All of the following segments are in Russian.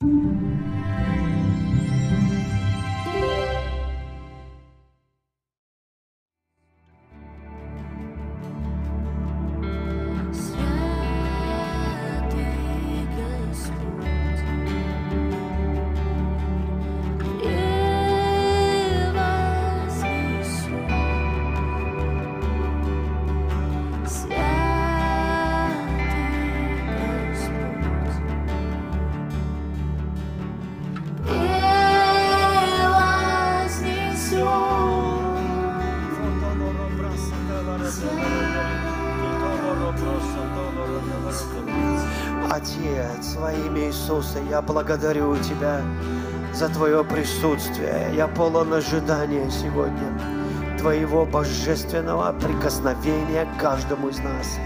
Отец, Иисуса, я благодарю Тебя за Твое присутствие. Я полон ожидания сегодня Твоего божественного прикосновения к каждому из нас.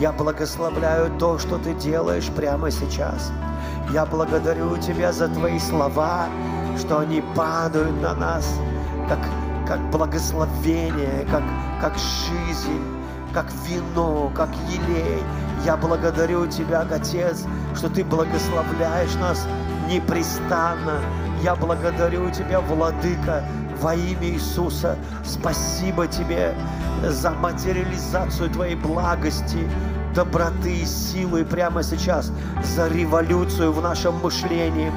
Я благословляю то, что Ты делаешь прямо сейчас. Я благодарю Тебя за Твои слова, что они падают на нас, как, как благословение, как, как жизнь, как вино, как елей. Я благодарю Тебя, Отец, что Ты благословляешь нас непрестанно. Я благодарю Тебя, Владыка, во имя Иисуса. Спасибо Тебе за материализацию Твоей благости, доброты и силы прямо сейчас, за революцию в нашем мышлении,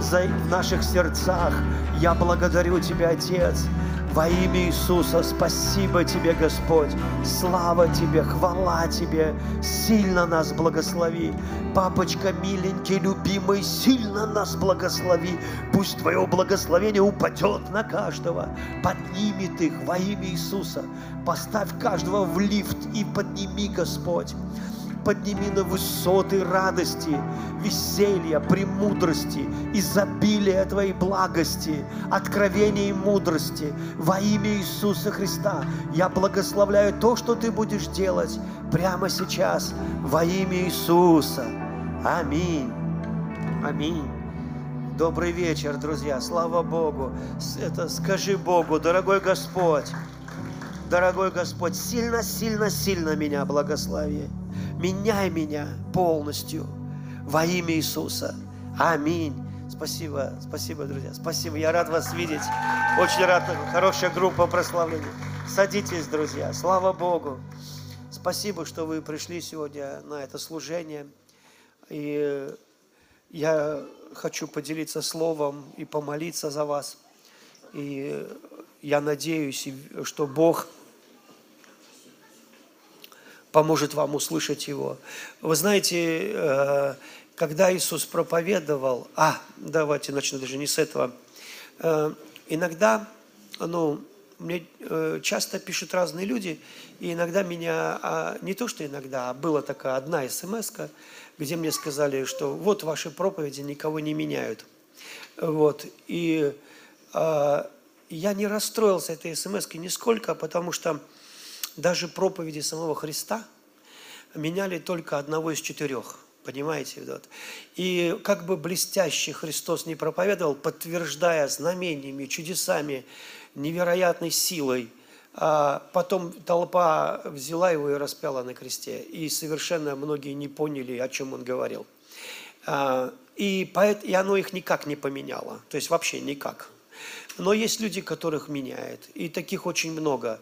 за, в наших сердцах. Я благодарю Тебя, Отец, во имя Иисуса, спасибо Тебе, Господь. Слава Тебе, хвала Тебе. Сильно нас благослови. Папочка миленький, любимый, сильно нас благослови. Пусть Твое благословение упадет на каждого. Поднимет их во имя Иисуса. Поставь каждого в лифт и подними, Господь подними на высоты радости, веселья, премудрости, изобилия Твоей благости, откровения и мудрости. Во имя Иисуса Христа я благословляю то, что Ты будешь делать прямо сейчас. Во имя Иисуса. Аминь. Аминь. Добрый вечер, друзья. Слава Богу. Это скажи Богу, дорогой Господь, дорогой Господь, сильно-сильно-сильно меня благослови. Меняй меня полностью во имя Иисуса. Аминь. Спасибо, спасибо, друзья. Спасибо. Я рад вас видеть. Очень рад. Хорошая группа прославления. Садитесь, друзья. Слава Богу. Спасибо, что вы пришли сегодня на это служение. И я хочу поделиться словом и помолиться за вас. И я надеюсь, что Бог поможет вам услышать его. Вы знаете, э, когда Иисус проповедовал, а, давайте начну даже не с этого, э, иногда, ну, мне э, часто пишут разные люди, и иногда меня, а, не то что иногда, а была такая одна смс где мне сказали, что вот ваши проповеди никого не меняют. Вот, и я не расстроился этой смс нисколько, потому что даже проповеди самого Христа меняли только одного из четырех. Понимаете? Вот. И как бы блестяще Христос не проповедовал, подтверждая знамениями, чудесами, невероятной силой, а потом толпа взяла его и распяла на кресте. И совершенно многие не поняли, о чем он говорил. А, и, поэт, и оно их никак не поменяло. То есть вообще никак. Но есть люди, которых меняет. И таких очень много.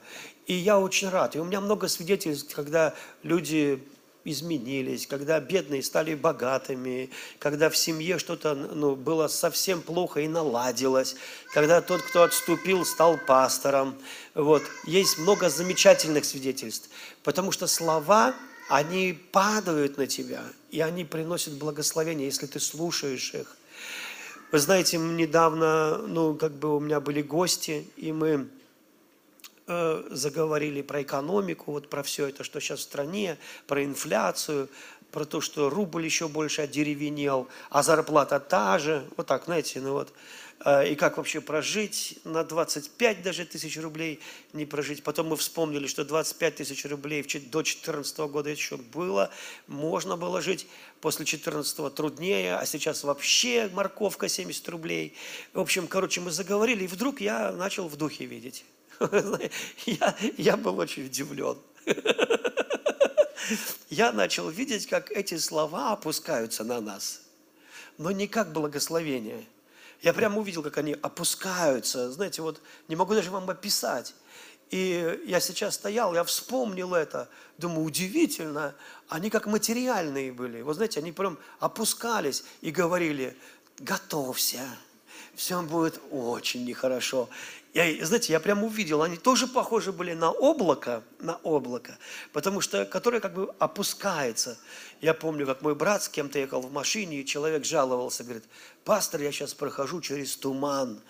И я очень рад. И у меня много свидетельств, когда люди изменились, когда бедные стали богатыми, когда в семье что-то ну, было совсем плохо и наладилось, когда тот, кто отступил, стал пастором. Вот. Есть много замечательных свидетельств, потому что слова, они падают на тебя, и они приносят благословение, если ты слушаешь их. Вы знаете, недавно, ну, как бы у меня были гости, и мы Э, заговорили про экономику, вот про все это, что сейчас в стране, про инфляцию, про то, что рубль еще больше одеревенел, а зарплата та же, вот так, знаете, ну вот, э, и как вообще прожить на 25 даже тысяч рублей не прожить. Потом мы вспомнили, что 25 тысяч рублей до 2014 года еще было, можно было жить, после 14 труднее, а сейчас вообще морковка 70 рублей. В общем, короче, мы заговорили, и вдруг я начал в духе видеть. Я, я был очень удивлен. Я начал видеть, как эти слова опускаются на нас. но не как благословение. Я прямо увидел, как они опускаются. Знаете, вот не могу даже вам описать. И я сейчас стоял, я вспомнил это. Думаю, удивительно, они как материальные были. Вот знаете, они прям опускались и говорили, готовься, все будет очень нехорошо. Я, знаете, я прям увидел, они тоже похожи были на облако, на облако, потому что, которое как бы опускается. Я помню, как мой брат с кем-то ехал в машине, и человек жаловался, говорит, пастор, я сейчас прохожу через туман.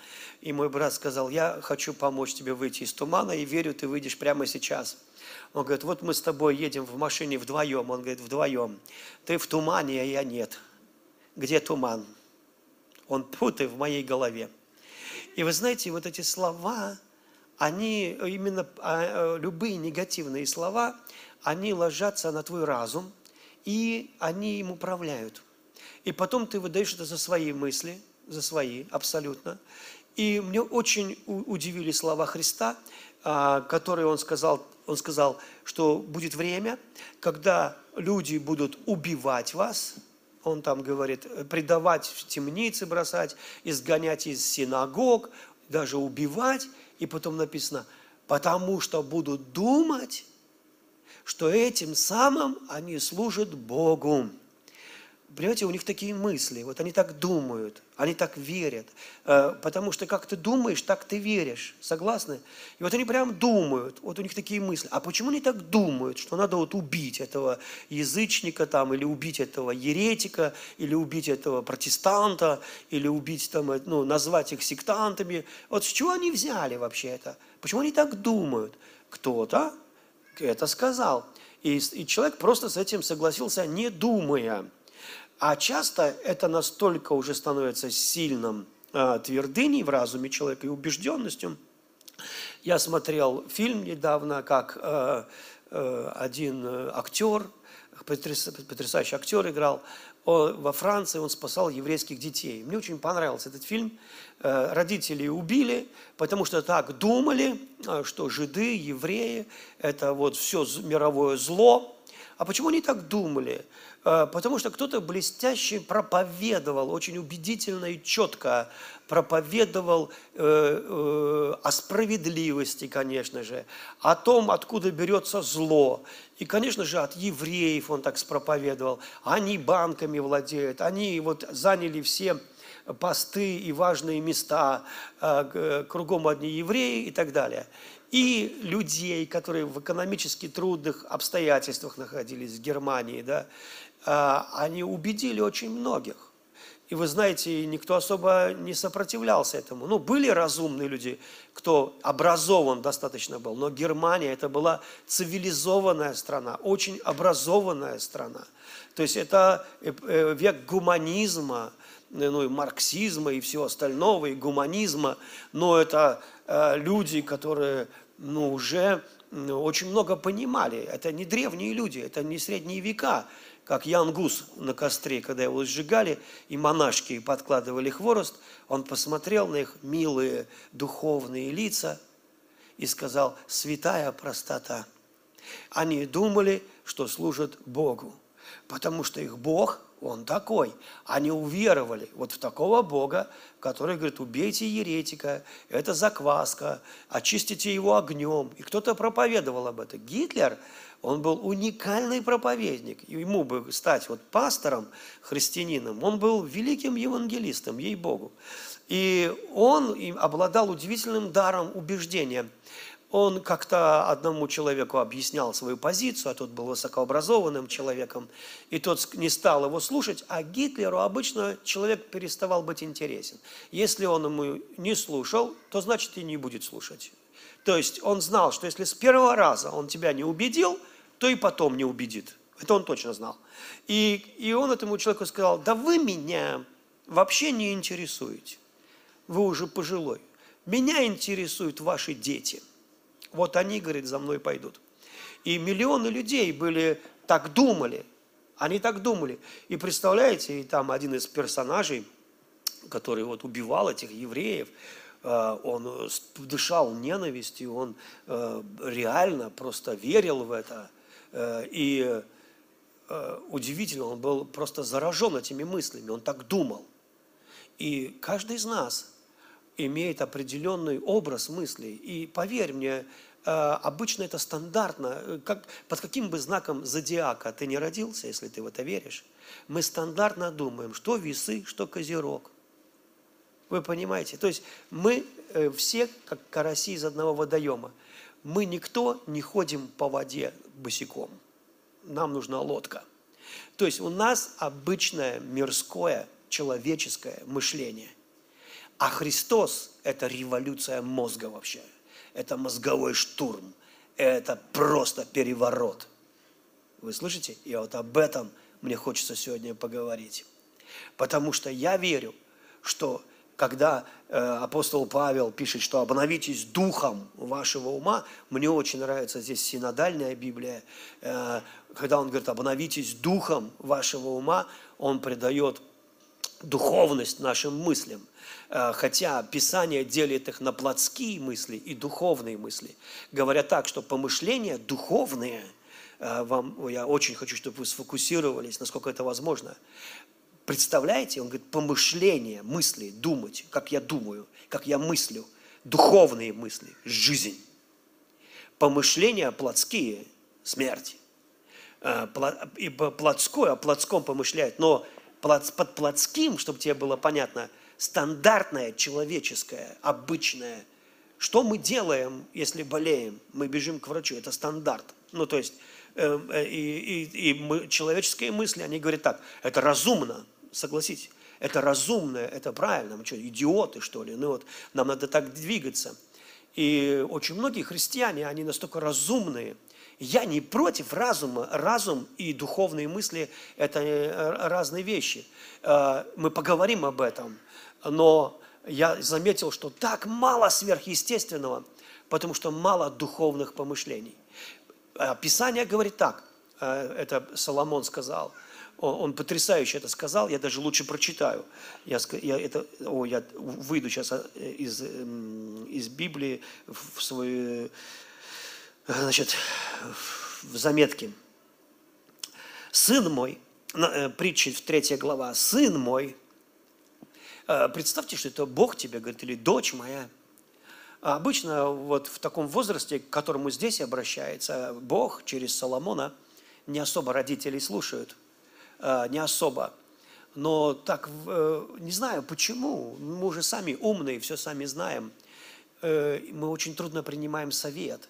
И мой брат сказал, я хочу помочь тебе выйти из тумана, и верю, ты выйдешь прямо сейчас. Он говорит, вот мы с тобой едем в машине вдвоем. Он говорит, вдвоем. Ты в тумане, а я нет. Где туман? Он, тьфу ты, в моей голове. И вы знаете, вот эти слова, они, именно а, любые негативные слова, они ложатся на твой разум, и они им управляют. И потом ты выдаешь это за свои мысли, за свои, абсолютно. И мне очень удивили слова Христа, а, которые он сказал, он сказал, что будет время, когда люди будут убивать вас, он там говорит, предавать в темницы бросать, изгонять из синагог, даже убивать. И потом написано, потому что будут думать, что этим самым они служат Богу. Понимаете, у них такие мысли, вот они так думают, они так верят, э, потому что как ты думаешь, так ты веришь, согласны? И вот они прям думают, вот у них такие мысли. А почему они так думают, что надо вот убить этого язычника там, или убить этого еретика, или убить этого протестанта, или убить там, э, ну, назвать их сектантами? Вот с чего они взяли вообще это? Почему они так думают? Кто-то это сказал. И, и человек просто с этим согласился, не думая. А часто это настолько уже становится сильным э, твердыней в разуме человека и убежденностью. Я смотрел фильм недавно, как э, э, один актер, потрясающий актер играл, во Франции он спасал еврейских детей. Мне очень понравился этот фильм. Родители убили, потому что так думали, что жиды, евреи – это вот все мировое зло. А почему они так думали? Э, потому что кто-то блестяще проповедовал, очень убедительно и четко проповедовал э, э, о справедливости, конечно же, о том, откуда берется зло. И, конечно же, от евреев он так спроповедовал. Они банками владеют, они вот заняли все посты и важные места, кругом одни евреи и так далее и людей, которые в экономически трудных обстоятельствах находились в Германии, да, они убедили очень многих. И вы знаете, никто особо не сопротивлялся этому. Ну, были разумные люди, кто образован достаточно был, но Германия это была цивилизованная страна, очень образованная страна. То есть это э, э, век гуманизма, ну и марксизма и всего остального, и гуманизма, но это э, люди, которые ну, уже очень много понимали. Это не древние люди, это не средние века, как Ян Гус на костре, когда его сжигали, и монашки подкладывали хворост, он посмотрел на их милые духовные лица и сказал, святая простота. Они думали, что служат Богу, потому что их Бог, Он такой. Они уверовали вот в такого Бога, который говорит, убейте еретика, это закваска, очистите его огнем. И кто-то проповедовал об этом. Гитлер – он был уникальный проповедник. Ему бы стать вот пастором, христианином, он был великим евангелистом, ей-богу. И он обладал удивительным даром убеждения. Он как-то одному человеку объяснял свою позицию, а тот был высокообразованным человеком, и тот не стал его слушать, а Гитлеру обычно человек переставал быть интересен. Если он ему не слушал, то значит и не будет слушать. То есть он знал, что если с первого раза он тебя не убедил – то и потом не убедит. Это он точно знал. И, и он этому человеку сказал, да вы меня вообще не интересуете. Вы уже пожилой. Меня интересуют ваши дети. Вот они, говорит, за мной пойдут. И миллионы людей были, так думали. Они так думали. И представляете, и там один из персонажей, который вот убивал этих евреев, э, он дышал ненавистью, он э, реально просто верил в это – и э, удивительно, он был просто заражен этими мыслями, он так думал. И каждый из нас имеет определенный образ мыслей. И поверь мне, э, обычно это стандартно. Как, под каким бы знаком зодиака ты не родился, если ты в это веришь, мы стандартно думаем, что весы, что козерог. Вы понимаете? То есть мы э, все, как караси из одного водоема, мы никто не ходим по воде босиком. Нам нужна лодка. То есть у нас обычное мирское, человеческое мышление. А Христос – это революция мозга вообще. Это мозговой штурм. Это просто переворот. Вы слышите? И вот об этом мне хочется сегодня поговорить. Потому что я верю, что когда э, апостол Павел пишет, что обновитесь духом вашего ума, мне очень нравится здесь синодальная Библия, э, когда он говорит, обновитесь духом вашего ума, он придает духовность нашим мыслям. Э, хотя Писание делит их на плотские мысли и духовные мысли. Говоря так, что помышления духовные – вам, я очень хочу, чтобы вы сфокусировались, насколько это возможно. Представляете, он говорит, помышления, мысли, думать, как я думаю, как я мыслю, духовные мысли, жизнь. Помышления плотские – смерть. Э, ибо плотское о плотском помышляет, но под плотским, чтобы тебе было понятно, стандартное, человеческое, обычное. Что мы делаем, если болеем? Мы бежим к врачу, это стандарт. Ну, то есть, э, э, и, и, и мы, человеческие мысли, они говорят так, это разумно, согласитесь, это разумное, это правильно. Мы что, идиоты, что ли? Ну вот, нам надо так двигаться. И очень многие христиане, они настолько разумные. Я не против разума. Разум и духовные мысли – это э, разные вещи. Э, мы поговорим об этом. Но я заметил, что так мало сверхъестественного, потому что мало духовных помышлений. Э, Писание говорит так, это Соломон сказал – он, потрясающе это сказал, я даже лучше прочитаю. Я, я, это, о, я выйду сейчас а, из, из Библии в свою, э, значит, в заметки. «Сын мой», э, притча в третья глава, «Сын мой», э, представьте, что это Бог тебе говорит, или дочь моя. Обычно вот в таком возрасте, к которому здесь обращается Бог через Соломона, не особо родителей слушают – Э, не особо. Но так, э, не знаю почему, мы уже сами умные, все сами знаем. Э, мы очень трудно принимаем совет.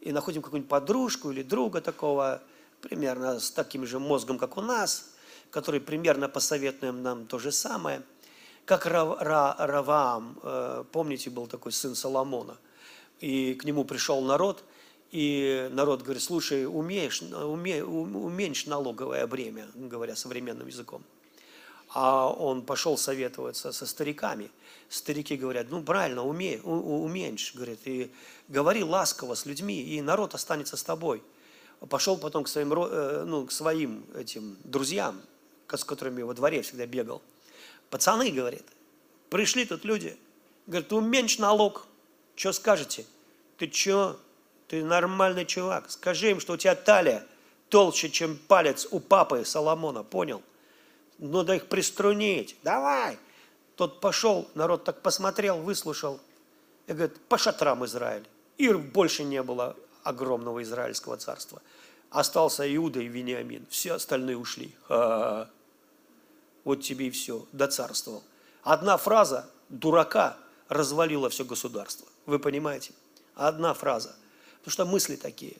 И находим какую-нибудь подружку или друга такого, примерно с таким же мозгом, как у нас, который примерно посоветуем нам то же самое. Как Раваам, помните, был такой сын Соломона, и к нему пришел народ – и народ говорит, слушай, умеешь, уме, уменьшь налоговое бремя, говоря современным языком. А он пошел советоваться со стариками. Старики говорят, ну правильно, уме, уменьшь, говорит, и говори ласково с людьми, и народ останется с тобой. Пошел потом к своим, э, ну, к своим этим друзьям, с которыми во дворе всегда бегал. Пацаны, говорит, пришли тут люди, говорит, уменьшь налог, что скажете? Ты что, ты нормальный чувак. Скажи им, что у тебя талия толще, чем палец у папы Соломона. Понял? Надо их приструнить. Давай. Тот пошел, народ так посмотрел, выслушал. И говорит, по шатрам Израиль. И больше не было огромного израильского царства. Остался Иуда и Вениамин. Все остальные ушли. Ха-ха-ха. Вот тебе и все. Доцарствовал. Одна фраза дурака развалила все государство. Вы понимаете? Одна фраза. Потому что мысли такие.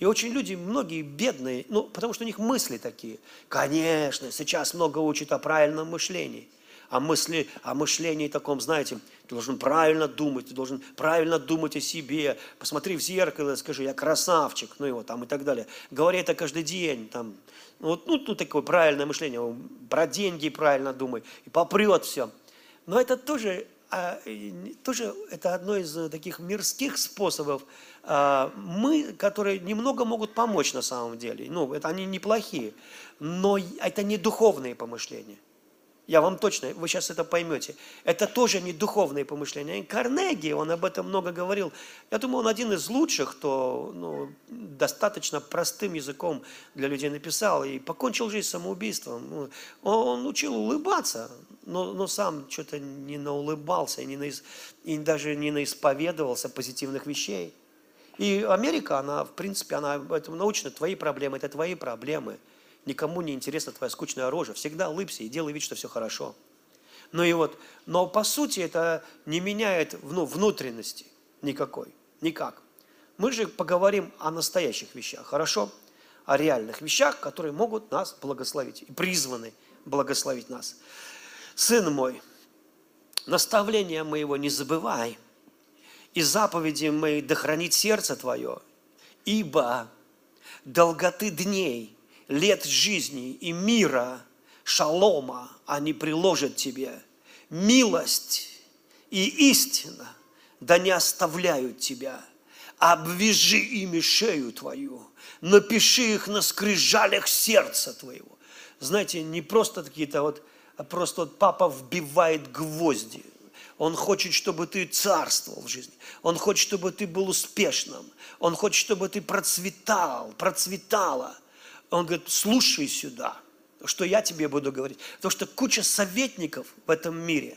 И очень люди, многие бедные, ну, потому что у них мысли такие. Конечно, сейчас много учат о правильном мышлении. О, мысли, о мышлении таком, знаете, ты должен правильно думать, ты должен правильно думать о себе. Посмотри в зеркало, скажи, я красавчик, ну и вот там и так далее. Говори это каждый день, там, ну, вот, ну, ну такое правильное мышление, про деньги правильно думай, и попрет все. Но это тоже а, тоже это одно из э, таких мирских способов, а, мы, которые немного могут помочь на самом деле. Ну, это они неплохие, но это не духовные помышления. Я вам точно, вы сейчас это поймете. Это тоже не духовные помышления. Карнеги, он об этом много говорил. Я думаю, он один из лучших, кто ну, достаточно простым языком для людей написал и покончил жизнь самоубийством. Ну, он учил улыбаться, но, но сам что-то не наулыбался и, не наис, и даже не наисповедовался позитивных вещей. И Америка, она, в принципе, она этому научена. Твои проблемы – это твои проблемы – никому не интересна твоя скучная рожа. Всегда улыбся и делай вид, что все хорошо. Ну и вот, но по сути это не меняет ну, внутренности никакой, никак. Мы же поговорим о настоящих вещах, хорошо? О реальных вещах, которые могут нас благословить и призваны благословить нас. Сын мой, наставления моего не забывай, и заповеди мои да хранит сердце твое, ибо долготы дней – лет жизни и мира, шалома они приложат тебе. Милость и истина да не оставляют тебя. Обвяжи ими шею твою, напиши их на скрижалях сердца твоего. Знаете, не просто какие-то вот, а просто вот папа вбивает гвозди. Он хочет, чтобы ты царствовал в жизни. Он хочет, чтобы ты был успешным. Он хочет, чтобы ты процветал, процветала. Он говорит, слушай сюда, что я тебе буду говорить. Потому что куча советников в этом мире.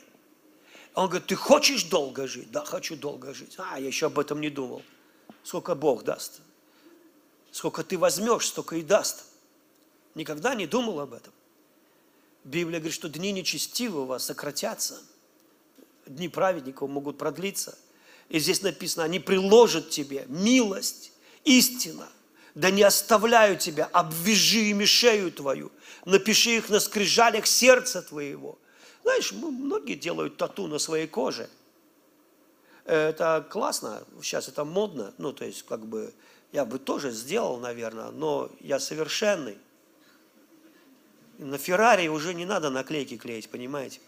Он говорит, ты хочешь долго жить? Да, хочу долго жить. А, я еще об этом не думал. Сколько Бог даст. Сколько ты возьмешь, столько и даст. Никогда не думал об этом. Библия говорит, что дни нечестивого сократятся. Дни праведников могут продлиться. И здесь написано, они приложат тебе милость, истина – да не оставляю тебя, обвяжи ими шею твою, напиши их на скрижалях сердца твоего. Знаешь, многие делают тату на своей коже. Это классно, сейчас это модно, ну, то есть, как бы, я бы тоже сделал, наверное, но я совершенный. На Феррари уже не надо наклейки клеить, понимаете?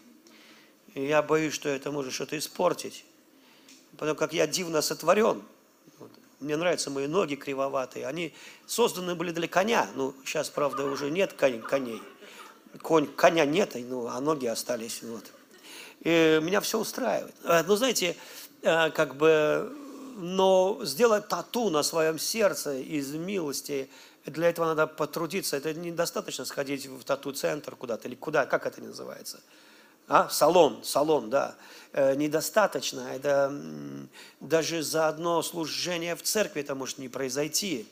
И я боюсь, что это может что-то испортить. Потому как я дивно сотворен – мне нравятся мои ноги кривоватые. Они созданы были для коня. Ну, сейчас, правда, уже нет коней. Конь, коня нет, ну, а ноги остались. Вот. И меня все устраивает. Э, ну, знаете, э, как бы, но сделать тату на своем сердце из милости, для этого надо потрудиться. Это недостаточно сходить в тату-центр куда-то, или куда, как это называется – а? Салон, салон, да. Э, недостаточно. Это даже за одно служение в церкви это может не произойти.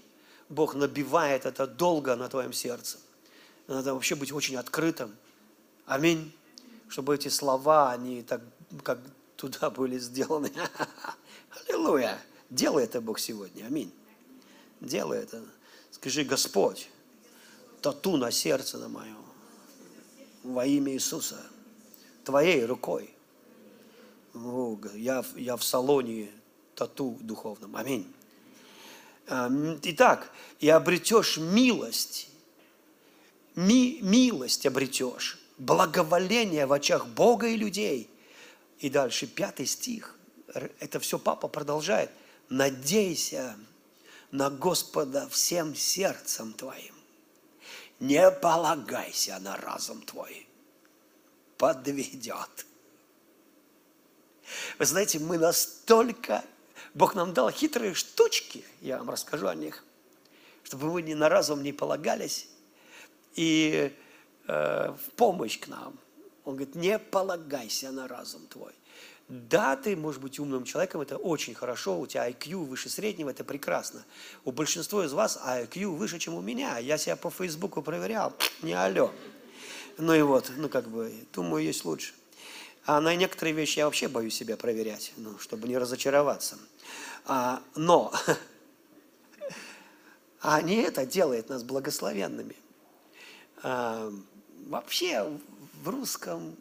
Бог набивает это долго на твоем сердце. Надо вообще быть очень открытым. Аминь. Чтобы эти слова, они так, как туда были сделаны. Аллилуйя. Делай это Бог сегодня. Аминь. Делай это. Скажи, Господь, тату на сердце на мое во имя Иисуса – твоей рукой. Я, я в салоне тату духовном. Аминь. Итак, и обретешь милость, ми, милость обретешь, благоволение в очах Бога и людей. И дальше пятый стих, это все папа продолжает. Надейся на Господа всем сердцем твоим. Не полагайся на разум твой подведет. Вы знаете, мы настолько... Бог нам дал хитрые штучки, я вам расскажу о них, чтобы вы ни на разум не полагались, и э, в помощь к нам. Он говорит, не полагайся на разум твой. Да, ты можешь быть умным человеком, это очень хорошо, у тебя IQ выше среднего, это прекрасно. У большинства из вас IQ выше, чем у меня. Я себя по Фейсбуку проверял, не алло. Ну и вот, ну как бы, думаю, есть лучше. А на некоторые вещи я вообще боюсь себя проверять, ну, чтобы не разочароваться. А, но а не это делает нас благословенными. А, вообще в русском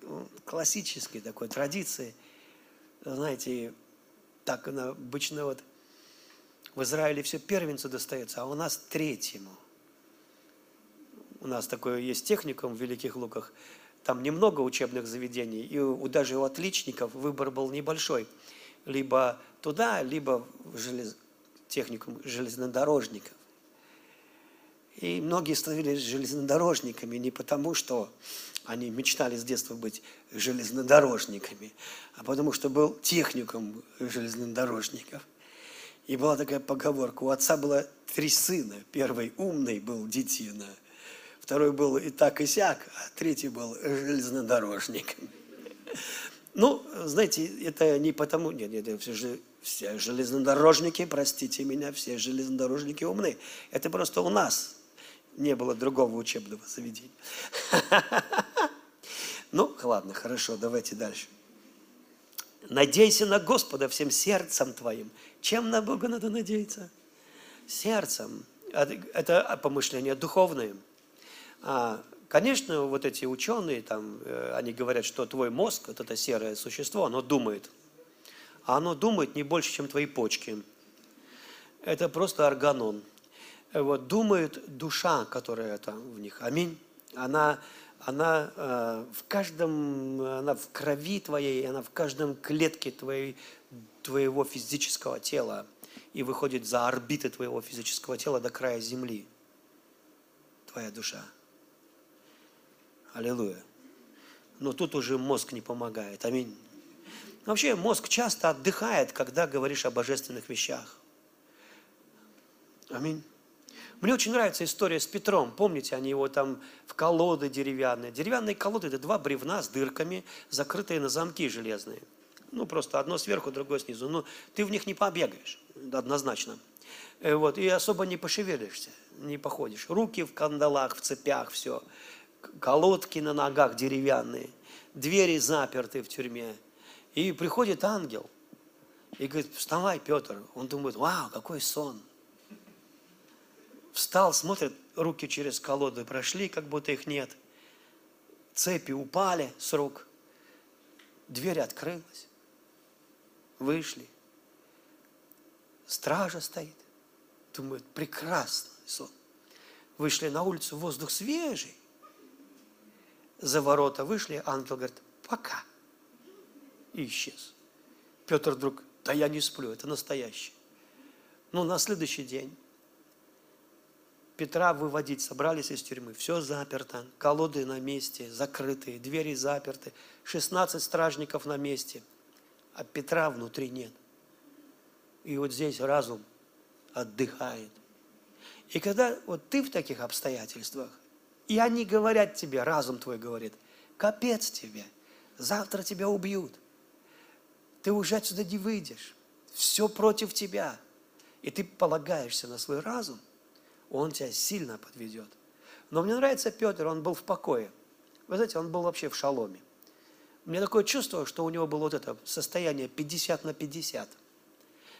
ну, классической такой традиции, знаете, так обычно вот в Израиле все первенцу достается, а у нас третьему у нас такое есть техникум в Великих Луках, там немного учебных заведений, и у, даже у отличников выбор был небольшой. Либо туда, либо в желез... техникум железнодорожников. И многие становились железнодорожниками не потому, что Они мечтали с детства быть железнодорожниками, а потому что был техникум железнодорожников. И была такая поговорка, у отца было три сына. Первый умный был детина, второй был и так и сяк, а третий был железнодорожником. Ну, знаете, это не потому, нет, нет, все же все железнодорожники, простите меня, все железнодорожники умны. Это просто у нас не было другого учебного заведения. Ну, ладно, хорошо, давайте дальше. Надейся на Господа всем сердцем твоим. Чем на Бога надо надеяться? Сердцем. Это помышление духовное. А, конечно, вот эти ученые, там, э, они говорят, что твой мозг, вот это серое существо, оно думает. А оно думает не больше, чем твои почки. Это просто органон. Вот, думает душа, которая там в них. Аминь. Она она э, в каждом, она в крови твоей, она в каждом клетке твоей, твоего физического тела и выходит за орбиты твоего физического тела до края земли. Твоя душа. Аллилуйя. Но тут уже мозг не помогает. Аминь. Вообще мозг часто отдыхает, когда говоришь о божественных вещах. Аминь. Мне очень нравится история с Петром. Помните, они его там в колоды деревянные. Деревянные колоды – это два бревна с дырками, закрытые на замки железные. Ну, просто одно сверху, другое снизу. Но ты в них не побегаешь, однозначно. Э, вот, и особо не пошевелишься, не походишь. Руки в кандалах, в цепях, все. Колодки на ногах деревянные. Двери заперты в тюрьме. И приходит ангел и говорит, вставай, Петр. Он думает, вау, какой сон встал, смотрит, руки через колоды прошли, как будто их нет. Цепи упали с рук. Дверь открылась. Вышли. Стража стоит. Думают, прекрасный сон. Вышли на улицу, воздух свежий. За ворота вышли, ангел говорит, пока. И исчез. Петр вдруг, да я не сплю, это настоящее. Ну, на следующий день Петра выводить собрались из тюрьмы. Все заперто, колоды на месте, закрытые, двери заперты, 16 стражников на месте, а Петра внутри нет. И вот здесь разум отдыхает. И когда вот ты в таких обстоятельствах, и они говорят тебе, разум твой говорит, капец тебе, завтра тебя убьют, ты уже отсюда не выйдешь, все против тебя, и ты полагаешься на свой разум – он тебя сильно подведет. Но мне нравится Петр, он был в покое. Вы знаете, он был вообще в шаломе. Мне такое чувство, что у него было вот это состояние 50 на 50,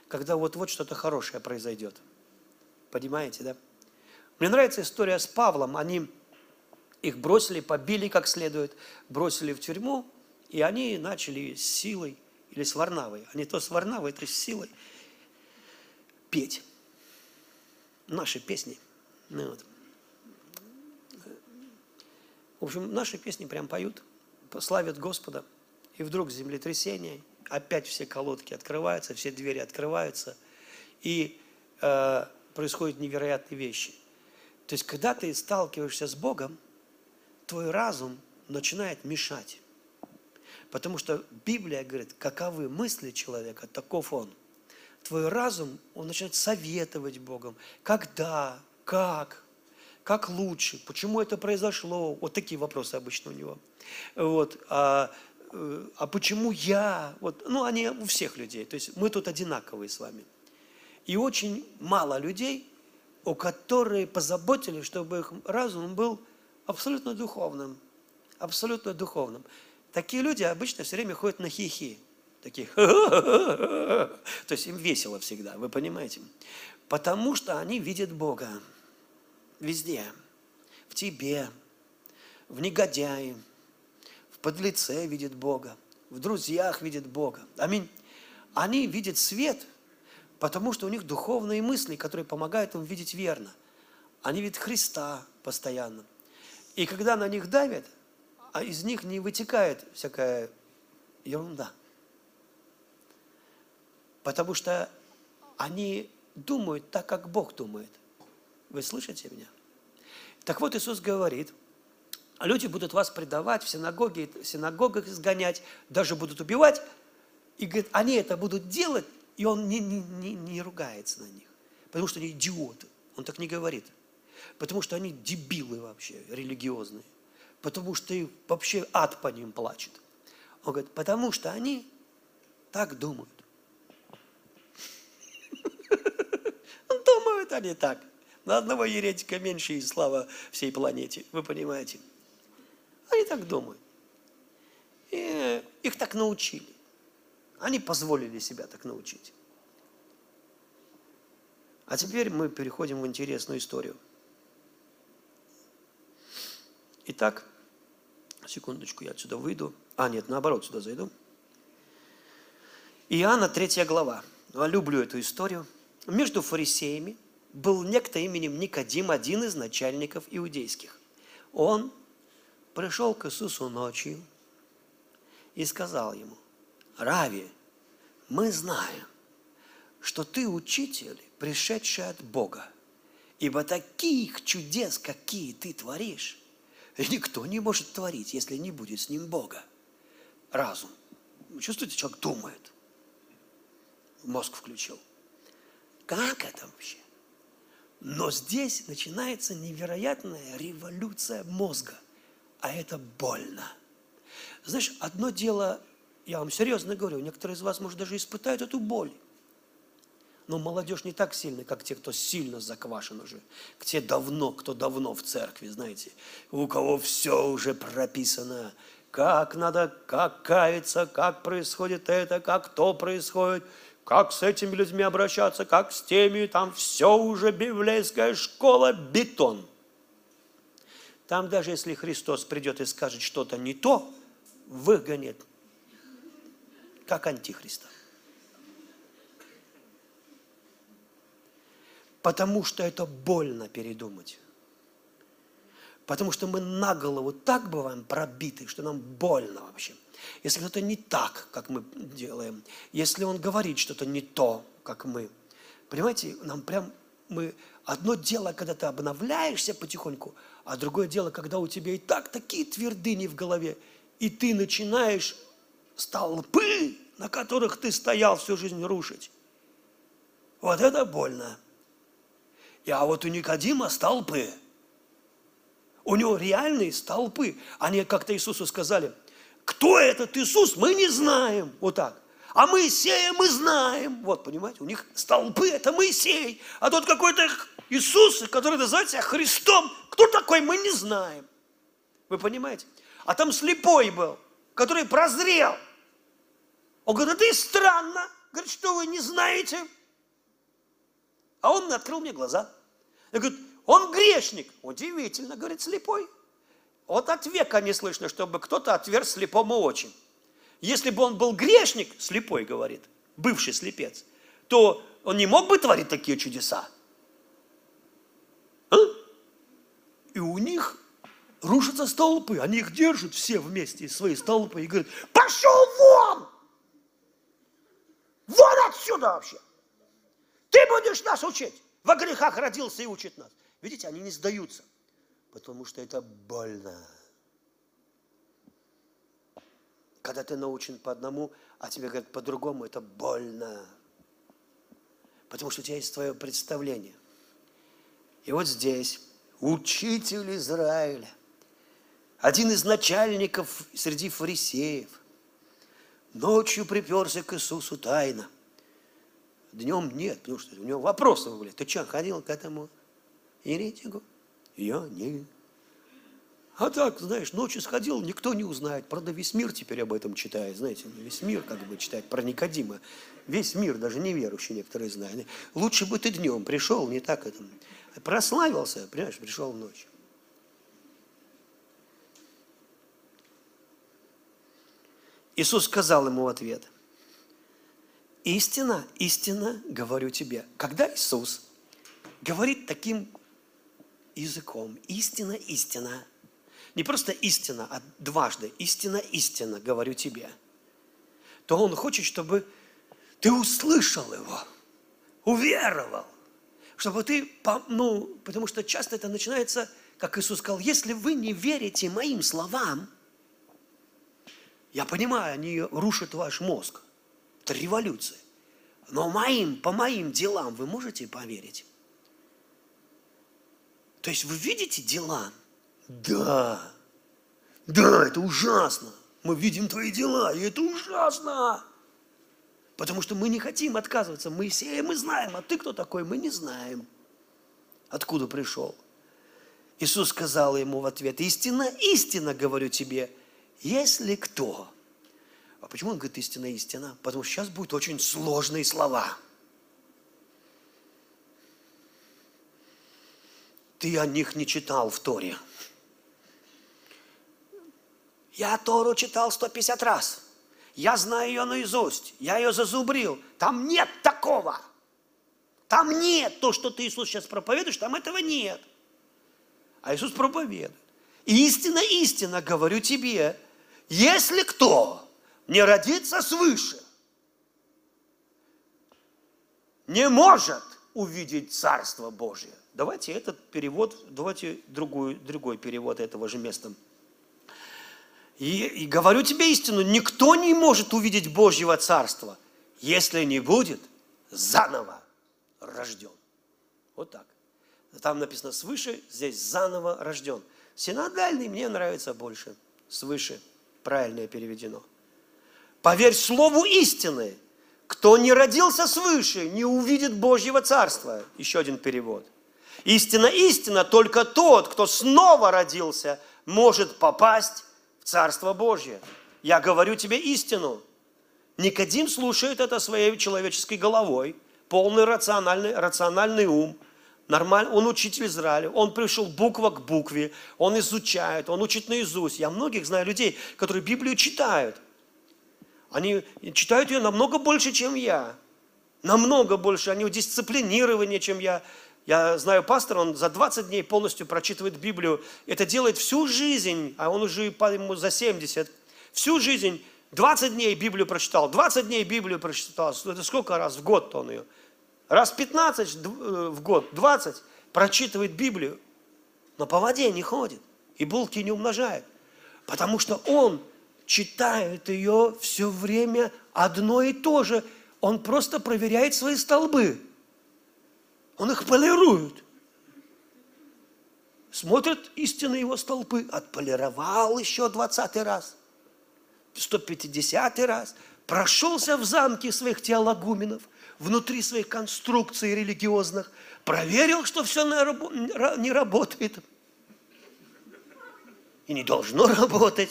когда вот-вот что-то хорошее произойдет. Понимаете, да? Мне нравится история с Павлом. Они их бросили, побили как следует, бросили в тюрьму, и они начали с силой или с Варнавой, а то с Варнавой, то с силой петь наши песни. Ну, вот. В общем, наши песни прям поют, славят Господа. И вдруг землетрясение, опять все колодки открываются, все двери открываются, и э, происходят невероятные вещи. То есть, когда ты сталкиваешься с Богом, твой разум начинает мешать. Потому что Библия говорит, каковы мысли человека, таков он – твой разум, он начинает советовать Богом. Когда, как, как лучше, почему это произошло. Вот такие вопросы обычно у него. Вот. А, э, а почему я? Вот. Ну, они у всех людей. То есть мы тут одинаковые с вами. И очень мало людей, у которых позаботились, чтобы их разум был абсолютно духовным. Абсолютно духовным. Такие люди обычно все время ходят на хихи. -хи таких, то есть им весело всегда, вы понимаете? Потому что они видят Бога везде, в тебе, в негодяе, в подлеце видят Бога, в друзьях видят Бога. Аминь. Они видят свет, потому что у них духовные мысли, которые помогают им видеть верно. Они видят Христа постоянно. И когда на них давят, а из них не вытекает всякая ерунда – Потому что они думают так, как Бог думает. Вы слышите меня? Так вот, Иисус говорит, люди будут вас предавать, в синагоге, в синагогах изгонять, даже будут убивать. И говорит, они это будут делать, и он не, не, не, не ругается на них. Потому что они идиоты. Он так не говорит. Потому что они дебилы вообще, религиозные. Потому что и вообще ад по ним плачет. Он говорит, потому что они так думают. Думают они так. На одного еретика меньше и слава всей планете. Вы понимаете? Они так думают. И их так научили. Они позволили себя так научить. А теперь мы переходим в интересную историю. Итак, секундочку, я отсюда выйду. А, нет, наоборот, сюда зайду. Иоанна, третья глава. Я люблю эту историю. Между фарисеями был некто именем Никодим, один из начальников иудейских. Он пришел к Иисусу ночью и сказал ему, Рави, мы знаем, что ты учитель, пришедший от Бога, ибо таких чудес, какие ты творишь, никто не может творить, если не будет с ним Бога. Разум. чувствуете, человек думает. Мозг включил. Как это вообще? Но здесь начинается невероятная революция мозга – а это больно. Знаешь, одно дело, я вам серьезно говорю, некоторые из вас, может, даже испытают эту боль. Но молодежь не так сильная, как те, кто сильно заквашен уже. Те давно, кто давно в церкви, знаете, у кого все уже прописано, как надо, как каяться, как происходит это, как то происходит, как с этими людьми обращаться, как с теми, там все уже библейская школа, бетон – там даже если Христос придет и скажет что-то не то, выгонит, как антихриста. Потому что это больно передумать. Потому что мы на голову так бываем пробиты, что нам больно вообще. Если кто-то не так, как мы делаем, если он говорит что-то не то, как мы, понимаете, нам прям мы одно дело, когда ты обновляешься потихоньку, а другое дело, когда у тебя и так такие твердыни в голове, и ты начинаешь столпы, на которых ты стоял всю жизнь, рушить. Вот это больно. И а вот у Никодима столпы. У него реальные столпы. Они как-то Иисусу сказали, кто этот Иисус, мы не знаем. Вот так. А Моисея мы знаем. Вот, понимаете, у них столпы – это Моисей. А тот какой-то Иисус, который называет себя Христом, кто такой, мы не знаем. Вы понимаете? А там слепой был, который прозрел. Он говорит, это и странно. Говорит, что вы не знаете? А он открыл мне глаза. Я говорю, он грешник. Удивительно, говорит, слепой. Вот от века не слышно, чтобы кто-то отверз слепому очи. Если бы он был грешник, слепой говорит, бывший слепец, то он не мог бы творить такие чудеса. А? И у них рушатся столпы, они их держат все вместе, свои столпы, и говорят, пошел вон! Вон отсюда вообще! Ты будешь нас учить! Во грехах родился и учит нас. Видите, они не сдаются, потому что это больно когда ты научен по одному, а тебе говорят по-другому, это больно. Потому что у тебя есть твое представление. И вот здесь учитель Израиля, один из начальников среди фарисеев, ночью приперся к Иисусу тайно. Днем нет, потому что у него вопросы были. Ты что, ходил к этому еретику? Я нет. А так, знаешь, ночью сходил, никто не узнает. Правда, весь мир теперь об этом читает, знаете, весь мир как бы читает про Никодима. Весь мир, даже неверующие некоторые знают. Лучше бы ты днем пришел, не так это. Прославился, понимаешь, пришел ночью. Иисус сказал ему в ответ, истина, истина говорю тебе. Когда Иисус говорит таким языком, истина, истина, не просто истина, а дважды, истина, истина, говорю тебе, то Он хочет, чтобы ты услышал Его, уверовал, чтобы ты, ну, потому что часто это начинается как Иисус сказал, если вы не верите моим словам, я понимаю, они рушат ваш мозг. Это революция. Но моим, по моим делам вы можете поверить? То есть вы видите дела? Да. Да, это ужасно. Мы видим твои дела, и это ужасно. Потому что мы не хотим отказываться. Мы все мы знаем, а ты кто такой? Мы не знаем. Откуда пришел? Иисус сказал ему в ответ, истина, истина говорю тебе, если кто. А почему он говорит истина, истина? Потому что сейчас будут очень сложные слова. Ты о них не читал в Торе. Я Тору читал 150 раз. Я знаю ее наизусть. Я ее зазубрил. Там нет такого. Там нет то, что ты, Иисус, сейчас проповедуешь, там этого нет. А Иисус проповедует. Истина, истина, говорю тебе, если кто не родится свыше, не может увидеть Царство Божие. Давайте этот перевод, давайте другой, другой перевод этого же места. И, и говорю тебе истину, никто не может увидеть Божьего Царства, если не будет заново рожден. Вот так. Там написано свыше, здесь заново рожден. Синодальный мне нравится больше. Свыше. Правильно переведено. Поверь слову истины. Кто не родился свыше, не увидит Божьего Царства. Еще один перевод. Истина, истина, только тот, кто снова родился, может попасть в Царство Божье. Я говорю тебе истину. Никодим слушает это своей человеческой головой – полный рациональный, рациональный ум, нормаль, он учитель Израиля, он пришел буква к букве, он изучает, он учит наизусть. Я многих знаю людей, которые Библию читают. Они читают ее намного больше, чем я. Намного больше. Они дисциплинированнее, чем я. Я знаю пастора, он за 20 дней полностью прочитывает Библию. Это делает всю жизнь, а он уже ему за 70. Всю жизнь 20 дней Библию прочитал, 20 дней Библию прочитал. Это сколько раз в год он ее? раз 15 э, в год, 20, прочитывает Библию, но по воде не ходит и булки не умножает. Потому что он читает ее все время одно и то же. Он просто проверяет свои столбы. Он их полирует. Смотрит истинно его столбы. Отполировал еще 20 раз. 150 раз. Прошелся в замке своих теологуменов внутри своих конструкций религиозных, проверил, что все не работает. И не должно работать.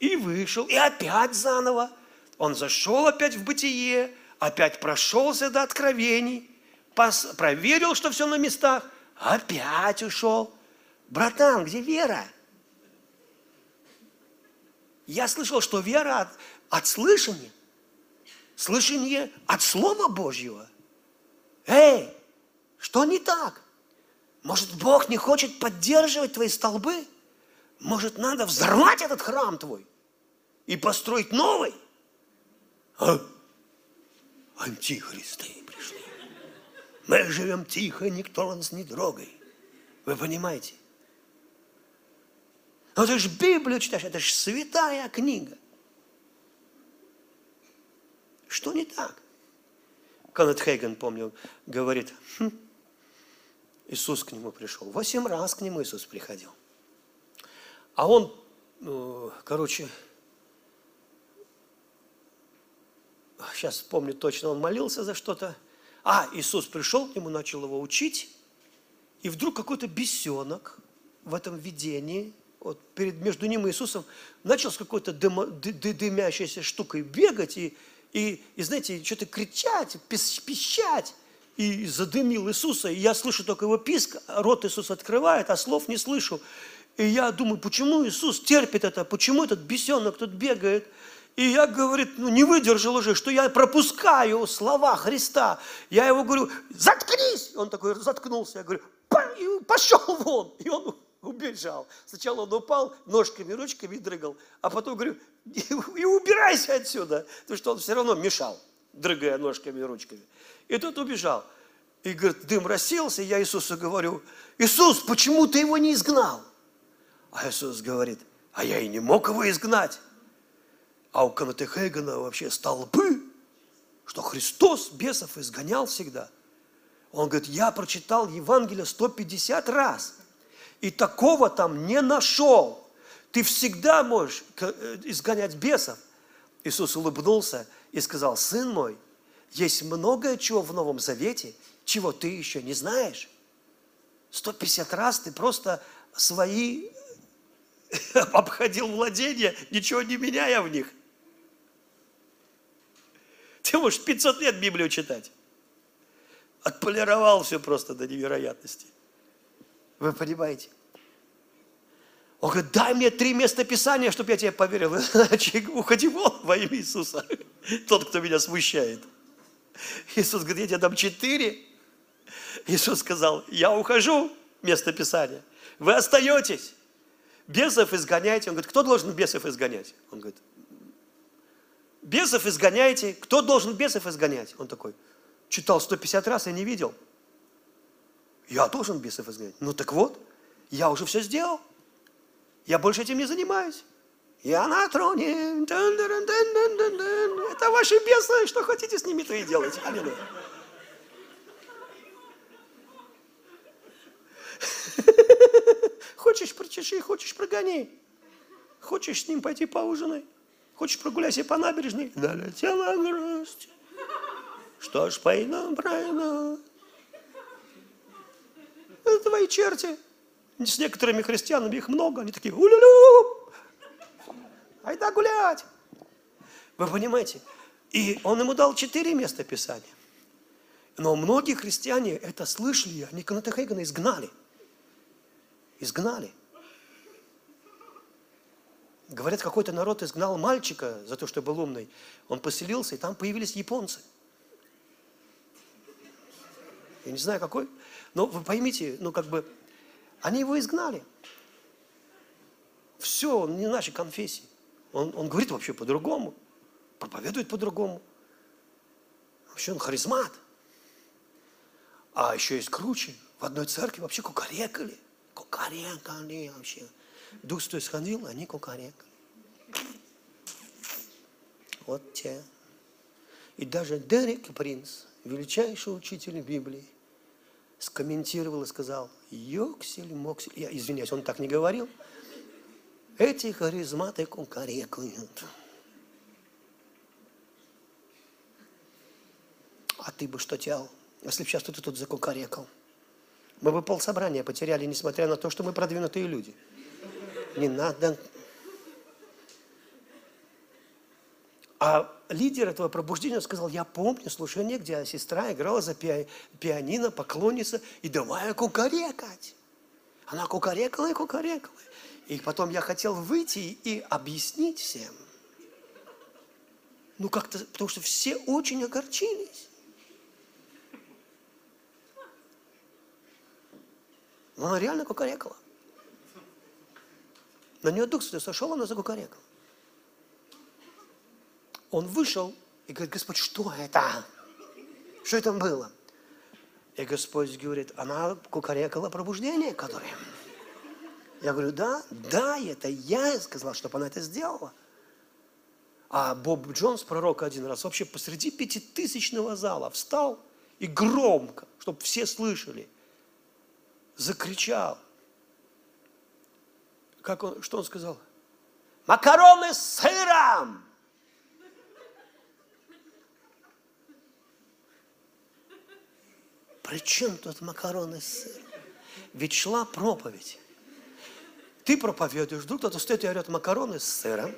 И вышел, и опять заново. Он зашел опять в бытие, опять прошелся до откровений, проверил, что все на местах, опять ушел. Братан, где вера? Я слышал, что вера от, от слышания слышание от Слова Божьего. Эй, что не так? Может, Бог не хочет поддерживать твои столбы? Может, надо взорвать этот храм твой и построить новый? А? Антихристы пришли. Мы живем тихо, никто нас не трогает. Вы понимаете? Но ты же Библию читаешь, это же святая книга. Что не так? Коннет Хейген, помню, говорит, хм, Иисус к нему пришел. Восемь раз к нему Иисус приходил. А он, ну, короче, сейчас помню точно, он молился за что-то. А, Иисус пришел к нему, начал его учить, и вдруг какой-то бесенок в этом видении, вот перед, между ним и Иисусом, начал с какой-то дымящейся штукой бегать и, и, и знаете, что-то кричать, пищать. И задымил Иисуса, и я слышу только его писк, рот Иисус открывает, а слов не слышу. И я думаю, почему Иисус терпит это, почему этот бесенок тут бегает. И я, говорит, ну не выдержал уже, что я пропускаю слова Христа. Я его говорю, заткнись! Он такой заткнулся. Я говорю, пошел вон! И он убежал. Сначала он упал, ножками, ручками дрыгал, а потом говорю, и убирайся отсюда, потому что он все равно мешал, дрыгая ножками и ручками. И тут убежал. И говорит, дым рассеялся, я Иисусу говорю, Иисус, почему ты его не изгнал? А Иисус говорит, а я и не мог его изгнать. А у Канате Хейгана вообще столбы, что Христос бесов изгонял всегда. Он говорит, я прочитал Евангелие 150 раз, и такого там не нашел. Ты всегда можешь э, изгонять бесов. Иисус улыбнулся и сказал, сын мой, есть многое чего в Новом Завете, чего ты еще не знаешь. 150 раз ты просто свои обходил владения, ничего не меняя в них. Ты можешь 500 лет Библию читать. Отполировал все просто до невероятности. Вы понимаете? Он говорит, дай мне три места Писания, чтобы я тебе поверил. Иначе уходи вон во имя Иисуса. Тот, кто меня смущает. Иисус говорит, я тебе дам четыре. Иисус сказал, я ухожу, место Писания. Вы остаетесь. Бесов изгоняйте. Он говорит, кто должен бесов изгонять? Он говорит, бесов изгоняйте. Кто должен бесов изгонять? Он такой, читал 150 раз, я не видел. Я должен бесов изгонять. Ну так вот, я уже все сделал. Я больше этим не занимаюсь. Я на троне. Это ваши бесы, что хотите с ними, то и делайте. Аллилуйя. Хочешь прочеши, хочешь прогони. Хочешь с ним пойти поужинай. Хочешь прогуляйся по набережной. Налетела грусть. Что ж, пойдем, правильно. Это твои черти. С некоторыми христианами их много. Они такие, улю-лю. Айда гулять. Вы понимаете? И он ему дал четыре места Писания. Но многие христиане это слышали, они Каната Хейгана изгнали. Изгнали. Говорят, какой-то народ изгнал мальчика за то, что был умный. Он поселился, и там появились японцы. Я не знаю, какой. Но вы поймите, ну как бы, они его изгнали. Все, он не нашей конфессии. Он, он говорит вообще по-другому, проповедует по-другому. Вообще он харизмат. А еще есть круче. В одной церкви вообще кукарекали. Кукарекали вообще. Дух Святой сходил, они кукарекали. Вот те. И даже Дерек Принц, величайший учитель Библии, скомментировал и сказал, Йоксель, Моксель, я извиняюсь, он так не говорил, эти харизматы кукарекают. А ты бы что делал, если бы сейчас ты тут закукарекал? Мы бы полсобрания потеряли, несмотря на то, что мы продвинутые люди. Не надо. А лидер этого пробуждения сказал, я помню слушание, где сестра играла за пианино, поклонница, и давай кукарекать. Она кукарекала и кукарекала. И потом я хотел выйти и объяснить всем. Ну как-то, потому что все очень огорчились. Но она реально кукарекала. На нее Дух Святой сошел, она закукарекала. Он вышел и говорит, Господь, что это? Что это было? И Господь говорит, она кукарекала пробуждение, которое... Я говорю, да, да, это я сказал, чтобы она это сделала. А Боб Джонс, пророк, один раз вообще посреди пятитысячного зала встал и громко, чтобы все слышали, закричал. Как он, что он сказал? Макароны с сыром! При чем тут макароны с сыром? Ведь шла проповедь. Ты проповедуешь, вдруг кто-то стоит и орет макароны с сыром.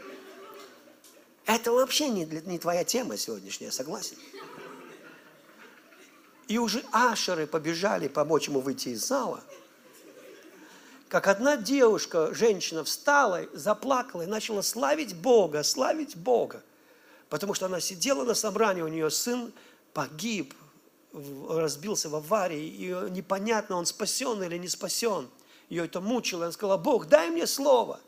Это вообще не, не твоя тема сегодняшняя, согласен? И уже ашеры побежали помочь ему выйти из зала. Как одна девушка, женщина встала, заплакала и начала славить Бога, славить Бога. Потому что она сидела на собрании, у нее сын погиб, разбился в аварии, и непонятно, он спасен или не спасен. Ее это мучило, она сказала, Бог, дай мне слово.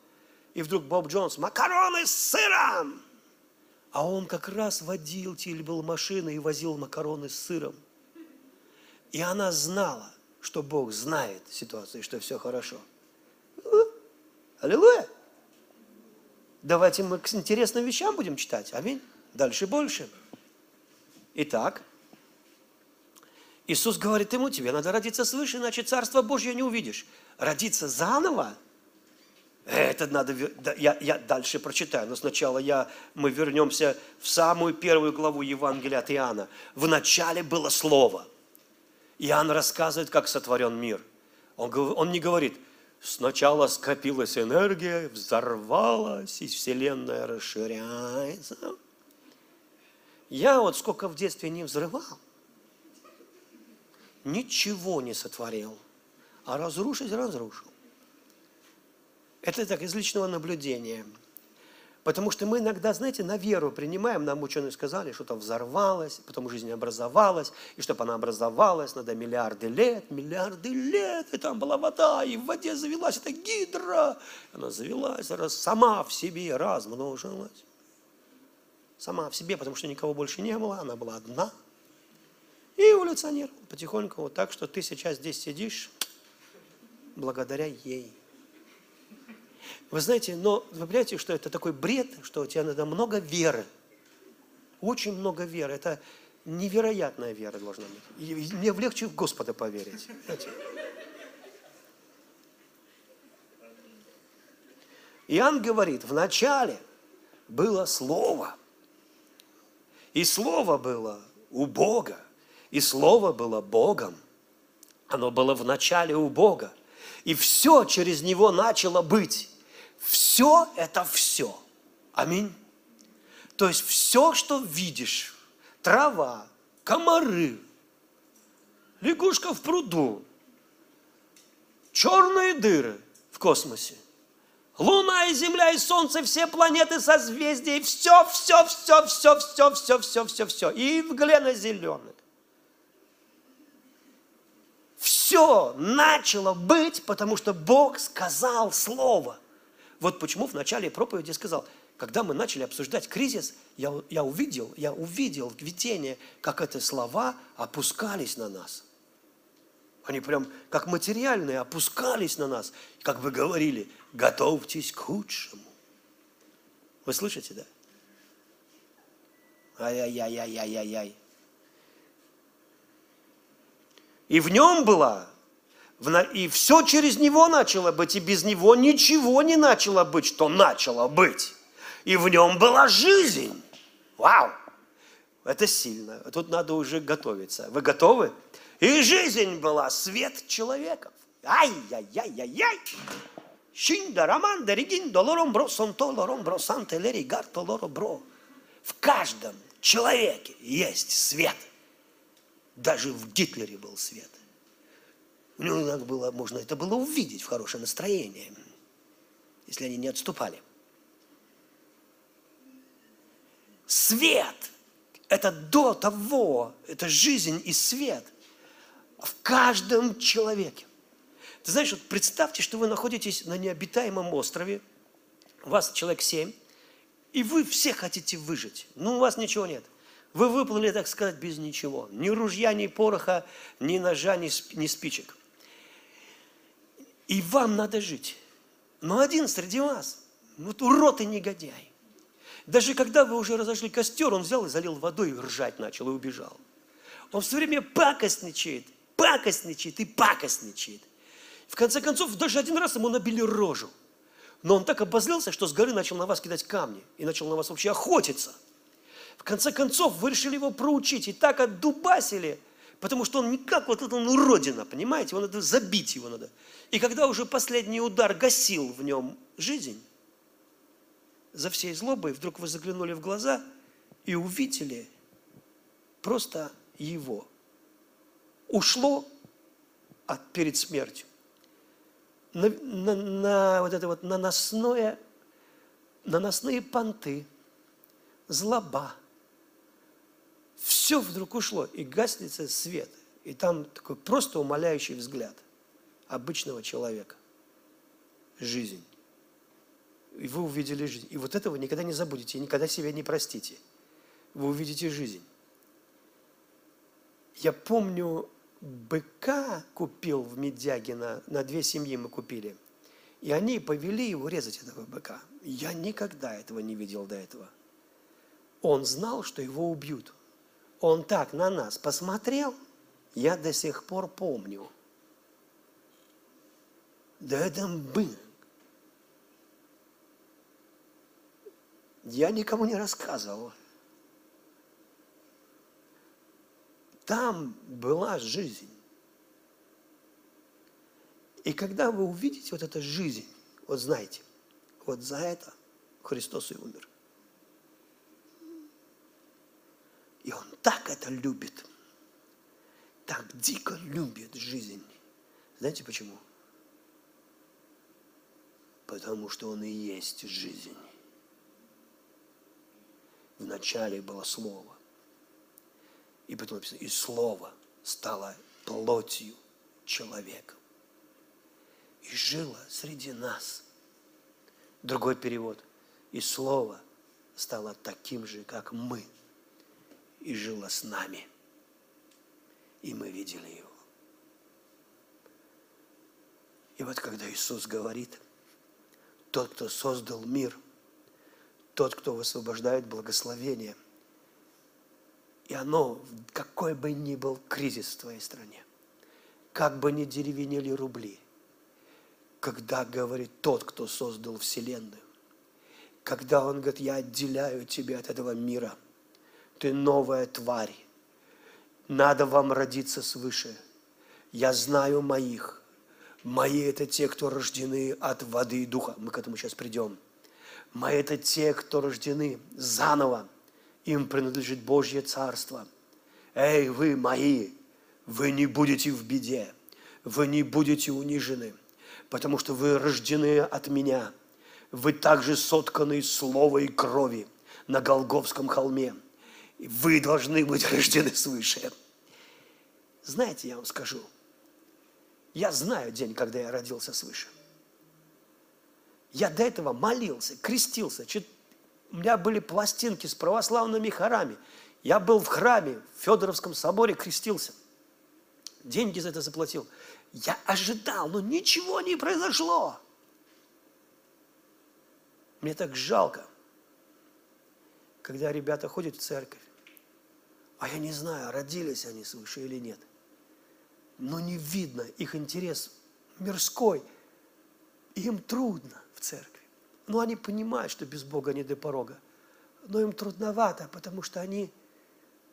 И вдруг Боб Джонс, макароны с сыром. А он как раз водил, был машины и возил макароны с сыром. И она знала, что Бог знает ситуацию, что все хорошо. Аллилуйя! Давайте мы к интересным вещам будем читать. Аминь. Дальше больше. Итак, Иисус говорит ему, тебе надо родиться свыше, иначе Царство Божье не увидишь. Родиться заново? Это надо, я, я дальше прочитаю, но сначала я, мы вернемся в самую первую главу Евангелия от Иоанна. В начале было Слово. Иоанн рассказывает, как сотворен мир. Он, он не говорит, сначала скопилась энергия, взорвалась, и Вселенная расширяется. Я вот сколько в детстве не взрывал, ничего не сотворил, а разрушить разрушил. Это так, из личного наблюдения. Потому что мы иногда, знаете, на веру принимаем, нам ученые сказали, что-то взорвалось, потом жизнь образовалась, и чтобы она образовалась, надо миллиарды лет, миллиарды лет, и там была вода, и в воде завелась эта гидра. Она завелась, раз, сама в себе размножилась. Сама в себе, потому что никого больше не было, она была одна. И эволюционировала потихоньку вот так, что ты сейчас здесь сидишь благодаря ей. Вы знаете, но вы понимаете, что это такой бред, что у тебя надо много веры. Очень много веры. Это невероятная вера должна быть. И мне легче в Господа поверить. Знаете? Иоанн говорит, в начале было Слово. И Слово было у Бога. И Слово было Богом. Оно было в начале у Бога. И все через Него начало быть. Все – это все. Аминь. То есть все, что видишь, трава, комары, лягушка в пруду, черные дыры в космосе, Луна и Земля и Солнце, все планеты, созвездия, и все, все, все, все, все, все, все, все, все, и в глена зеленых. Все начало быть, потому что Бог сказал Слово. Вот почему в начале проповеди сказал, когда мы начали обсуждать кризис, я, я увидел, я увидел в видении, как эти слова опускались на нас. Они прям как материальные опускались на нас, как бы говорили, готовьтесь к худшему. Вы слышите, да? Ай-яй-яй-яй-яй-яй. И в нем была и все через него начало быть, и без него ничего не начало быть, что начало быть. И в нем была жизнь. Вау! Это сильно. Тут надо уже готовиться. Вы готовы? И жизнь была свет человеков. Ай-яй-яй-яй-яй! Шинда, роман, дерегин, долором бро, сонто, лором бро, санте, лери, гарто, лоро, бро. В каждом человеке есть свет. Даже в Гитлере был свет. У него было, можно это было увидеть в хорошее настроение, если они не отступали. Свет – это до того, это жизнь и свет в каждом человеке. Ты знаешь, вот представьте, что вы находитесь на необитаемом острове, вас человек семь, и вы все хотите выжить, но у вас ничего нет. Вы выплыли, так сказать, без ничего. Ни ружья, ни пороха, ни ножа, ни спичек. И вам надо жить. Но один среди вас, вот урод и негодяй. Даже когда вы уже разожгли костер, он взял и залил водой и ржать начал и убежал. Он все время пакостничает, пакостничает и пакостничает. В конце концов, даже один раз ему набили рожу. Но он так обозлился, что с горы начал на вас кидать камни и начал на вас вообще охотиться. В конце концов, вы решили его проучить и так отдубасили – Потому что он никак, вот это он уродина, понимаете? Его надо забить его надо. И когда уже последний удар гасил в нем жизнь, за всей злобой вдруг вы заглянули в глаза и увидели просто его. Ушло от, перед смертью на, на, на вот это вот наносное, наносные понты, злоба, все вдруг ушло, и гаснет свет. И там такой просто умоляющий взгляд обычного человека. Жизнь. И вы увидели жизнь. И вот этого никогда не забудете, и никогда себя не простите. Вы увидите жизнь. Я помню быка купил в Медягино, на две семьи мы купили. И они повели его резать этого быка. Я никогда этого не видел до этого. Он знал, что его убьют. Он так на нас посмотрел, я до сих пор помню. Да это бык. Я никому не рассказывал. Там была жизнь. И когда вы увидите вот эту жизнь, вот знаете, вот за это Христос и умер. И Он так это любит, так дико любит жизнь. Знаете почему? Потому что Он и есть жизнь. Вначале было Слово. И потом написано, и Слово стало плотью человеком. И жило среди нас. Другой перевод. И Слово стало таким же, как мы. И жило с нами. И мы видели его. И вот когда Иисус говорит, тот, кто создал мир, тот, кто высвобождает благословение – и оно, какой бы ни был кризис в твоей стране, как бы ни деревенели рубли, когда говорит тот, кто создал Вселенную, когда он говорит, я отделяю тебя от этого мира, ты новая тварь, надо вам родиться свыше. Я знаю моих. Мои – это те, кто рождены от воды и духа. Мы к этому сейчас придем. Мои – это те, кто рождены заново им принадлежит Божье Царство. Эй, вы мои, вы не будете в беде, вы не будете унижены, потому что вы рождены от меня. Вы также сотканы из слова и крови на Голговском холме. Вы должны быть рождены свыше. Знаете, я вам скажу, я знаю день, когда я родился свыше. Я до этого молился, крестился, у меня были пластинки с православными хорами. Я был в храме, в Федоровском соборе крестился. Деньги за это заплатил. Я ожидал, но ничего не произошло. Мне так жалко, когда ребята ходят в церковь, а я не знаю, родились они свыше или нет. Но не видно их интерес мирской. Им трудно в церкви. Но они понимают, что без Бога не до порога. Но им трудновато, потому что они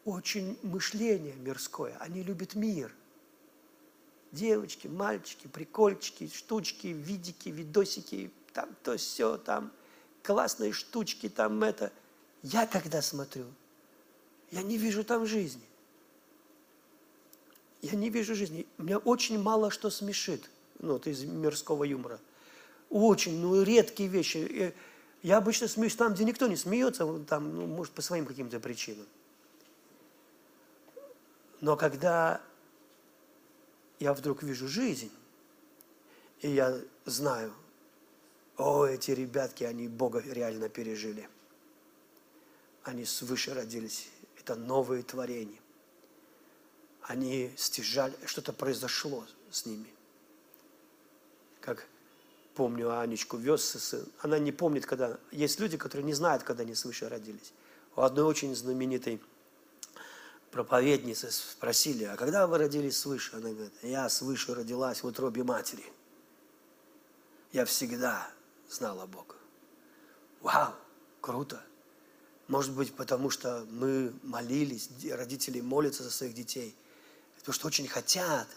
очень мышление мирское, они любят мир. Девочки, мальчики, прикольчики, штучки, видики, видосики, там то все, там классные штучки, там это. Я когда смотрю, я не вижу там жизни. Я не вижу жизни. Меня очень мало что смешит, ну, вот из мирского юмора. Очень, ну, редкие вещи. Я обычно смеюсь там, где никто не смеется, там, ну, может, по своим каким-то причинам. Но когда я вдруг вижу жизнь, и я знаю, о, эти ребятки, они Бога реально пережили. Они свыше родились. Это новые творения. Они стяжали, что-то произошло с ними. Как помню, Анечку вез сын. Она не помнит, когда... Есть люди, которые не знают, когда они свыше родились. У одной очень знаменитой проповедницы спросили, а когда вы родились свыше? Она говорит, я свыше родилась в утробе матери. Я всегда знала Бога. Вау, круто. Может быть, потому что мы молились, родители молятся за своих детей, потому что очень хотят,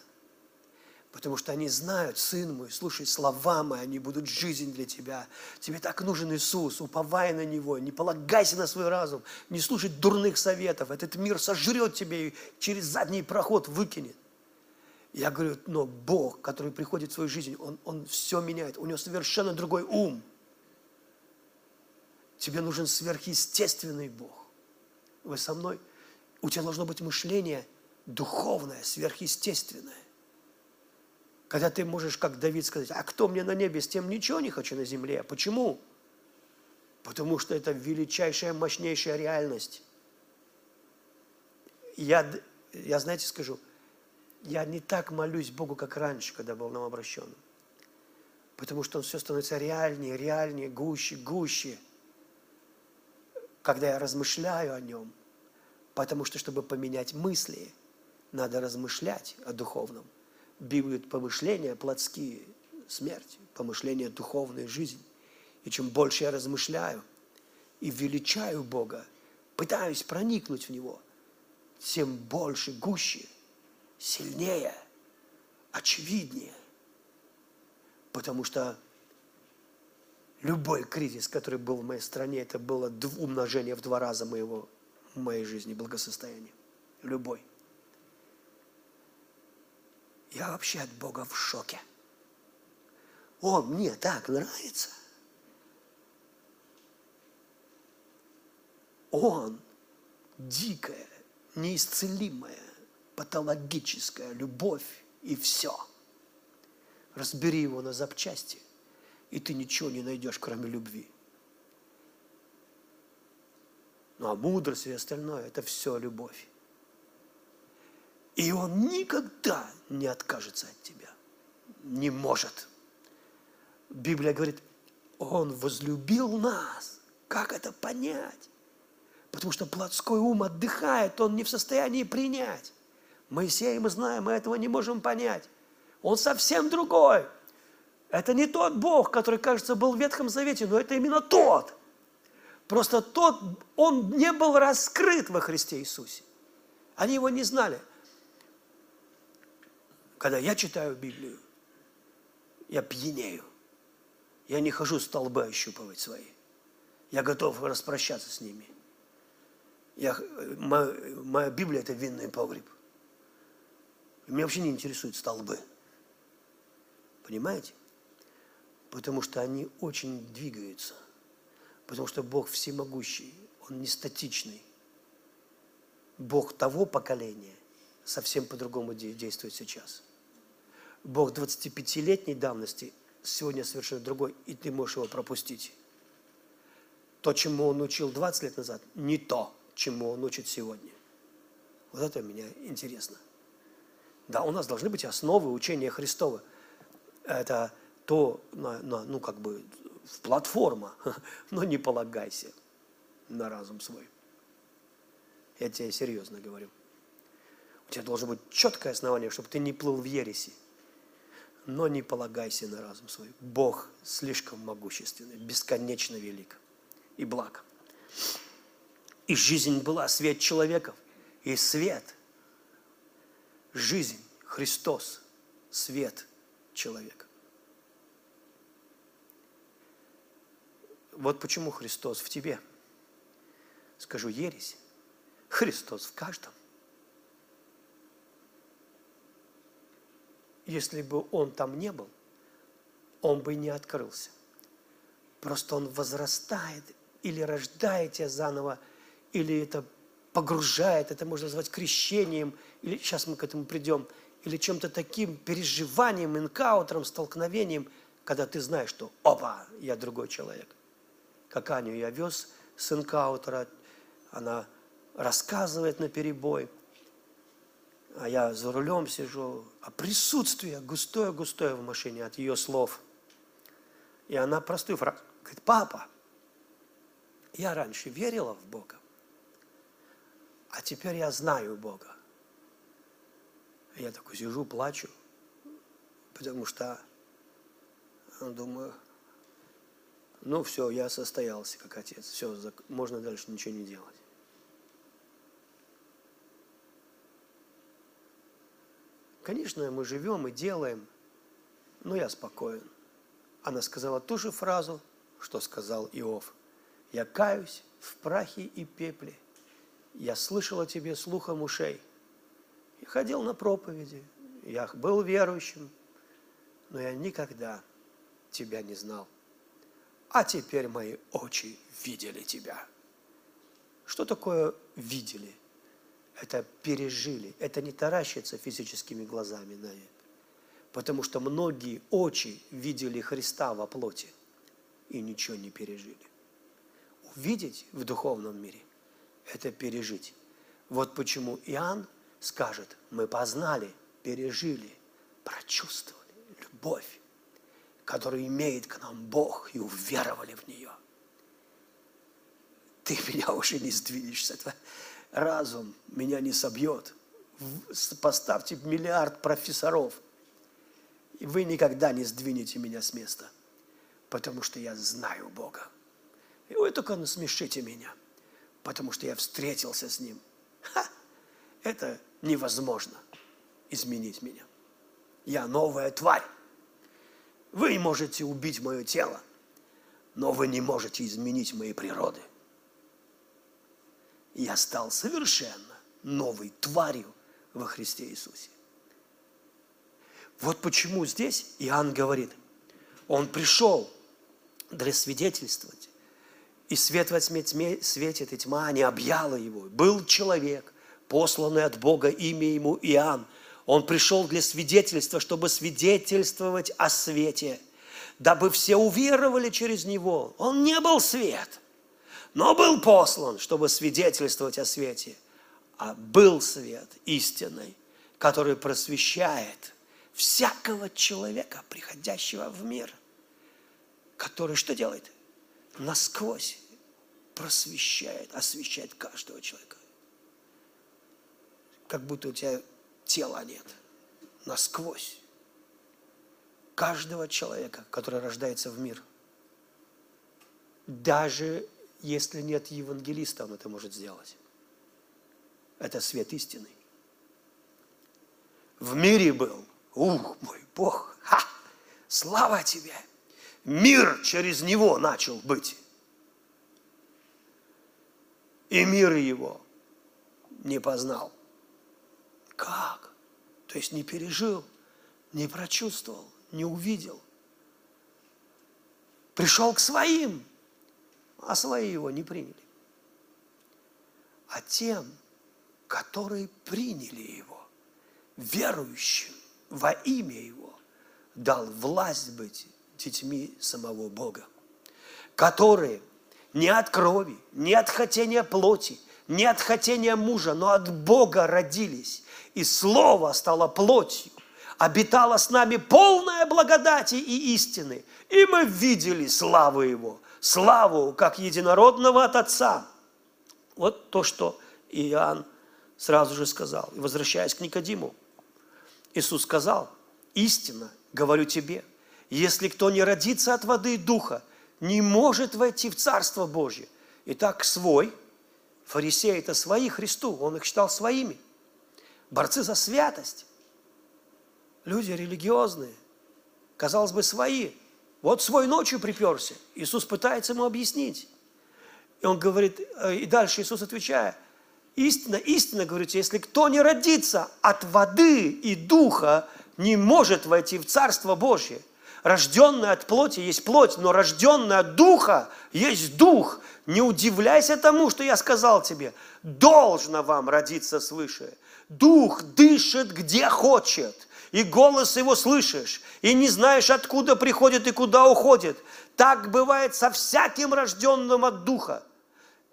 Потому что они знают, сын мой, слушай слова мои, они будут жизнь для тебя. Тебе так нужен Иисус, уповай на Него, не полагайся на свой разум, не слушай дурных советов. Этот мир сожрет тебя и через задний проход выкинет. Я говорю, но Бог, который приходит в свою жизнь, Он, он все меняет, у Него совершенно другой ум. Тебе нужен сверхъестественный Бог. Вы со мной? У тебя должно быть мышление духовное, сверхъестественное. Когда ты можешь, как Давид, сказать, а кто мне на небе, с тем ничего не хочу на земле. Почему? Потому что это величайшая, мощнейшая реальность. Я, я знаете, скажу, я не так молюсь Богу, как раньше, когда был новообращенным. Потому что Он все становится реальнее, реальнее, гуще, гуще. Когда я размышляю о Нем. Потому что, чтобы поменять мысли, надо размышлять о духовном. Библия помышления плотские, смерть, помышления духовная жизнь. И чем больше я размышляю и величаю Бога, пытаюсь проникнуть в Него, тем больше, гуще, сильнее, очевиднее. Потому что любой кризис, который был в моей стране, это было умножение в два раза моего, моей жизни благосостояния. Любой. Я вообще от Бога в шоке. Он мне так нравится. Он дикая, неисцелимая, патологическая любовь и все. Разбери его на запчасти, и ты ничего не найдешь, кроме любви. Ну а мудрость и остальное – это все любовь. И он никогда не откажется от тебя. Не может. Библия говорит, он возлюбил нас. Как это понять? Потому что плотской ум отдыхает, он не в состоянии принять. Моисея мы знаем, мы этого не можем понять. Он совсем другой. Это не тот Бог, который, кажется, был в Ветхом Завете, но это именно тот. Просто тот, он не был раскрыт во Христе Иисусе. Они его не знали. Когда я читаю Библию, я пьянею. Я не хожу столбы ощупывать свои. Я готов распрощаться с ними. Я, моя, моя Библия – это винный погреб. Меня вообще не интересуют столбы. Понимаете? Потому что они очень двигаются. Потому что Бог всемогущий, Он не статичный. Бог того поколения совсем по-другому действует сейчас. Бог 25-летней давности сегодня совершенно другой, и ты можешь его пропустить. То, чему он учил 20 лет назад, не то, чему он учит сегодня. Вот это меня интересно. Да, у нас должны быть основы учения Христова. Это то, ну, как бы, в платформа, но не полагайся на разум свой. Я тебе серьезно говорю. У тебя должно быть четкое основание, чтобы ты не плыл в ереси но не полагайся на разум свой. Бог слишком могущественный, бесконечно велик и благ. И жизнь была свет человеков, и свет, жизнь, Христос, свет человека. Вот почему Христос в тебе. Скажу ересь. Христос в каждом. если бы он там не был, он бы не открылся. Просто он возрастает или рождает тебя заново, или это погружает, это можно назвать крещением, или сейчас мы к этому придем, или чем-то таким переживанием, инкаутером, столкновением, когда ты знаешь, что опа, я другой человек. Как Аню я вез с инкаутера, она рассказывает на перебой – а я за рулем сижу, а присутствие густое-густое в машине от ее слов. И она простую фразу говорит, папа, я раньше верила в Бога, а теперь я знаю Бога. Я такой сижу, плачу, потому что ну, думаю, ну все, я состоялся как отец, все, можно дальше ничего не делать. Конечно, мы живем и делаем, но я спокоен. Она сказала ту же фразу, что сказал Иов. «Я каюсь в прахе и пепле. Я слышал о тебе слухом ушей. Я ходил на проповеди, я был верующим, но я никогда тебя не знал. А теперь мои очи видели тебя». Что такое «видели»? это пережили. Это не таращится физическими глазами на это. Потому что многие очи видели Христа во плоти и ничего не пережили. Увидеть в духовном мире – это пережить. Вот почему Иоанн скажет, мы познали пережили, прочувствовали любовь, которую имеет к нам Бог, и уверовали в нее. Ты меня уже не сдвинешь с этого. Разум меня не собьет. Поставьте миллиард профессоров, и вы никогда не сдвинете меня с места, потому что я знаю Бога. И вы только насмешите меня, потому что я встретился с Ним. Ха! Это невозможно изменить меня. Я новая тварь. Вы можете убить мое тело, но вы не можете изменить моей природы. Я стал совершенно новой тварью во Христе Иисусе. Вот почему здесь Иоанн говорит, он пришел для свидетельствовать, и свет во тьме, тьме светит, и тьма не объяла его. Был человек, посланный от Бога, имя ему Иоанн. Он пришел для свидетельства, чтобы свидетельствовать о свете, дабы все уверовали через него. Он не был свет, но был послан, чтобы свидетельствовать о свете. А был свет истинный, который просвещает всякого человека, приходящего в мир, который что делает? Насквозь просвещает, освещает каждого человека. Как будто у тебя тела нет. Насквозь. Каждого человека, который рождается в мир. Даже если нет евангелиста, он это может сделать. Это свет истины. В мире был, ух, мой Бог, ха, слава тебе! Мир через него начал быть и мир его не познал. Как? То есть не пережил, не прочувствовал, не увидел. Пришел к своим, а свои его не приняли. А тем, которые приняли его, верующим во имя его, дал власть быть детьми самого Бога, которые – не от крови, не от хотения плоти, не от хотения мужа, но от Бога родились. И Слово стало плотью, обитало с нами полная благодати и истины. И мы видели славу Его, славу, как единородного от Отца. Вот то, что Иоанн сразу же сказал. И возвращаясь к Никодиму, Иисус сказал, истинно говорю тебе, если кто не родится от воды и духа, не может войти в Царство Божье. Итак, свой, фарисеи это свои Христу, он их считал своими. Борцы за святость, люди религиозные, казалось бы, свои. Вот свой ночью приперся. Иисус пытается ему объяснить. И он говорит, э, и дальше Иисус отвечает, истинно, истинно, говорите, если кто не родится от воды и духа, не может войти в Царство Божье – Рожденный от плоти есть плоть, но рожденный от духа есть дух. Не удивляйся тому, что я сказал тебе. Должно вам родиться свыше. Дух дышит где хочет, и голос его слышишь, и не знаешь, откуда приходит и куда уходит. Так бывает со всяким рожденным от духа.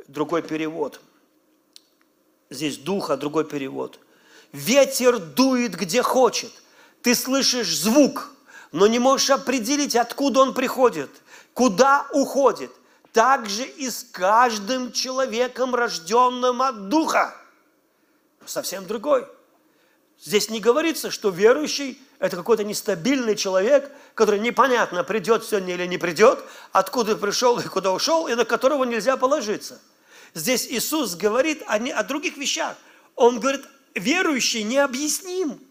Другой перевод. Здесь духа, другой перевод. Ветер дует где хочет. Ты слышишь звук – но не можешь определить, откуда он приходит, куда уходит. Так же и с каждым человеком, рожденным от Духа. Совсем другой. Здесь не говорится, что верующий – это какой-то нестабильный человек, который непонятно, придет сегодня или не придет, откуда пришел и куда ушел, и на которого нельзя положиться. Здесь Иисус говорит о, не, о других вещах. Он говорит, верующий необъясним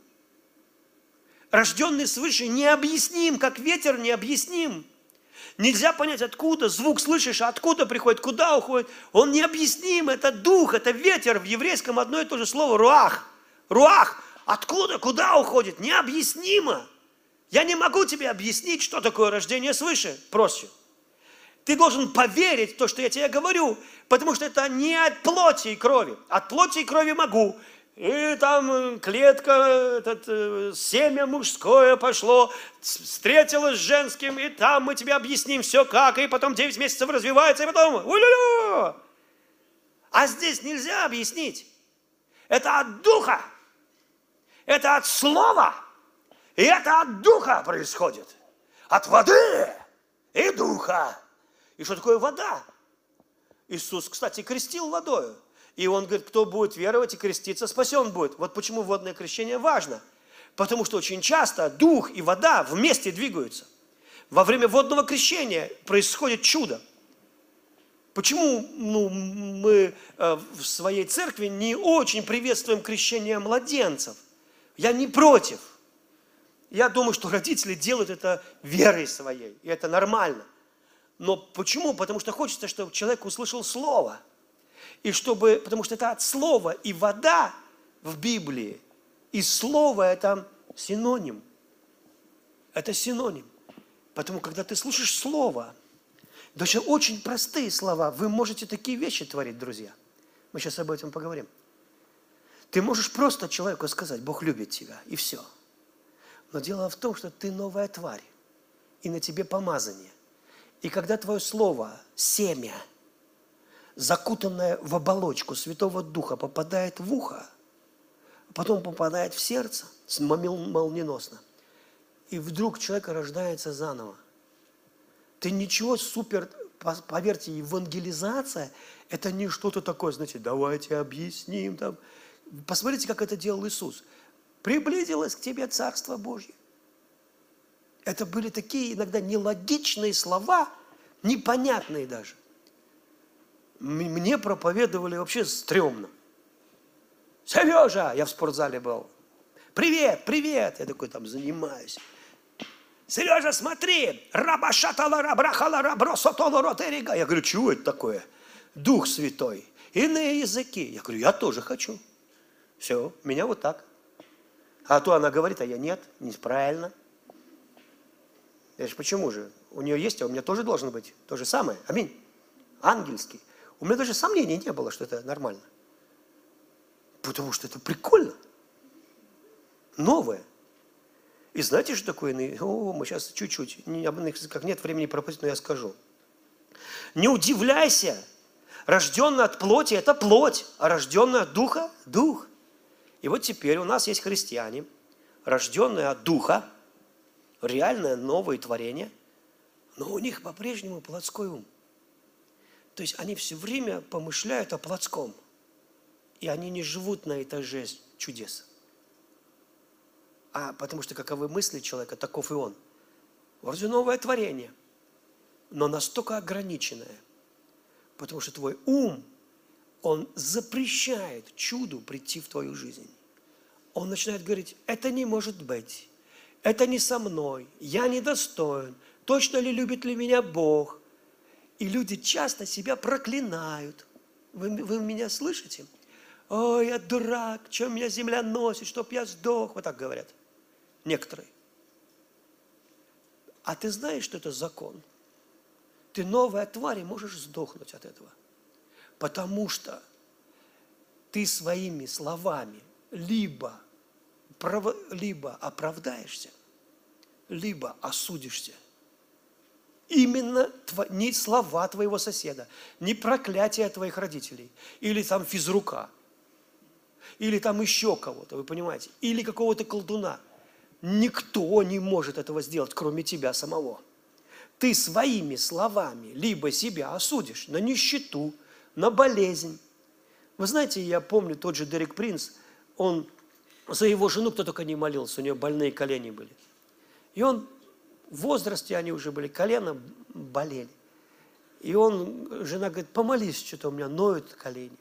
рожденный свыше, необъясним, как ветер необъясним. Нельзя понять, откуда звук слышишь, откуда приходит, куда уходит. Он необъясним, это дух, это ветер. В еврейском одно и то же слово руах. Руах. Откуда, куда уходит? Необъяснимо. Я не могу тебе объяснить, что такое рождение свыше. Проще. Ты должен поверить в то, что я тебе говорю, потому что это не от плоти и крови. От плоти и крови могу и там э, клетка, этот, э, семя мужское пошло, встретилось с женским, и там мы тебе объясним все как, и потом 9 месяцев развивается, и потом улю А здесь нельзя объяснить. Это от духа. Это от слова. И это от духа происходит. От воды и духа. И что такое вода? Иисус, кстати, крестил водою. И он говорит, кто будет веровать и креститься, спасен будет. Вот почему водное крещение важно. Потому что очень часто дух и вода вместе двигаются. Во время водного крещения происходит чудо. Почему ну, мы э, в своей церкви не очень приветствуем крещение младенцев? Я не против. Я думаю, что родители делают это верой своей, и это нормально. Но почему? Потому что хочется, чтобы человек услышал слово. И чтобы, потому что это от слова, и вода в Библии, и слово это синоним. Это синоним. Потому когда ты слушаешь слово, даже очень простые слова. Вы можете такие вещи творить, друзья. Мы сейчас об этом поговорим. Ты можешь просто человеку сказать, Бог любит тебя, и все. Но дело в том, что ты новая тварь, и на тебе помазание. И когда твое слово, семя, закутанное в оболочку Святого Духа, попадает в ухо, потом попадает в сердце, молниеносно, и вдруг человек рождается заново – ты ничего супер, поверьте, евангелизация – это не что-то такое, знаете, давайте объясним там. Посмотрите, как это делал Иисус. Приблизилось к тебе Царство Божье. Это были такие иногда нелогичные слова, непонятные даже. Мне проповедовали вообще стрёмно. Сережа, я в спортзале был. Привет, привет. Я такой там занимаюсь. Сережа, смотри, рабашатала рабрахала рабросотола ротерига. Я говорю, чего это такое? Дух Святой. Иные языки. Я говорю, я тоже хочу. Все, меня вот так. А то она говорит, а я нет, неправильно. Я же почему же? У нее есть, а у меня тоже должно быть то же самое. Аминь. Ангельский. У меня даже сомнений не было, что это нормально. Потому что это прикольно. Новое. И знаете, что такое иные? О, мы сейчас чуть-чуть, как нет времени пропустить, но я скажу. Не удивляйся, рожденный от плоти – это плоть, а рожденный от духа – дух. И вот теперь у нас есть христиане, рожденные от духа, реальное новое творение, но у них по-прежнему плотской ум. То есть они все время помышляют о плотском, и они не живут на этаже чудес а потому что каковы мысли человека, таков и он. Вроде новое творение, но настолько ограниченное, потому что твой ум, он запрещает чуду прийти в твою жизнь. Он начинает говорить, это не может быть, это не со мной, я недостоин, точно ли любит ли меня Бог? И люди часто себя проклинают. Вы, вы меня слышите? Ой, я дурак, чем меня земля носит, чтоб я сдох. Вот так говорят некоторые. А ты знаешь, что это закон? Ты новая тварь и можешь сдохнуть от этого. Потому что ты своими словами либо, либо оправдаешься, либо осудишься. Именно не слова твоего соседа, не проклятие твоих родителей, или там физрука, или там еще кого-то, вы понимаете, или какого-то колдуна – Никто не может этого сделать, кроме тебя самого. Ты своими словами либо себя осудишь на нищету, на болезнь. Вы знаете, я помню, тот же Дерек Принц, он за его жену кто только не молился, у нее больные колени были. И он возрасте, они уже были, колено болели. И он, жена говорит, помолись, что-то у меня ноют колени.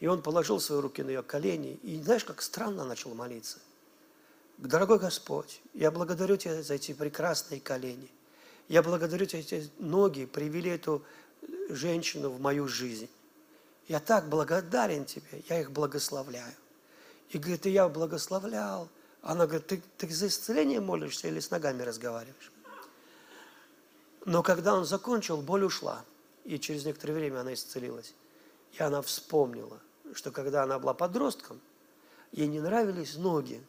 И он положил свои руки на ее колени, и знаешь, как странно начал молиться. Дорогой Господь, я благодарю Тебя за эти прекрасные колени. Я благодарю Тебя, эти ноги привели эту женщину в мою жизнь. Я так благодарен Тебе, я их благословляю. И говорит, и я благословлял. Она говорит, ты, ты за исцеление молишься или с ногами разговариваешь? Но когда он закончил, боль ушла. И через некоторое время она исцелилась. И она вспомнила, что когда она была подростком, ей не нравились ноги,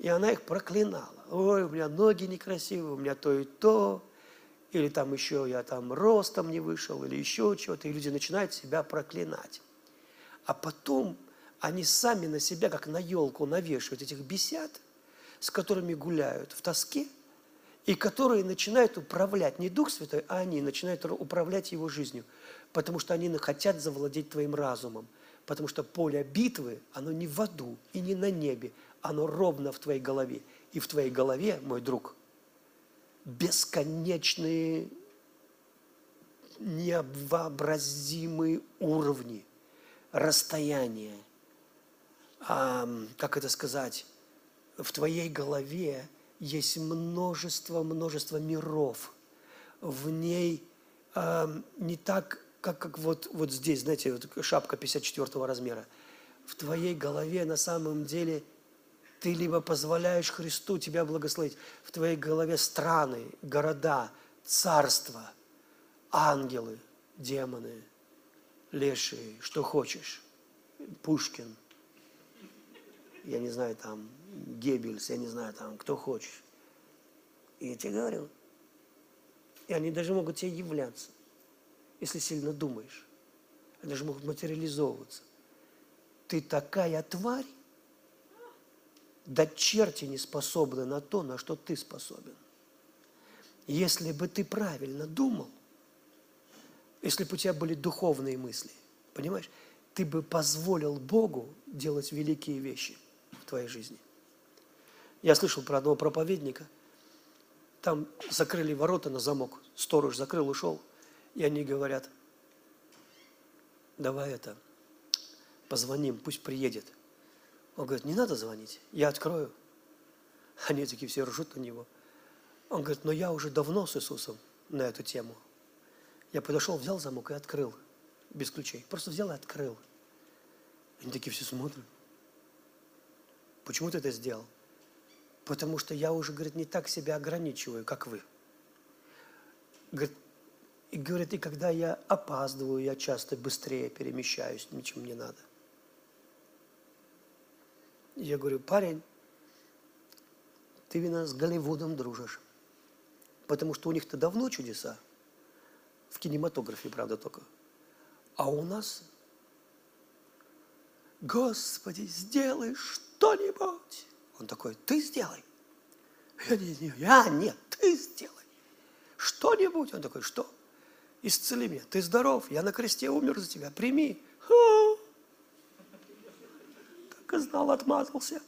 и она их проклинала. Ой, у меня ноги некрасивые, у меня то и то. Или там еще я там ростом не вышел, или еще чего-то. И люди начинают себя проклинать. А потом они сами на себя, как на елку, навешивают этих бесят, с которыми гуляют в тоске, и которые начинают управлять не Дух Святой, а они начинают управлять его жизнью, потому что они хотят завладеть твоим разумом, потому что поле битвы, оно не в аду и не на небе, оно ровно в твоей голове. И в твоей голове, мой друг, бесконечные, невообразимые уровни, расстояния, как это сказать, в твоей голове есть множество, множество миров. В ней не так, как, как вот, вот здесь, знаете, вот шапка 54 размера. В твоей голове на самом деле ты либо позволяешь Христу тебя благословить, в твоей голове страны, города, царства, ангелы, демоны, лешие, что хочешь, Пушкин, я не знаю, там, Геббельс, я не знаю, там, кто хочешь. И я тебе говорю, и они даже могут тебе являться, если сильно думаешь. Они даже могут материализовываться. Ты такая тварь, да черти не способны на то, на что ты способен. Если бы ты правильно думал, если бы у тебя были духовные мысли, понимаешь, ты бы позволил Богу делать великие вещи в твоей жизни. Я слышал про одного проповедника, там закрыли ворота на замок, сторож закрыл, ушел, и они говорят, давай это, позвоним, пусть приедет. Он говорит, не надо звонить, я открою. Они такие все ржут на него. Он говорит, но я уже давно с Иисусом на эту тему. Я подошел, взял замок и открыл, без ключей. Просто взял и открыл. Они такие все смотрят. Почему ты это сделал? Потому что я уже, говорит, не так себя ограничиваю, как вы. Говорит, и говорит, и когда я опаздываю, я часто быстрее перемещаюсь, ничем не надо. Я говорю, парень, ты вина с Голливудом дружишь. Потому что у них-то давно чудеса. В кинематографе, правда, только. А у нас, Господи, сделай что-нибудь. Он такой, ты сделай. Я, не, не, я нет, ты сделай. Что-нибудь. Он такой, что? Исцели меня. Ты здоров, я на кресте умер за тебя, прими. Ха! Так и знал, отмазался.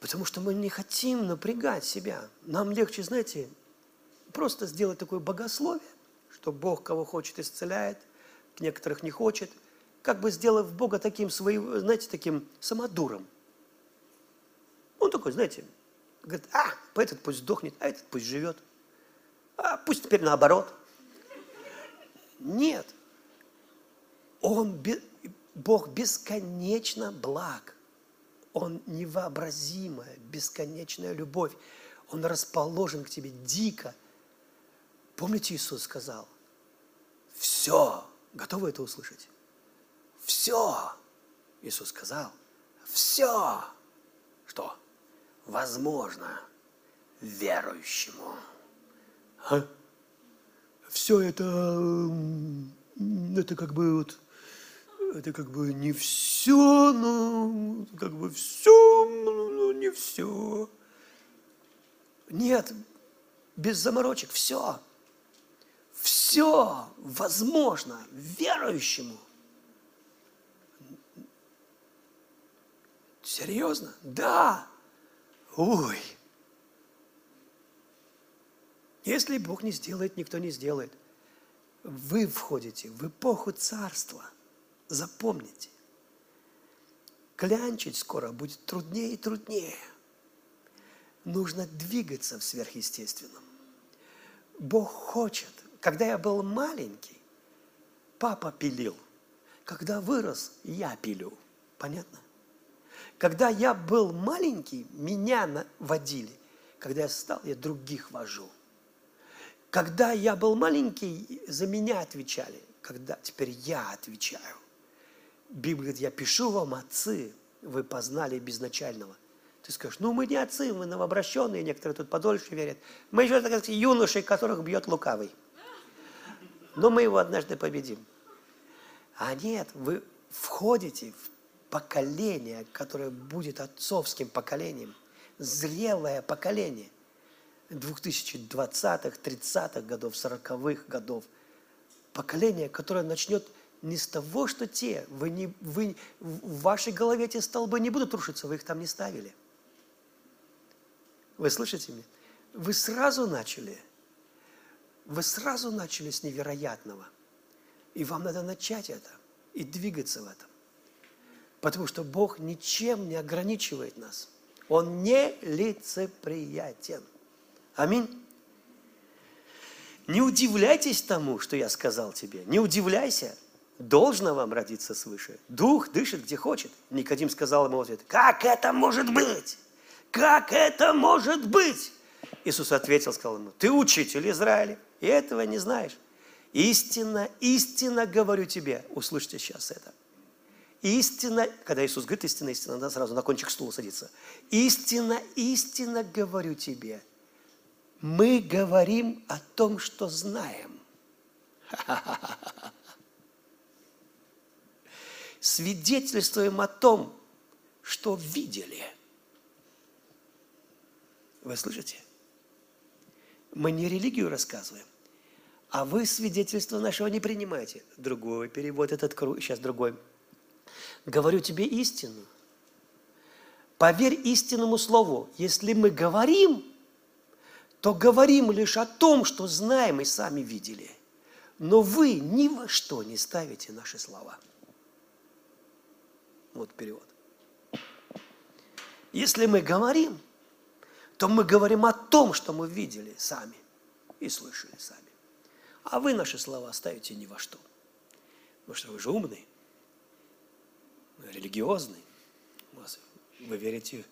Потому что мы не хотим напрягать себя. Нам легче, знаете, просто сделать такое богословие, что Бог кого хочет исцеляет, некоторых не хочет, как бы сделав Бога таким своим, знаете, таким самодуром. Он такой, знаете, говорит, а, этот пусть сдохнет, а этот пусть живет. А пусть теперь наоборот. Нет. Он, Бог бесконечно благ. Он невообразимая, бесконечная любовь. Он расположен к тебе дико. Помните, Иисус сказал, все, готовы это услышать? Все, Иисус сказал, все, что возможно верующему. А? Все это, это как бы вот, это как бы не все, но как бы все, но не все. Нет, без заморочек, все. Все возможно верующему. Серьезно? Да. Ой. Если Бог не сделает, никто не сделает. Вы входите в эпоху царства. Запомните. Клянчить скоро будет труднее и труднее. Нужно двигаться в сверхъестественном. Бог хочет. Когда я был маленький, папа пилил. Когда вырос, я пилю. Понятно? Когда я был маленький, меня водили. Когда я стал, я других вожу. Когда я был маленький, за меня отвечали. Когда теперь я отвечаю. Библия говорит, я пишу вам, отцы, вы познали безначального. Ты скажешь, ну мы не отцы, мы новообращенные, некоторые тут подольше верят. Мы еще, так сказать, юноши, которых бьет лукавый. Но мы его однажды победим. А нет, вы, входите в поколение, которое будет отцовским поколением, зрелое поколение 2020-х, 30-х годов, 40-х годов. Поколение, которое начнет не с того, что те, вы не, вы, в вашей голове эти столбы не будут рушиться, вы их там не ставили. Вы слышите меня? Вы сразу начали, вы сразу начали с невероятного. И вам надо начать это и двигаться в этом. Потому что Бог ничем не ограничивает нас. Он не лицеприятен. Аминь. Не удивляйтесь тому, что я сказал тебе. Не удивляйся. Должно вам родиться свыше. Дух дышит, где хочет. Никодим сказал ему в ответ, как это может быть? Как это может быть? Иисус ответил, сказал ему, ты учитель Израиля, и этого не знаешь. Истинно, истинно говорю тебе, услышьте сейчас это. Истинно, когда Иисус говорит истинно, истинно, надо сразу на кончик стула садиться. Истинно, истинно говорю тебе, мы говорим о том, что знаем. Свидетельствуем о том, что видели. Вы слышите? Мы не религию рассказываем, а вы свидетельство нашего не принимаете. Другой перевод этот, сейчас другой. Говорю тебе истину. Поверь истинному слову. Если мы говорим, то говорим лишь о том, что знаем и сами видели. Но вы ни во что не ставите наши слова. Вот перевод. Если мы говорим, то мы говорим о том, что мы видели сами и слышали сами. А вы наши слова ставите ни во что. Потому что вы же умный, вы религиозный, вы верите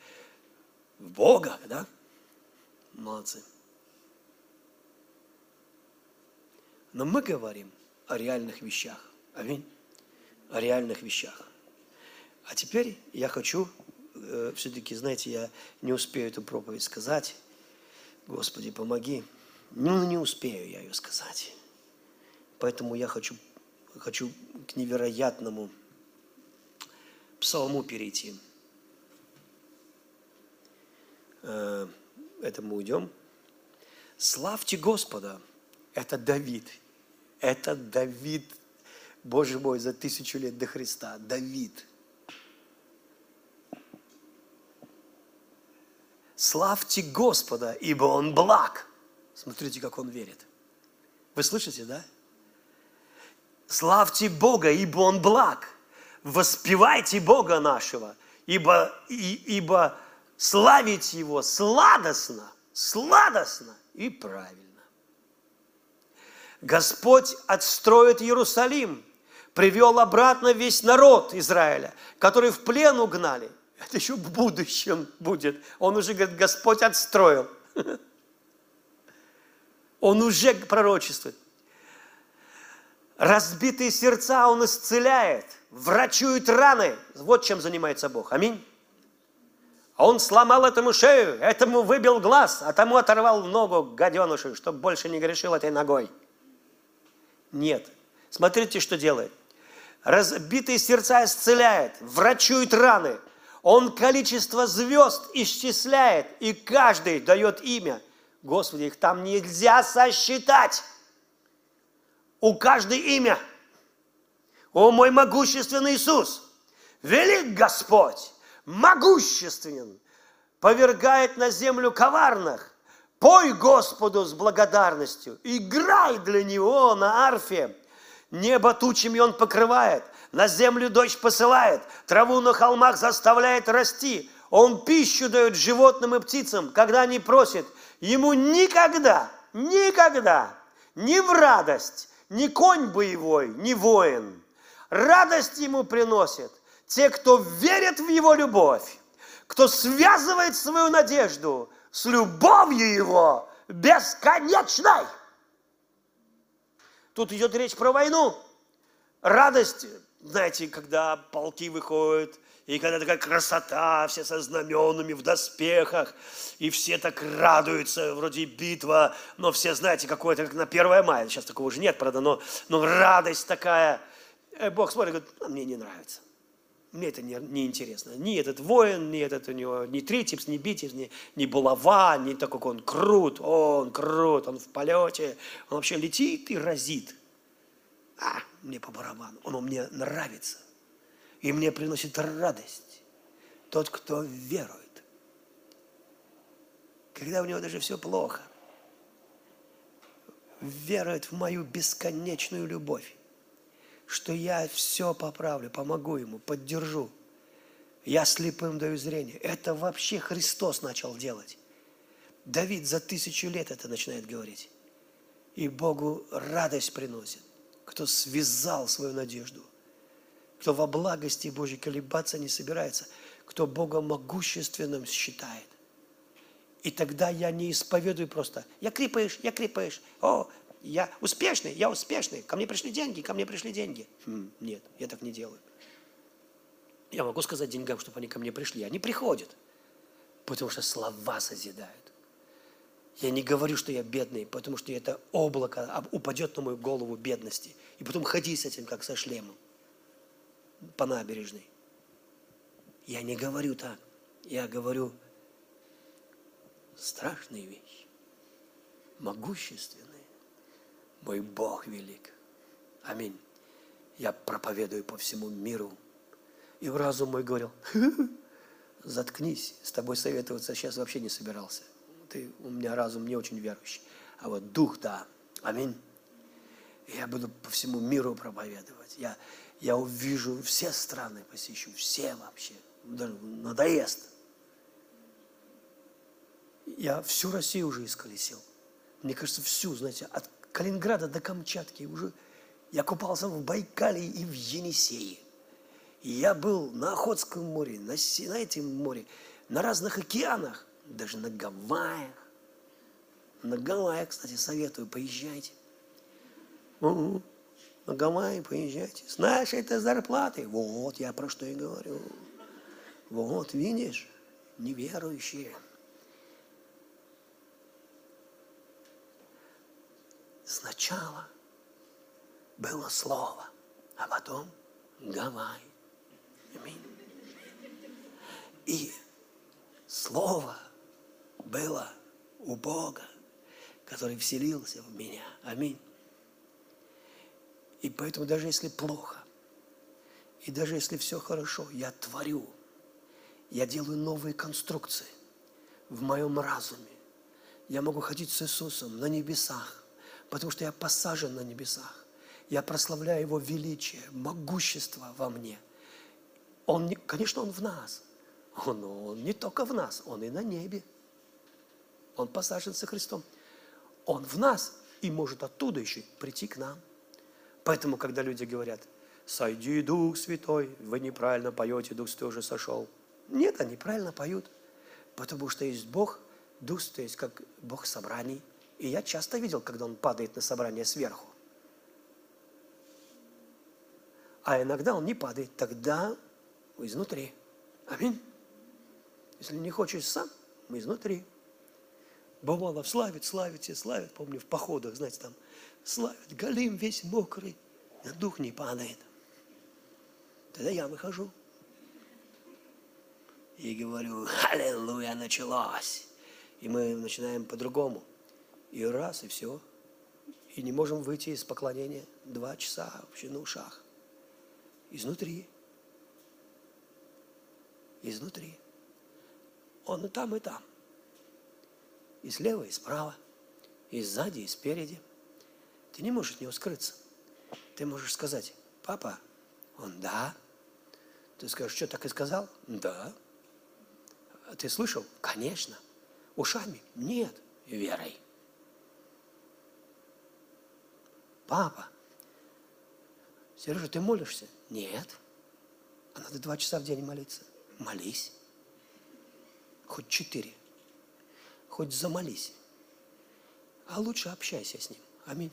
в Бога, да? Молодцы. Но мы говорим о реальных вещах. Аминь. О реальных вещах. А теперь я хочу э, все-таки, знаете, я не успею эту проповедь сказать. Господи, помоги. Ну, не успею я ее сказать. Поэтому я хочу, хочу к невероятному псалму перейти. Э, это мы уйдем. Славьте Господа. Это Давид. Это Давид, Боже мой, за тысячу лет до Христа. Давид – Славьте Господа, ибо Он благ. Смотрите, как он верит. Вы слышите, да? Славьте Бога, ибо Он благ. Воспевайте Бога нашего, ибо, и, ибо славить Его сладостно, сладостно и правильно. Господь отстроит Иерусалим, привел обратно весь народ Израиля, который в плен угнали – это еще в будущем будет. Он уже говорит, Господь отстроил. Он уже пророчествует. Разбитые сердца Он исцеляет, врачует раны. Вот чем занимается Бог. Аминь. А он сломал этому шею, этому выбил глаз, а тому оторвал ногу гаденышу, чтобы больше не грешил этой ногой. Нет. Смотрите, что делает. Разбитые сердца исцеляет, врачует раны – он количество звезд исчисляет, и каждый дает имя. Господи, их там нельзя сосчитать. У каждой имя. О мой могущественный Иисус, велик Господь, могущественен, повергает на землю коварных. Пой Господу с благодарностью, играй для Него на арфе. Небо тучами Он покрывает – на землю дождь посылает, траву на холмах заставляет расти. Он пищу дает животным и птицам, когда они просят. Ему никогда, никогда, ни в радость, ни конь боевой, ни воин. Радость ему приносит те, кто верит в его любовь, кто связывает свою надежду с любовью его бесконечной. Тут идет речь про войну. Радость знаете, когда полки выходят, и когда такая красота, все со знаменами в доспехах, и все так радуются, вроде битва, но все, знаете, какое-то, как на 1 мая, сейчас такого уже нет, правда, но, но радость такая, Бог смотрит говорит, а мне не нравится. Мне это не, не интересно. Ни этот воин, ни этот у него, ни тритипс, ни битипс, ни, ни булава, ни такой, он крут, о, он крут, он в полете, он вообще летит и разит. А, мне по барабану, он мне нравится. И мне приносит радость тот, кто верует. Когда у него даже все плохо, верует в мою бесконечную любовь что я все поправлю, помогу ему, поддержу. Я слепым даю зрение. Это вообще Христос начал делать. Давид за тысячу лет это начинает говорить. И Богу радость приносит, кто связал свою надежду, кто во благости Божьей колебаться не собирается, кто Бога могущественным считает. И тогда я не исповедую просто, я крепаешь, я крепаешь, о, я успешный, я успешный, ко мне пришли деньги, ко мне пришли деньги. Хм, нет, я так не делаю. Я могу сказать деньгам, чтобы они ко мне пришли. Они приходят, потому что слова созидают. Я не говорю, что я бедный, потому что это облако упадет на мою голову бедности. И потом ходи с этим, как со шлемом, по набережной. Я не говорю так. Я говорю страшные вещи, могущественные. Мой Бог велик. Аминь. Я проповедую по всему миру. И в разум мой говорил, заткнись, с тобой советоваться сейчас вообще не собирался. Ты, у меня разум не очень верующий. А вот дух, да. Аминь. Я буду по всему миру проповедовать. Я, я увижу все страны, посещу, все вообще. Даже надоест. Я всю Россию уже исколесил. Мне кажется, всю, знаете, от Калининграда до Камчатки. Уже я купался в Байкале и в Енисее. Я был на Охотском море, на, на этом море, на разных океанах, даже на Гавайях. На Гавайях, кстати, советую, поезжайте. Угу. На Гавайи поезжайте. С нашей-то зарплаты. Вот, я про что и говорю. Вот, видишь, неверующие – Сначала было слово, а потом Гавай. Аминь. И слово было у Бога, который вселился в меня. Аминь. И поэтому даже если плохо, и даже если все хорошо, я творю, я делаю новые конструкции в моем разуме. Я могу ходить с Иисусом на небесах, потому что я посажен на небесах. Я прославляю Его величие, могущество во мне. Он, конечно, Он в нас. Он, он не только в нас, Он и на небе. Он посажен со Христом. Он в нас и может оттуда еще прийти к нам. Поэтому, когда люди говорят, «Сойди, Дух Святой», вы неправильно поете, Дух Святой уже сошел. Нет, они правильно поют, потому что есть Бог, Дух Святой есть как Бог собраний – и я часто видел, когда он падает на собрание сверху. А иногда он не падает, тогда изнутри. Аминь. Если не хочешь сам, мы изнутри. Бывало, славит, славит, и славит. Помню, в походах, знаете, там славит, галим весь мокрый, а дух не падает. Тогда я выхожу и говорю, аллилуйя, началось. И мы начинаем по-другому – и раз, и все. И не можем выйти из поклонения два часа вообще на ушах. Изнутри. Изнутри. Он и там, и там. И слева, и справа. И сзади, и спереди. Ты не можешь от него скрыться. Ты можешь сказать, папа, он да. Ты скажешь, что так и сказал? Да. А ты слышал? Конечно. Ушами? Нет. Верой. Папа, Сережа, ты молишься? Нет. А надо два часа в день молиться. Молись. Хоть четыре. Хоть замолись. А лучше общайся с ним. Аминь.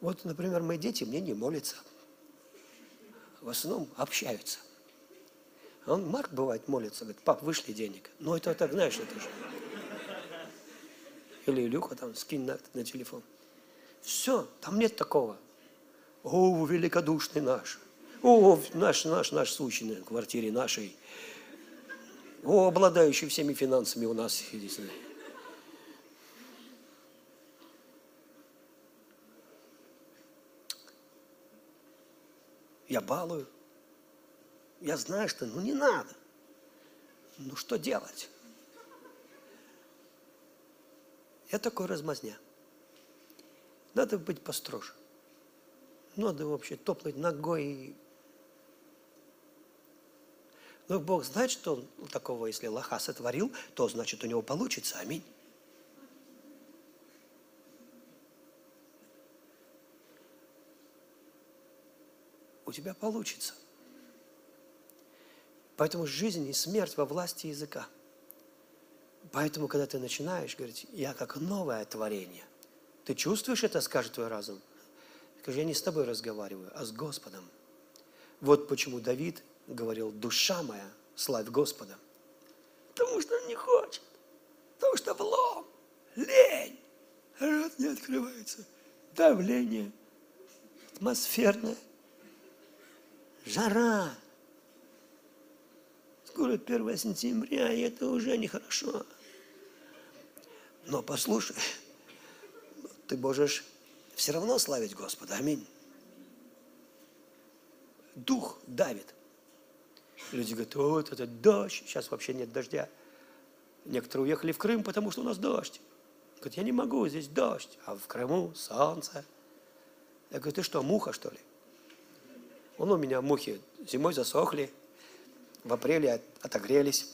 Вот, например, мои дети мне не молятся. В основном общаются. Он, Марк, бывает, молится, говорит, пап, вышли денег. Ну, это так, знаешь, это же. Или Илюха там, скинь на, на телефон. Все, там нет такого. О, великодушный наш. О, наш, наш, наш сущий в квартире нашей. О, обладающий всеми финансами у нас. Я балую. Я знаю, что ну не надо. Ну что делать? Я такой размазня. Надо быть построже. Надо вообще топнуть ногой. Но Бог знает, что он такого, если лоха сотворил, то значит у него получится. Аминь. У тебя получится. Поэтому жизнь и смерть во власти языка. Поэтому, когда ты начинаешь говорить, я как новое творение, ты чувствуешь это, скажет твой разум? Скажи, я не с тобой разговариваю, а с Господом. Вот почему Давид говорил, душа моя, славь Господа. Потому что он не хочет. Потому что влом, лень, рот не открывается, давление атмосферное, жара. Скоро 1 сентября, и это уже нехорошо. Но послушай, ты можешь все равно славить Господа. Аминь. Дух давит. Люди говорят, вот это дождь, сейчас вообще нет дождя. Некоторые уехали в Крым, потому что у нас дождь. Говорят, я не могу, здесь дождь, а в Крыму солнце. Я говорю, ты что, муха, что ли? Он у меня мухи зимой засохли, в апреле отогрелись.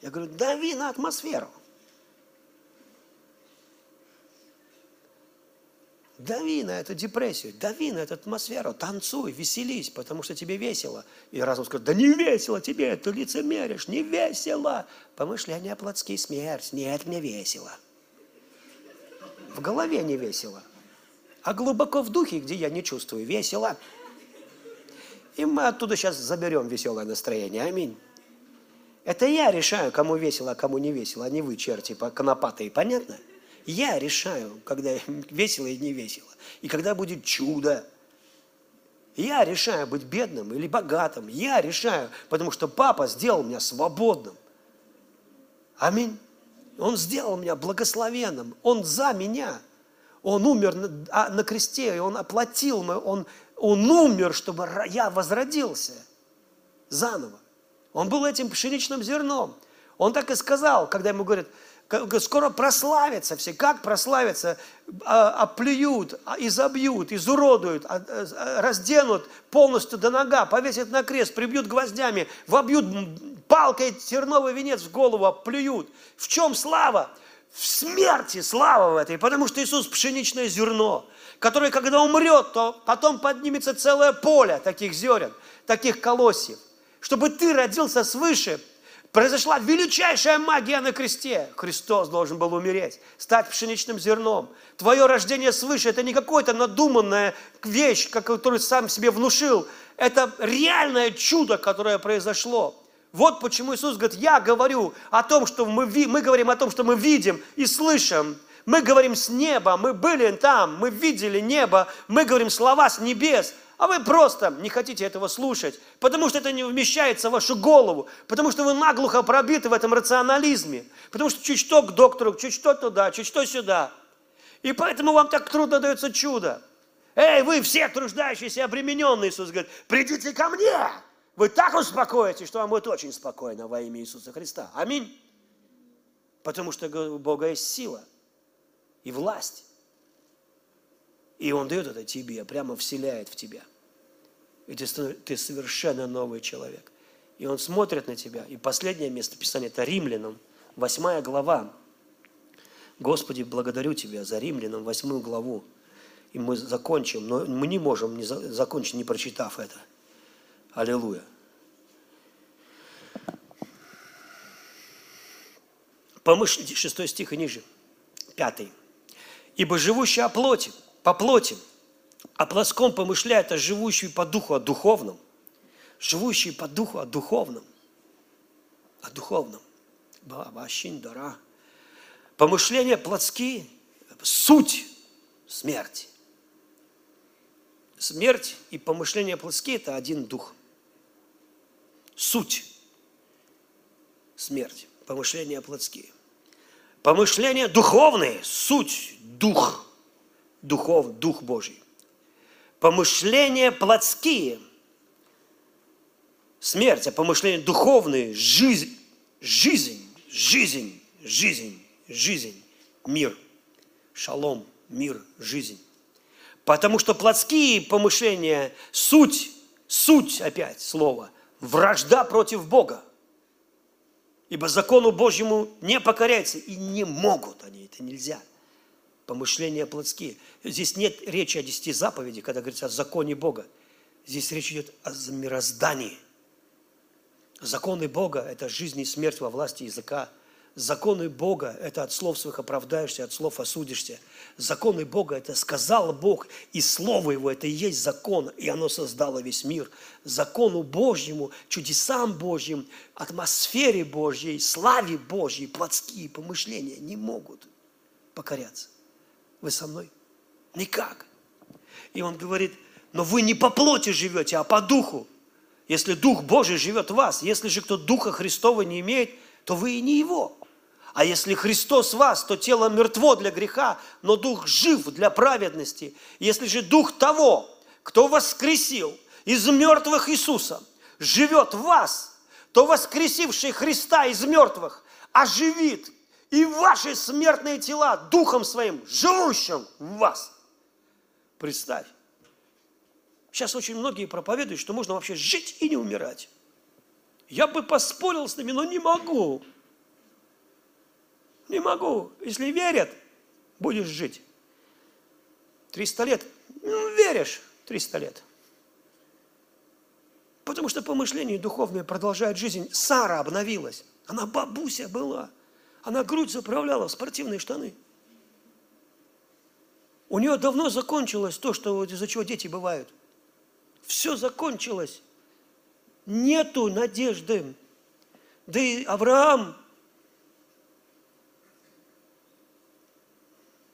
Я говорю, дави на атмосферу. Дави на эту депрессию, дави на эту атмосферу, танцуй, веселись, потому что тебе весело. И разум скажет, да не весело тебе, ты лицемеришь, не весело. Помышления плотские смерть, нет, мне весело. В голове не весело, а глубоко в духе, где я не чувствую весело. И мы оттуда сейчас заберем веселое настроение. Аминь. Это я решаю, кому весело, а кому не весело, а не вы, черти, конопатые. Понятно? Я решаю, когда весело и не весело. И когда будет чудо. Я решаю быть бедным или богатым. Я решаю, потому что папа сделал меня свободным. Аминь. Он сделал меня благословенным. Он за меня. Он умер на, а, на кресте, и Он оплатил, он, он умер, чтобы я возродился заново. Он был этим пшеничным зерном. Он так и сказал, когда ему говорят, скоро прославятся все. Как прославятся? Оплюют, изобьют, изуродуют, разденут полностью до нога, повесят на крест, прибьют гвоздями, вобьют палкой терновый венец в голову, оплюют. В чем слава? В смерти слава в этой, потому что Иисус пшеничное зерно, которое, когда умрет, то потом поднимется целое поле таких зерен, таких колосьев. Чтобы ты родился свыше – произошла величайшая магия на кресте. Христос должен был умереть, стать пшеничным зерном. Твое рождение свыше – это не какая-то надуманная вещь, которую сам себе внушил. Это реальное чудо, которое произошло. Вот почему Иисус говорит, я говорю о том, что мы, мы говорим о том, что мы видим и слышим. Мы говорим с неба, мы были там, мы видели небо, мы говорим слова с небес а вы просто не хотите этого слушать, потому что это не вмещается в вашу голову, потому что вы наглухо пробиты в этом рационализме, потому что чуть что к доктору, чуть что туда, чуть что сюда. И поэтому вам так трудно дается чудо. Эй, вы все труждающиеся, обремененные, Иисус говорит, придите ко мне. Вы так успокоитесь, что вам будет очень спокойно во имя Иисуса Христа. Аминь. Потому что у Бога есть сила и власть. И Он дает это тебе, прямо вселяет в тебя и ты, совершенно новый человек. И он смотрит на тебя. И последнее место Писания – это Римлянам, восьмая глава. Господи, благодарю Тебя за Римлянам, восьмую главу. И мы закончим, но мы не можем не закончить, не прочитав это. Аллилуйя. Помышлите, шестой стих и ниже, пятый. «Ибо живущий о плоти, по плоти, о плоском помышляет, а живущий по духу, о духовном. Живущий по духу, о духовном. О духовном. Баба, дара. Помышления плотские – суть смерти. Смерть и помышления плотские – это один дух. Суть – смерть, помышления плотские. Помышления духовные – суть, дух, духов, дух Божий. Помышления плотские – смерть, а помышления духовные – жизнь, жизнь, жизнь, жизнь, жизнь, мир, шалом, мир, жизнь. Потому что плотские помышления – суть, суть опять слова, вражда против Бога. Ибо закону Божьему не покоряются и не могут они, это нельзя. Помышления плотские. Здесь нет речи о десяти заповедях, когда говорится о законе Бога. Здесь речь идет о мироздании. Законы Бога – это жизнь и смерть во власти языка – Законы Бога – это от слов своих оправдаешься, от слов осудишься. Законы Бога – это сказал Бог, и Слово Его – это и есть закон, и оно создало весь мир. Закону Божьему, чудесам Божьим, атмосфере Божьей, славе Божьей, плотские помышления не могут покоряться. Вы со мной? Никак. И он говорит, но вы не по плоти живете, а по духу. Если Дух Божий живет в вас, если же кто Духа Христова не имеет, то вы и не его. А если Христос в вас, то тело мертво для греха, но дух жив для праведности. Если же дух того, кто воскресил из мертвых Иисуса, живет в вас, то воскресивший Христа из мертвых оживит и ваши смертные тела духом своим, живущим в вас. Представь. Сейчас очень многие проповедуют, что можно вообще жить и не умирать. Я бы поспорил с ними, но не могу. Не могу. Если верят, будешь жить. 300 лет. Ну, веришь, 300 лет. Потому что помышления духовные продолжают жизнь. Сара обновилась. Она бабуся была. Она грудь заправляла в спортивные штаны. У нее давно закончилось то, что из-за чего дети бывают. Все закончилось. Нету надежды. Да и Авраам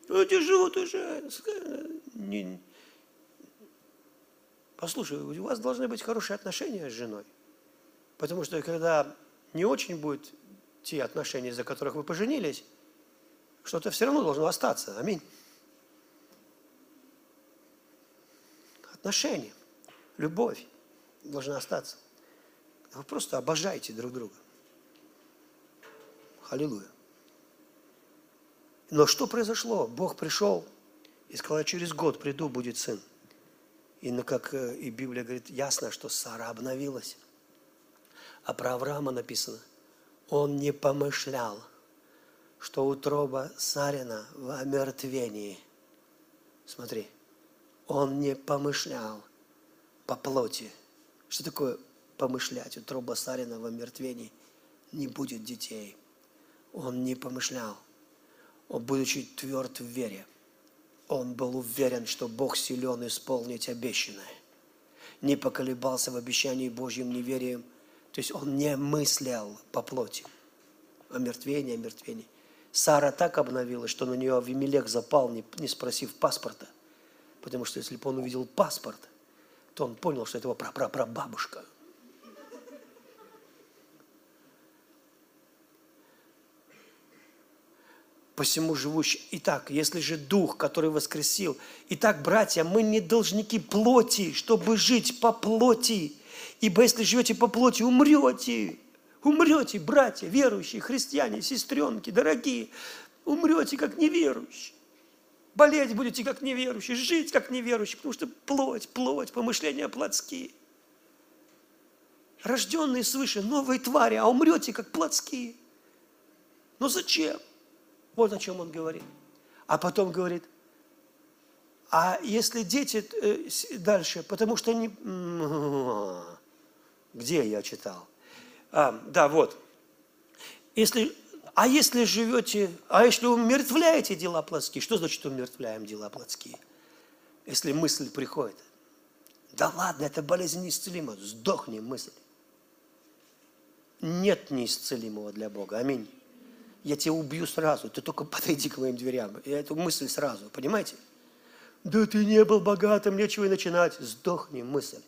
Люди живут уже. Послушай, у вас должны быть хорошие отношения с женой. Потому что когда не очень будут те отношения, за которых вы поженились, что-то все равно должно остаться. Аминь. Отношения, любовь должна остаться. Вы просто обожаете друг друга. Аллилуйя. Но что произошло? Бог пришел и сказал, через год приду, будет сын. И ну, как э, и Библия говорит, ясно, что Сара обновилась. А про Авраама написано, он не помышлял, что утроба Сарина в омертвении. Смотри, он не помышлял по плоти. Что такое помышлять? Утроба Сарина в омертвении. Не будет детей. Он не помышлял он, будучи тверд в вере, он был уверен, что Бог силен исполнить обещанное. Не поколебался в обещании Божьим неверием. То есть он не мыслял по плоти. Омертвение, омертвение. Сара так обновилась, что на нее Авимелех запал, не, не спросив паспорта. Потому что если бы он увидел паспорт, то он понял, что это его прапрапрабабушка. посему живущий. Итак, если же Дух, который воскресил, итак, братья, мы не должники плоти, чтобы жить по плоти. Ибо если живете по плоти, умрете. Умрете, братья, верующие, христиане, сестренки, дорогие. Умрете, как неверующие. Болеть будете, как неверующие, жить, как неверующие, потому что плоть, плоть, помышления плотские. Рожденные свыше, новые твари, а умрете, как плотские. Но зачем? Вот о чем он говорит. А потом говорит, а если дети э, дальше, потому что они... Где я читал? А, да, вот. Если, а если живете, а если умертвляете дела плотские, что значит умертвляем дела плотские? Если мысль приходит, да ладно, это болезнь неисцелима, сдохни мысль. Нет неисцелимого для Бога. Аминь я тебя убью сразу, ты только подойди к моим дверям. И эту мысль сразу, понимаете? Да ты не был богатым, нечего и начинать. Сдохни мысль.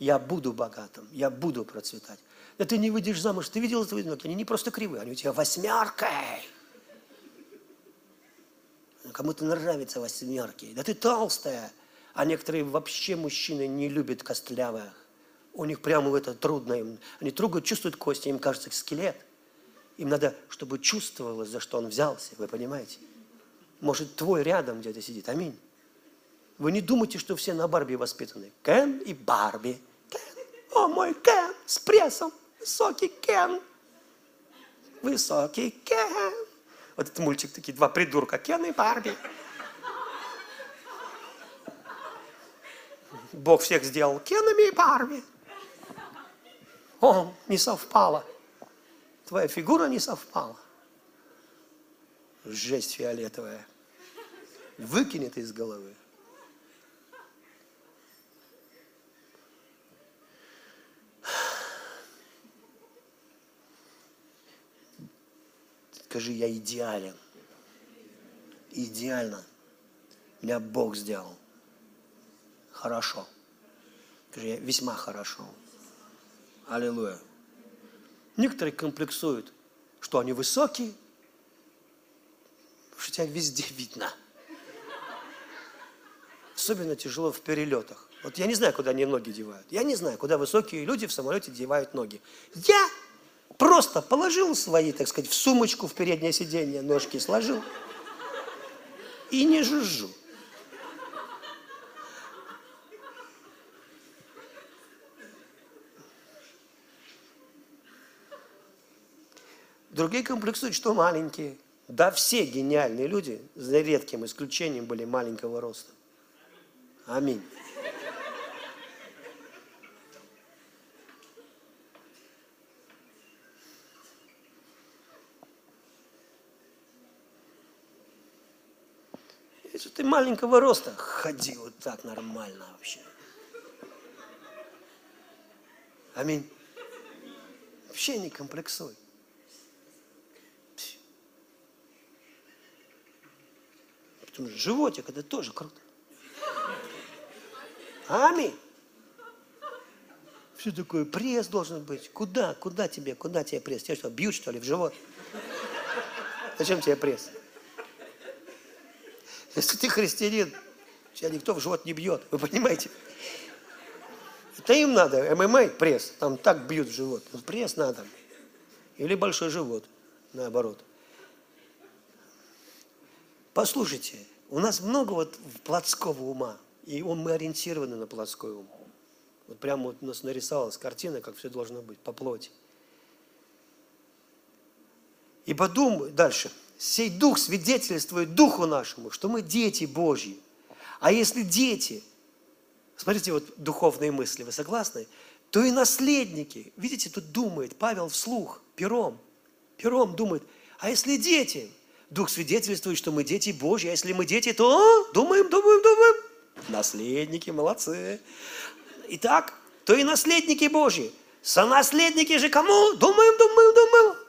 Я буду богатым, я буду процветать. Да ты не выйдешь замуж, ты видел твои ноги, они не просто кривые, они у тебя восьмеркой. Кому-то нравятся восьмерки. Да ты толстая. А некоторые вообще мужчины не любят костлявых. У них прямо это трудно. Им, они трогают, чувствуют кости, им кажется скелет. Им надо, чтобы чувствовалось, за что он взялся. Вы понимаете? Может, твой рядом где-то сидит. Аминь. Вы не думайте, что все на Барби воспитаны. Кен и Барби. О, мой Кен с прессом. Высокий Кен. Высокий Кен. Вот этот мультик, такие два придурка. Кен и Барби. Бог всех сделал Кенами и Барби. О, не совпало. Твоя фигура не совпала. Жесть фиолетовая. Выкинет из головы. Скажи, я идеален. Идеально. Меня Бог сделал. Хорошо. Скажи, я весьма хорошо. Аллилуйя. Некоторые комплексуют, что они высокие, что тебя везде видно. Особенно тяжело в перелетах. Вот я не знаю, куда они ноги девают. Я не знаю, куда высокие люди в самолете девают ноги. Я Просто положил свои, так сказать, в сумочку в переднее сиденье, ножки сложил и не жужжу. Другие комплексуют, что маленькие. Да все гениальные люди, за редким исключением, были маленького роста. Аминь. Если ты маленького роста, ходи вот так нормально вообще. Аминь. Вообще не комплексуй. Потому что животик это тоже круто. Аминь. Все такое, пресс должен быть. Куда, куда тебе, куда тебе пресс? Тебя что, бьют что ли в живот? Зачем тебе пресс? Если ты христианин, тебя никто в живот не бьет, вы понимаете? Это им надо, ММА, пресс, там так бьют в живот. Пресс надо. Или большой живот, наоборот. Послушайте, у нас много вот плотского ума, и он, мы ориентированы на плотской ум. Вот прямо вот у нас нарисовалась картина, как все должно быть, по плоти. Ибо думаю, дальше, сей дух свидетельствует духу нашему, что мы дети Божьи. А если дети, смотрите, вот духовные мысли, вы согласны? То и наследники. Видите, тут думает Павел вслух, пером, пером думает. А если дети? Дух свидетельствует, что мы дети Божьи. А если мы дети, то думаем, думаем, думаем. Наследники, молодцы. Итак, то и наследники Божьи. Сонаследники же кому? Думаем, думаем, думаем.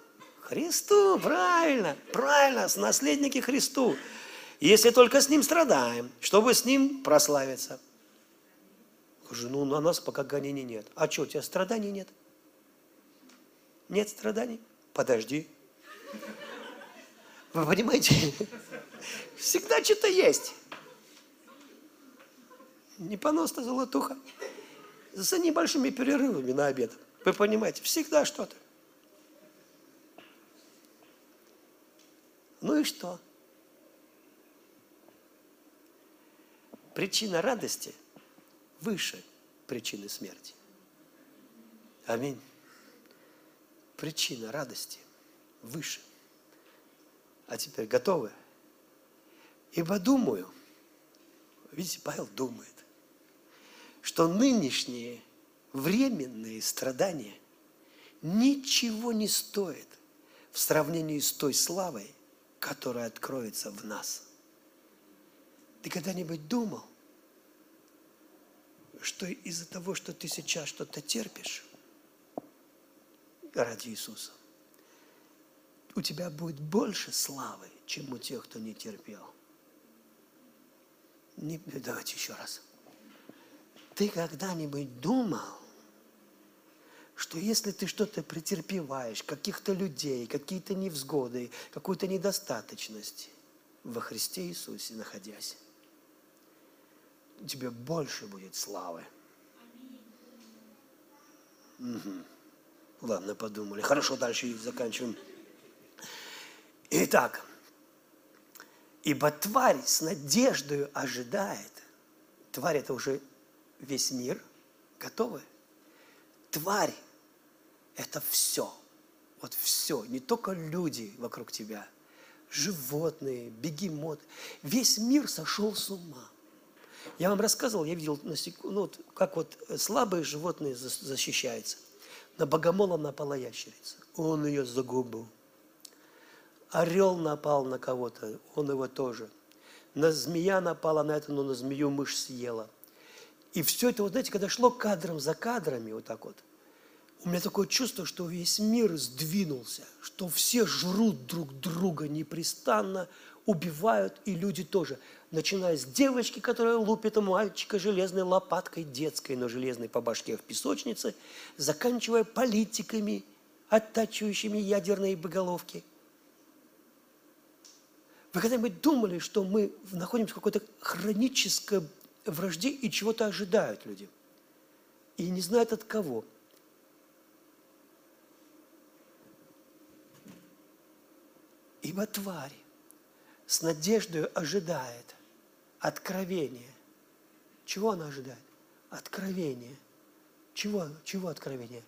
Христу, правильно, правильно, с наследники Христу. Если только с Ним страдаем, чтобы с Ним прославиться. Скажи, ну на нас пока гонений нет. А что, у тебя страданий нет? Нет страданий? Подожди. Вы понимаете? Всегда что-то есть. Не понос-то золотуха. За небольшими перерывами на обед. Вы понимаете, всегда что-то. Ну и что? Причина радости выше причины смерти. Аминь. Причина радости выше. А теперь готовы? Ибо думаю, видите, Павел думает, что нынешние временные страдания ничего не стоят в сравнении с той славой, которая откроется в нас. Ты когда-нибудь думал, что из-за того, что ты сейчас что-то терпишь ради Иисуса, у тебя будет больше славы, чем у тех, кто не терпел? Не, давайте еще раз. Ты когда-нибудь думал, что если ты что-то претерпеваешь, каких-то людей, какие-то невзгоды, какую-то недостаточность во Христе Иисусе находясь, тебе больше будет славы. Угу. Ладно, подумали. Хорошо, дальше заканчиваем. Итак, ибо тварь с надеждой ожидает. Тварь это уже весь мир. Готовы? Тварь это все. Вот все. Не только люди вокруг тебя. Животные, бегемот. Весь мир сошел с ума. Я вам рассказывал, я видел, ну, вот, как вот слабые животные защищаются. На богомола напала ящерица. Он ее загубил. Орел напал на кого-то, он его тоже. На змея напала на это, но на змею мышь съела. И все это, вот знаете, когда шло кадром за кадрами, вот так вот, у меня такое чувство, что весь мир сдвинулся, что все жрут друг друга непрестанно, убивают, и люди тоже. Начиная с девочки, которая лупит мальчика железной лопаткой, детской, но железной по башке в песочнице, заканчивая политиками, оттачивающими ядерные боголовки. Вы когда-нибудь думали, что мы находимся в какой-то хронической вражде и чего-то ожидают люди? И не знают от кого – Ибо тварь с надеждой ожидает откровения. Чего она ожидает? Откровения. Чего, чего откровения?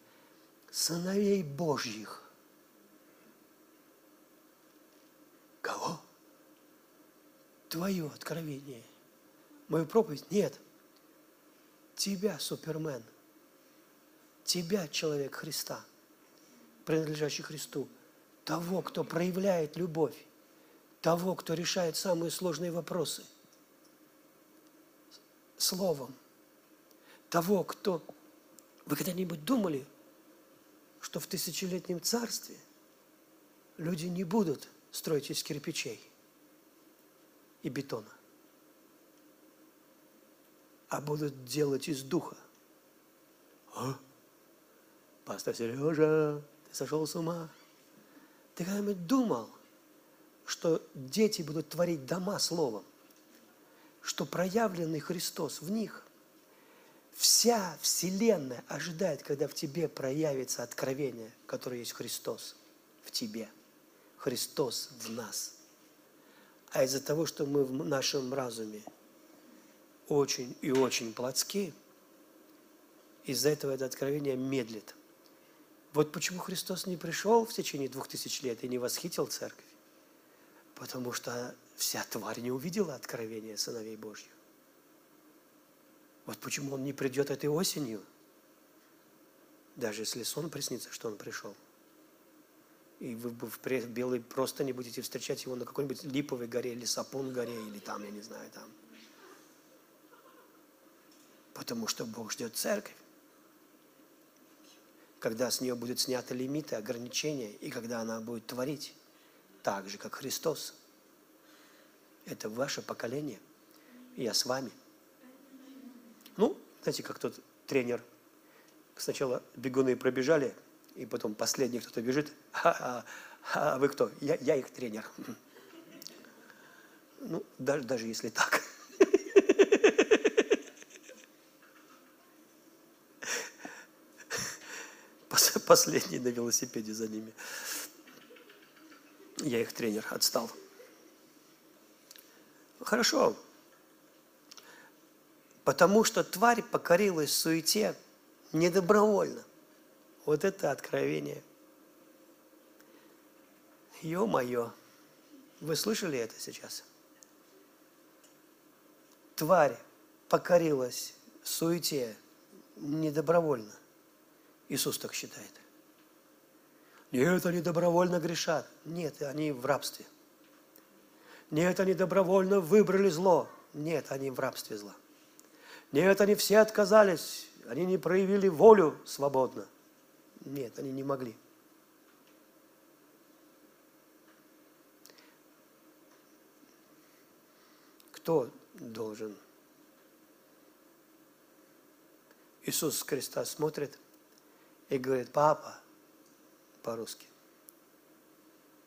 Сыновей Божьих. Кого? Твое откровение. Мою проповедь? Нет. Тебя, Супермен. Тебя, человек Христа, принадлежащий Христу – того, кто проявляет любовь, того, кто решает самые сложные вопросы словом, того, кто... Вы когда-нибудь думали, что в тысячелетнем царстве люди не будут строить из кирпичей и бетона, а будут делать из духа? А? Пастор Сережа, ты сошел с ума? Ты когда-нибудь думал, что дети будут творить дома словом? Что проявленный Христос в них? Вся Вселенная ожидает, когда в тебе проявится откровение, которое есть Христос в тебе. Христос в нас. А из-за того, что мы в нашем разуме очень и очень плотские, из-за этого это откровение медлит – вот почему Христос не пришел в течение двух тысяч лет и не восхитил церковь. Потому что вся тварь не увидела откровения сыновей Божьих. Вот почему Он не придет этой осенью, даже если сон приснится, что Он пришел. И вы в белой просто не будете встречать Его на какой-нибудь липовой горе или сапун горе, или там, я не знаю, там. Потому что Бог ждет церковь когда с нее будут сняты лимиты, ограничения, и когда она будет творить так же, как Христос. Это ваше поколение. Я с вами. Ну, знаете, как тот тренер. Сначала бегуны пробежали, и потом последний кто-то бежит. А, а, а вы кто? Я, я их тренер. Ну, даже, даже если так. последний на велосипеде за ними. Я их тренер, отстал. Хорошо. Потому что тварь покорилась суете недобровольно. Вот это откровение. Ё-моё. Вы слышали это сейчас? Тварь покорилась суете недобровольно. Иисус так считает. Нет, они добровольно грешат. Нет, они в рабстве. Нет, они добровольно выбрали зло. Нет, они в рабстве зла. Нет, они все отказались. Они не проявили волю свободно. Нет, они не могли. Кто должен. Иисус с креста смотрит и говорит, папа, по-русски,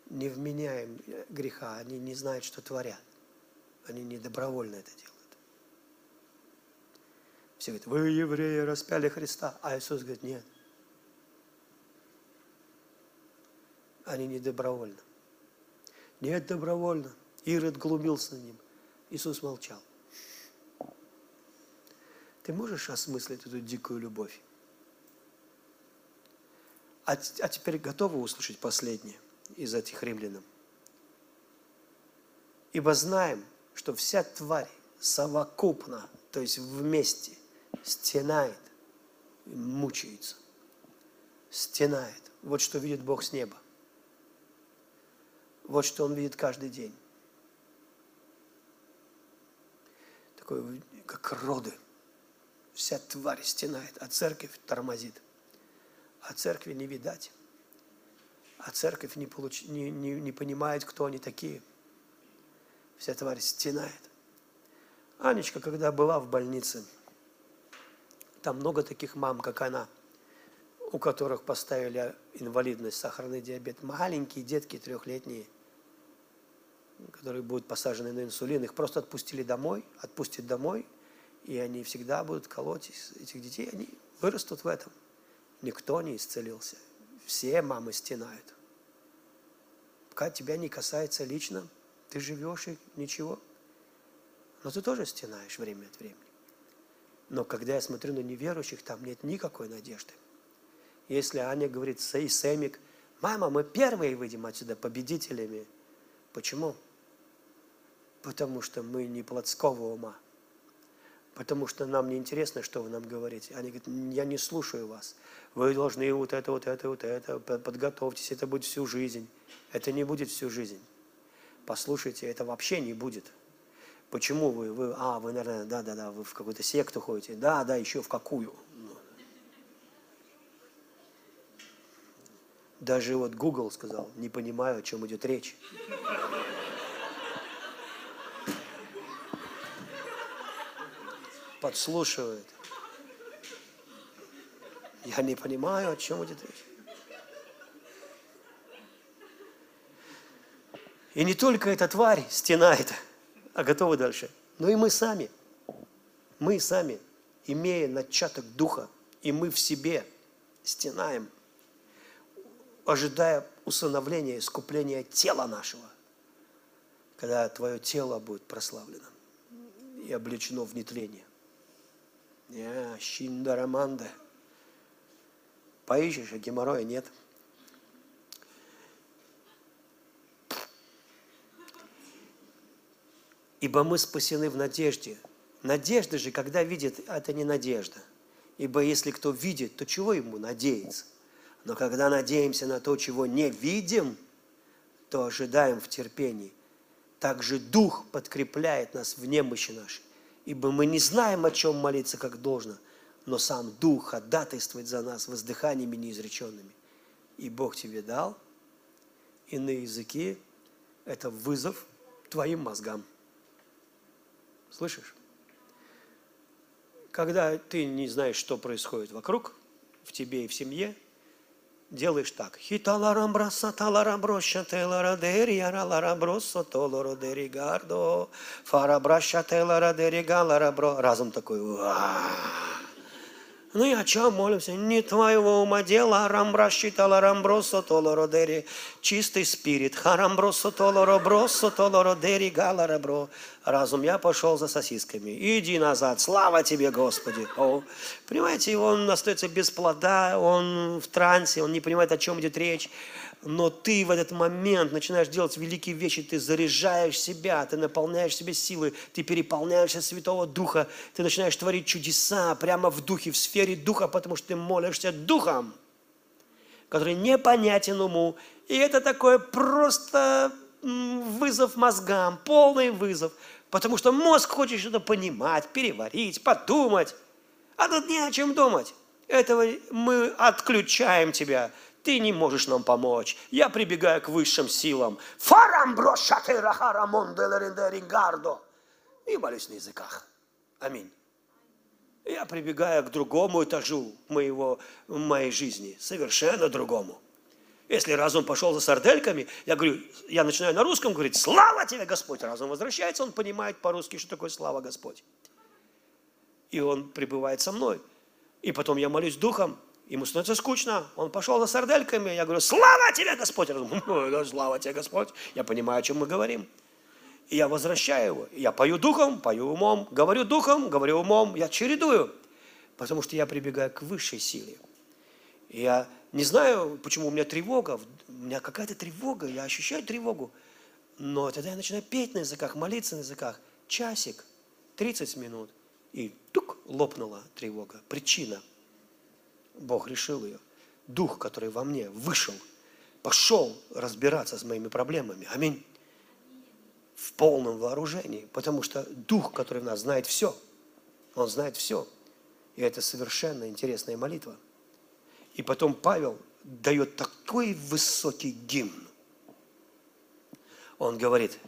не вменяем греха, они не знают, что творят. Они не добровольно это делают. Все говорят, вы, евреи, распяли Христа. А Иисус говорит, нет. Они не добровольно. Нет, добровольно. Ирод глумился над ним. Иисус молчал. Ты можешь осмыслить эту дикую любовь? А, а теперь готовы услышать последнее из этих римлянам? Ибо знаем, что вся тварь совокупно, то есть вместе, стенает, мучается, стенает. Вот что видит Бог с неба. Вот что Он видит каждый день. Такой, как роды. Вся тварь стенает, а церковь тормозит. А церкви не видать. А церковь не, получ... не, не, не понимает, кто они такие. Вся тварь стенает. Анечка, когда была в больнице, там много таких мам, как она, у которых поставили инвалидность, сахарный диабет. Маленькие детки, трехлетние, которые будут посажены на инсулин, их просто отпустили домой, отпустят домой, и они всегда будут колоть этих детей, они вырастут в этом. Никто не исцелился. Все мамы стенают. Пока тебя не касается лично, ты живешь и ничего. Но ты тоже стенаешь время от времени. Но когда я смотрю на неверующих, там нет никакой надежды. Если Аня говорит, и Сэмик, мама, мы первые выйдем отсюда победителями. Почему? Потому что мы не плотского ума. Потому что нам не интересно, что вы нам говорите. Они говорят, я не слушаю вас. Вы должны вот это, вот это, вот это, подготовьтесь, это будет всю жизнь. Это не будет всю жизнь. Послушайте, это вообще не будет. Почему вы, вы, а, вы, наверное, да, да, да, вы в какую-то секту ходите, да, да, еще в какую. Даже вот Google сказал, не понимаю, о чем идет речь. Подслушивает. Я не понимаю, о чем идет речь. И не только эта тварь стенает, а готовы дальше. Но и мы сами, мы сами, имея начаток духа, и мы в себе стенаем, ожидая усыновления, искупления тела нашего, когда твое тело будет прославлено и облечено в нетление. Я, Шиндараманда. Поищешь, а геморроя нет – Ибо мы спасены в надежде. Надежда же, когда видит, это не надежда. Ибо если кто видит, то чего ему надеяться? Но когда надеемся на то, чего не видим, то ожидаем в терпении. Также Дух подкрепляет нас в немощи нашей. Ибо мы не знаем, о чем молиться, как должно, но сам Дух ходатайствует за нас воздыханиями неизреченными. И Бог тебе дал иные языки – это вызов твоим мозгам – Слышишь? Когда ты не знаешь, что происходит вокруг, в тебе и в семье, делаешь так. Хиталарам браса таларам броща телара дери яралара бросо толоро дери гардо фара браща телара дери галара бро. Разум такой. Ну и о чем молимся? Не твоего ума дело, арамбращи таларамбросо толородери, чистый спирит, харамбросо толоробросо толородери галарабро. Разум, я пошел за сосисками. Иди назад, слава тебе, Господи. О, понимаете, он остается без плода, он в трансе, он не понимает, о чем идет речь но ты в этот момент начинаешь делать великие вещи, ты заряжаешь себя, ты наполняешь себя силой, ты переполняешься Святого Духа, ты начинаешь творить чудеса прямо в Духе, в сфере Духа, потому что ты молишься Духом, который непонятен уму. И это такой просто вызов мозгам, полный вызов, потому что мозг хочет что-то понимать, переварить, подумать, а тут не о чем думать. Этого мы отключаем тебя – ты не можешь нам помочь. Я прибегаю к высшим силам. и молюсь на языках. Аминь. Я прибегаю к другому этажу моего, моей жизни, совершенно другому. Если разум пошел за сардельками, я говорю, я начинаю на русском говорить, слава тебе, Господь. Разум возвращается, он понимает по-русски, что такое слава Господь. И он пребывает со мной. И потом я молюсь духом, ему становится скучно. Он пошел за сардельками, я говорю, слава тебе, Господь. Разум, слава тебе, Господь. Я понимаю, о чем мы говорим. И я возвращаю его. Я пою духом, пою умом, говорю духом, говорю умом. Я чередую, потому что я прибегаю к высшей силе. Я не знаю, почему у меня тревога, у меня какая-то тревога, я ощущаю тревогу. Но тогда я начинаю петь на языках, молиться на языках. Часик, 30 минут. И тук, лопнула тревога. Причина. Бог решил ее. Дух, который во мне вышел, пошел разбираться с моими проблемами. Аминь в полном вооружении, потому что Дух, который в нас знает все, Он знает все. И это совершенно интересная молитва. И потом Павел дает такой высокий гимн. Он говорит,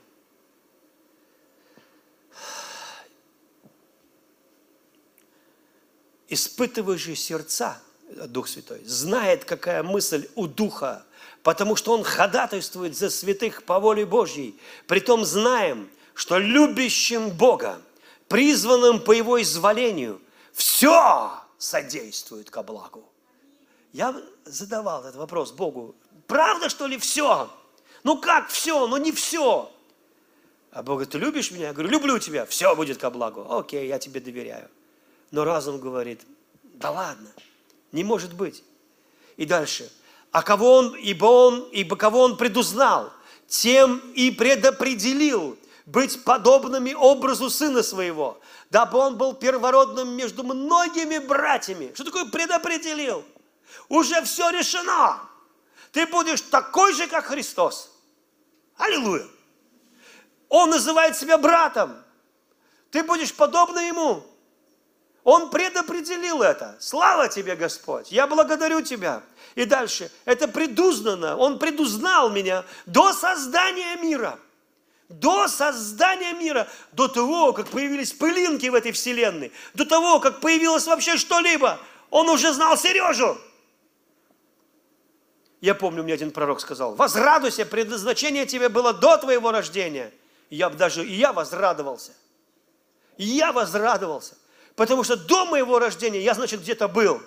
испытывающий сердца, Дух Святой, знает, какая мысль у Духа потому что Он ходатайствует за святых по воле Божьей. Притом знаем, что любящим Бога, призванным по Его изволению, все содействует ко благу. Я задавал этот вопрос Богу. Правда, что ли, все? Ну как все? Ну не все. А Бог говорит, ты любишь меня? Я говорю, люблю тебя, все будет ко благу. Окей, я тебе доверяю. Но разум говорит, да ладно, не может быть. И дальше а кого он, ибо он, ибо кого он предузнал, тем и предопределил быть подобными образу сына своего, дабы он был первородным между многими братьями. Что такое предопределил? Уже все решено. Ты будешь такой же, как Христос. Аллилуйя. Он называет себя братом. Ты будешь подобно ему. Он предопределил это. Слава тебе, Господь. Я благодарю тебя. И дальше. Это предузнано. Он предузнал меня до создания мира. До создания мира. До того, как появились пылинки в этой вселенной. До того, как появилось вообще что-либо. Он уже знал Сережу. Я помню, мне один пророк сказал, возрадуйся, предназначение тебе было до твоего рождения. Я бы даже, и я возрадовался. И я возрадовался. Потому что до моего рождения я, значит, где-то был.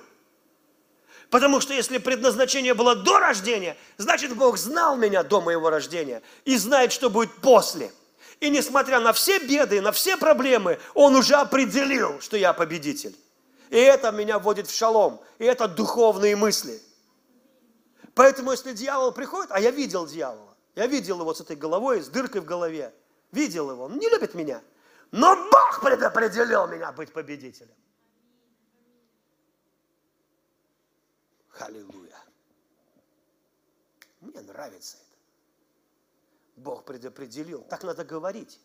Потому что если предназначение было до рождения, значит, Бог знал меня до моего рождения и знает, что будет после. И несмотря на все беды, на все проблемы, Он уже определил, что я победитель. И это меня вводит в шалом. И это духовные мысли. Поэтому, если дьявол приходит, а я видел дьявола, я видел его с этой головой, с дыркой в голове, видел его, он не любит меня – но Бог предопределил меня быть победителем. Аллилуйя. Мне нравится это. Бог предопределил. Так надо говорить.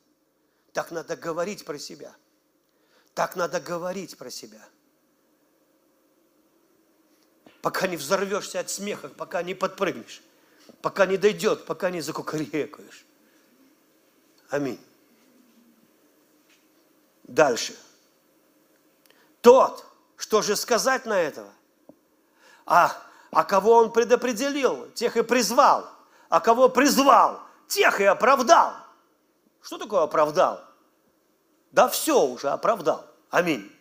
Так надо говорить про себя. Так надо говорить про себя. Пока не взорвешься от смеха, пока не подпрыгнешь, пока не дойдет, пока не закукарекаешь. Аминь. Дальше. Тот, что же сказать на этого? А, а кого он предопределил, тех и призвал. А кого призвал, тех и оправдал. Что такое оправдал? Да все уже оправдал. Аминь.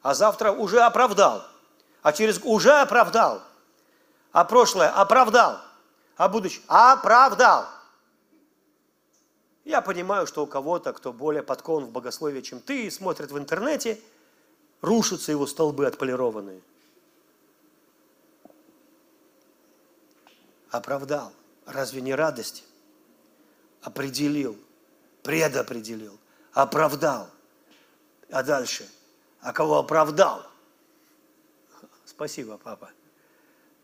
А завтра уже оправдал. А через уже оправдал. А прошлое оправдал. А будущее оправдал. Я понимаю, что у кого-то, кто более подкован в богословии, чем ты, и смотрит в интернете, рушатся его столбы отполированные. Оправдал. Разве не радость? Определил, предопределил, оправдал. А дальше? А кого оправдал? Спасибо, папа.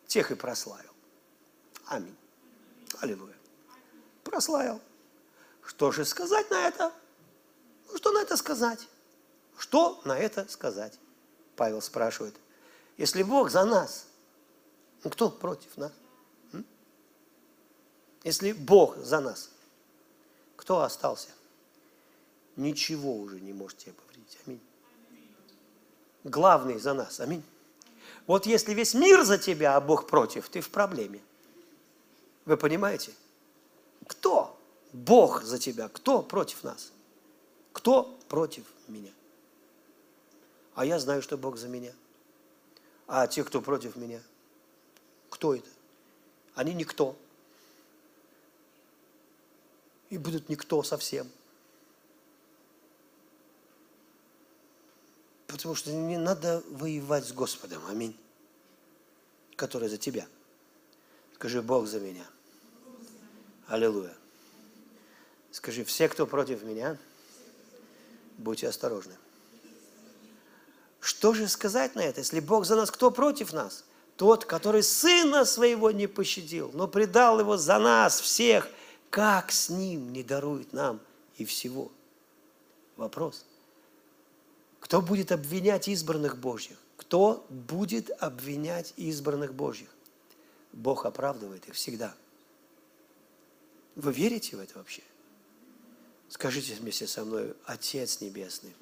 Тех и прославил. Аминь. Аллилуйя. Прославил. Что же сказать на это? Ну, что на это сказать? Что на это сказать? Павел спрашивает. Если Бог за нас, ну кто против нас? Если Бог за нас, кто остался? ничего уже не может тебе повредить. Аминь. Главный за нас. Аминь. Вот если весь мир за тебя, а Бог против, ты в проблеме. Вы понимаете? Кто? Бог за тебя. Кто против нас? Кто против меня? А я знаю, что Бог за меня. А те, кто против меня, кто это? Они никто. И будут никто совсем. Потому что не надо воевать с Господом. Аминь. Который за тебя. Скажи, Бог за меня. Аллилуйя. Скажи, все, кто против меня, будьте осторожны. Что же сказать на это? Если Бог за нас, кто против нас? Тот, который Сына Своего не пощадил, но предал Его за нас всех, как с Ним не дарует нам и всего? Вопрос. Кто будет обвинять избранных Божьих? Кто будет обвинять избранных Божьих? Бог оправдывает их всегда. Вы верите в это вообще? Скажите вместе со мной, Отец Небесный,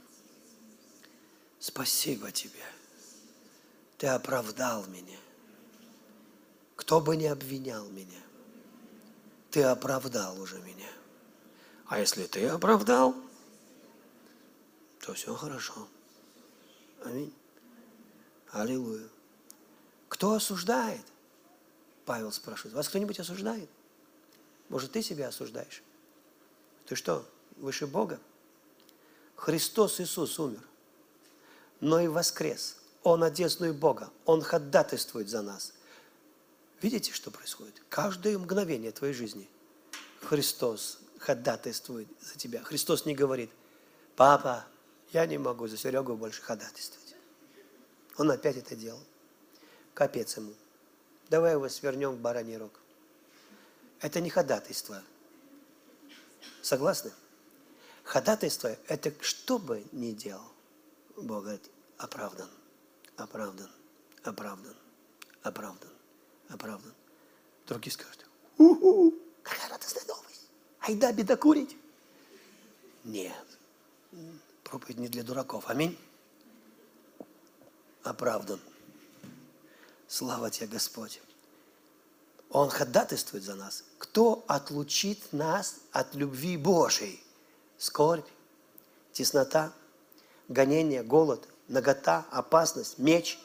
спасибо Тебе. Ты оправдал меня. Кто бы не обвинял меня, Ты оправдал уже меня. А если Ты оправдал, то все хорошо. Аминь. Аллилуйя. Кто осуждает? Павел спрашивает. Вас кто-нибудь осуждает? Может, ты себя осуждаешь? Ты что, выше Бога? Христос Иисус умер, но и воскрес. Он одесную Бога. Он ходатайствует за нас. Видите, что происходит? Каждое мгновение твоей жизни Христос ходатайствует за тебя. Христос не говорит, папа, я не могу за Серегу больше ходатайствовать. Он опять это делал. Капец ему. Давай его свернем в бараний рог. Это не ходатайство. Согласны? Ходатайство – это что бы ни делал. Бог говорит, оправдан, оправдан, оправдан, оправдан, оправдан. Другие скажут, у-у, какая радостная новость. Айда беда курить. Нет. Проповедь не для дураков. Аминь. Оправдан. Слава тебе, Господь. Он ходатайствует за нас. Кто отлучит нас от любви Божией? Скорбь, теснота, гонение, голод, нагота, опасность, меч.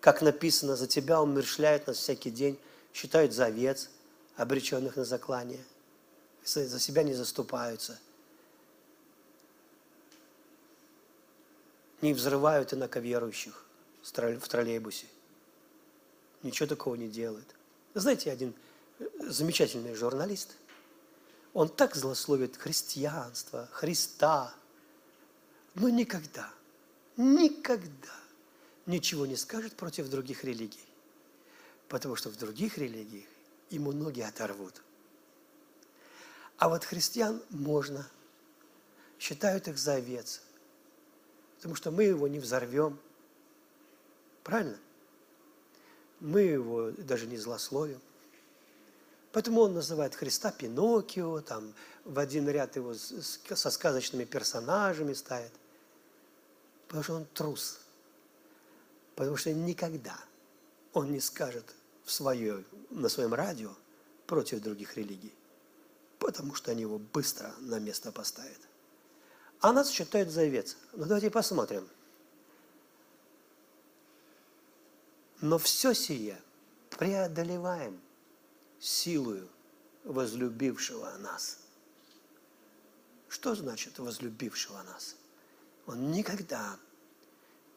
Как написано, за тебя умершляют нас всякий день, считают за овец, обреченных на заклание. За себя не заступаются – не взрывают инаковерующих в троллейбусе. Ничего такого не делают. Знаете, один э, замечательный журналист, он так злословит христианство, Христа, но никогда, никогда ничего не скажет против других религий. Потому что в других религиях ему ноги оторвут. А вот христиан можно. Считают их за овец потому что мы его не взорвем. Правильно? Мы его даже не злословим. Поэтому он называет Христа Пиноккио, там в один ряд его со сказочными персонажами ставит. Потому что он трус. Потому что никогда он не скажет в свое, на своем радио против других религий. Потому что они его быстро на место поставят а нас считают за овец. Ну давайте посмотрим. Но все сие преодолеваем силою возлюбившего нас. Что значит возлюбившего нас? Он никогда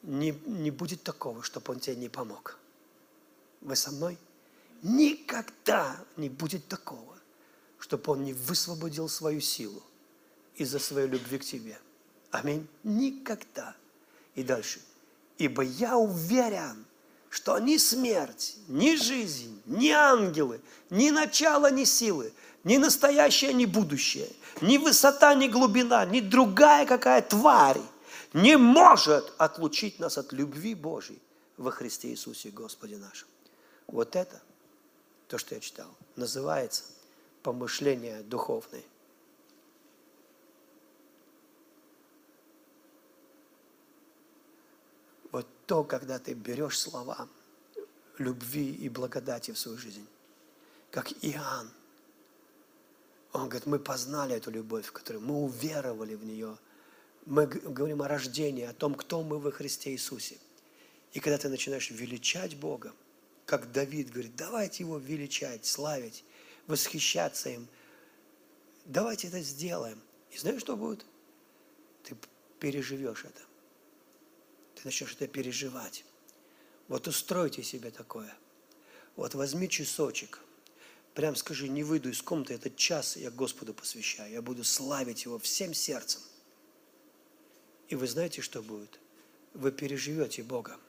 не, не будет такого, чтобы он тебе не помог. Вы со мной? Никогда не будет такого, чтобы он не высвободил свою силу из-за своей любви к тебе. Аминь. Никогда. И дальше. Ибо я уверен, что ни смерть, ни жизнь, ни ангелы, ни начало, ни силы, ни настоящее, ни будущее, ни высота, ни глубина, ни другая какая тварь не может отлучить нас от любви Божьей во Христе Иисусе Господе нашем. Вот это, то, что я читал, называется помышление духовное. То, когда ты берешь слова любви и благодати в свою жизнь. Как Иоанн. Он говорит, мы познали эту любовь, которую мы уверовали в нее. Мы говорим о рождении, о том, кто мы во Христе Иисусе. И когда ты начинаешь величать Бога, как Давид говорит, давайте его величать, славить, восхищаться им. Давайте это сделаем. И знаешь, что будет? Ты переживешь это. Ты начнешь это переживать. Вот устройте себе такое. Вот возьми часочек. Прям скажи, не выйду из комнаты, этот час я Господу посвящаю. Я буду славить Его всем сердцем. И вы знаете, что будет? Вы переживете Бога.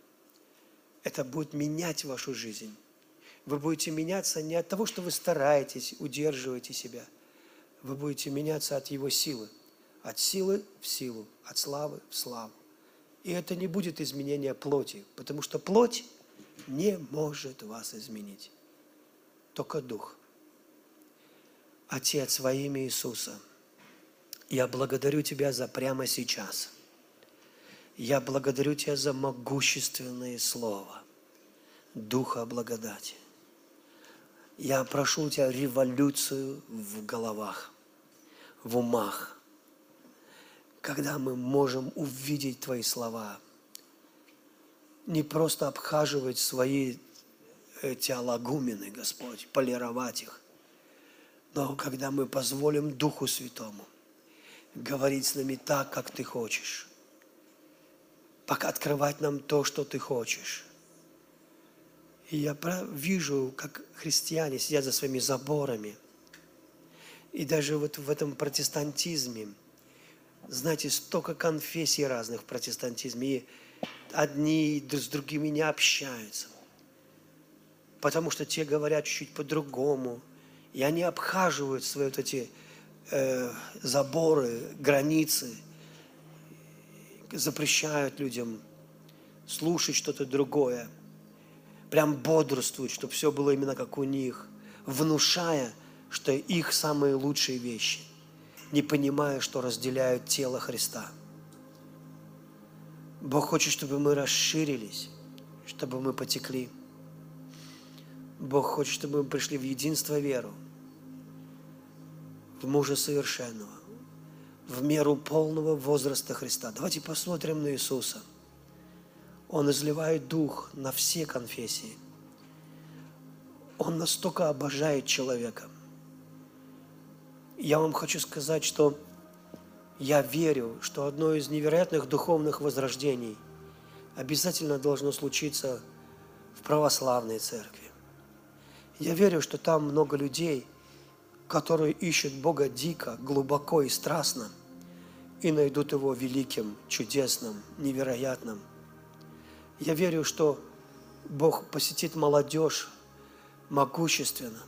Это будет менять вашу жизнь. Вы будете меняться не от того, что вы стараетесь, удерживаете себя. Вы будете меняться от Его силы. От силы в силу, от славы в славу. И это не будет изменение плоти, потому что плоть не может вас изменить. Только Дух. Отец, во имя Иисуса, я благодарю Тебя за прямо сейчас. Я благодарю Тебя за могущественное Слово, Духа благодати. Я прошу у Тебя революцию в головах, в умах, когда мы можем увидеть Твои слова, не просто обхаживать свои э, теологумены, Господь, полировать их, но когда мы позволим Духу Святому говорить с нами так, как Ты хочешь, пока открывать нам то, что Ты хочешь. И я вижу, как христиане сидят за своими заборами. И даже вот в этом протестантизме – знаете, столько конфессий разных в протестантизме, и одни с другими не общаются, потому что те говорят чуть-чуть по-другому, и они обхаживают свои вот эти э, заборы, границы, запрещают людям слушать что-то другое, прям бодрствуют, чтобы все было именно как у них, внушая, что их самые лучшие вещи – не понимая, что разделяют тело Христа. Бог хочет, чтобы мы расширились, чтобы мы потекли. Бог хочет, чтобы мы пришли в единство веру, в мужа совершенного, в меру полного возраста Христа. Давайте посмотрим на Иисуса. Он изливает дух на все конфессии. Он настолько обожает человека – я вам хочу сказать, что я верю, что одно из невероятных духовных возрождений обязательно должно случиться в православной церкви. Я верю, что там много людей, которые ищут Бога дико, глубоко и страстно, и найдут Его великим, чудесным, невероятным. Я верю, что Бог посетит молодежь могущественно,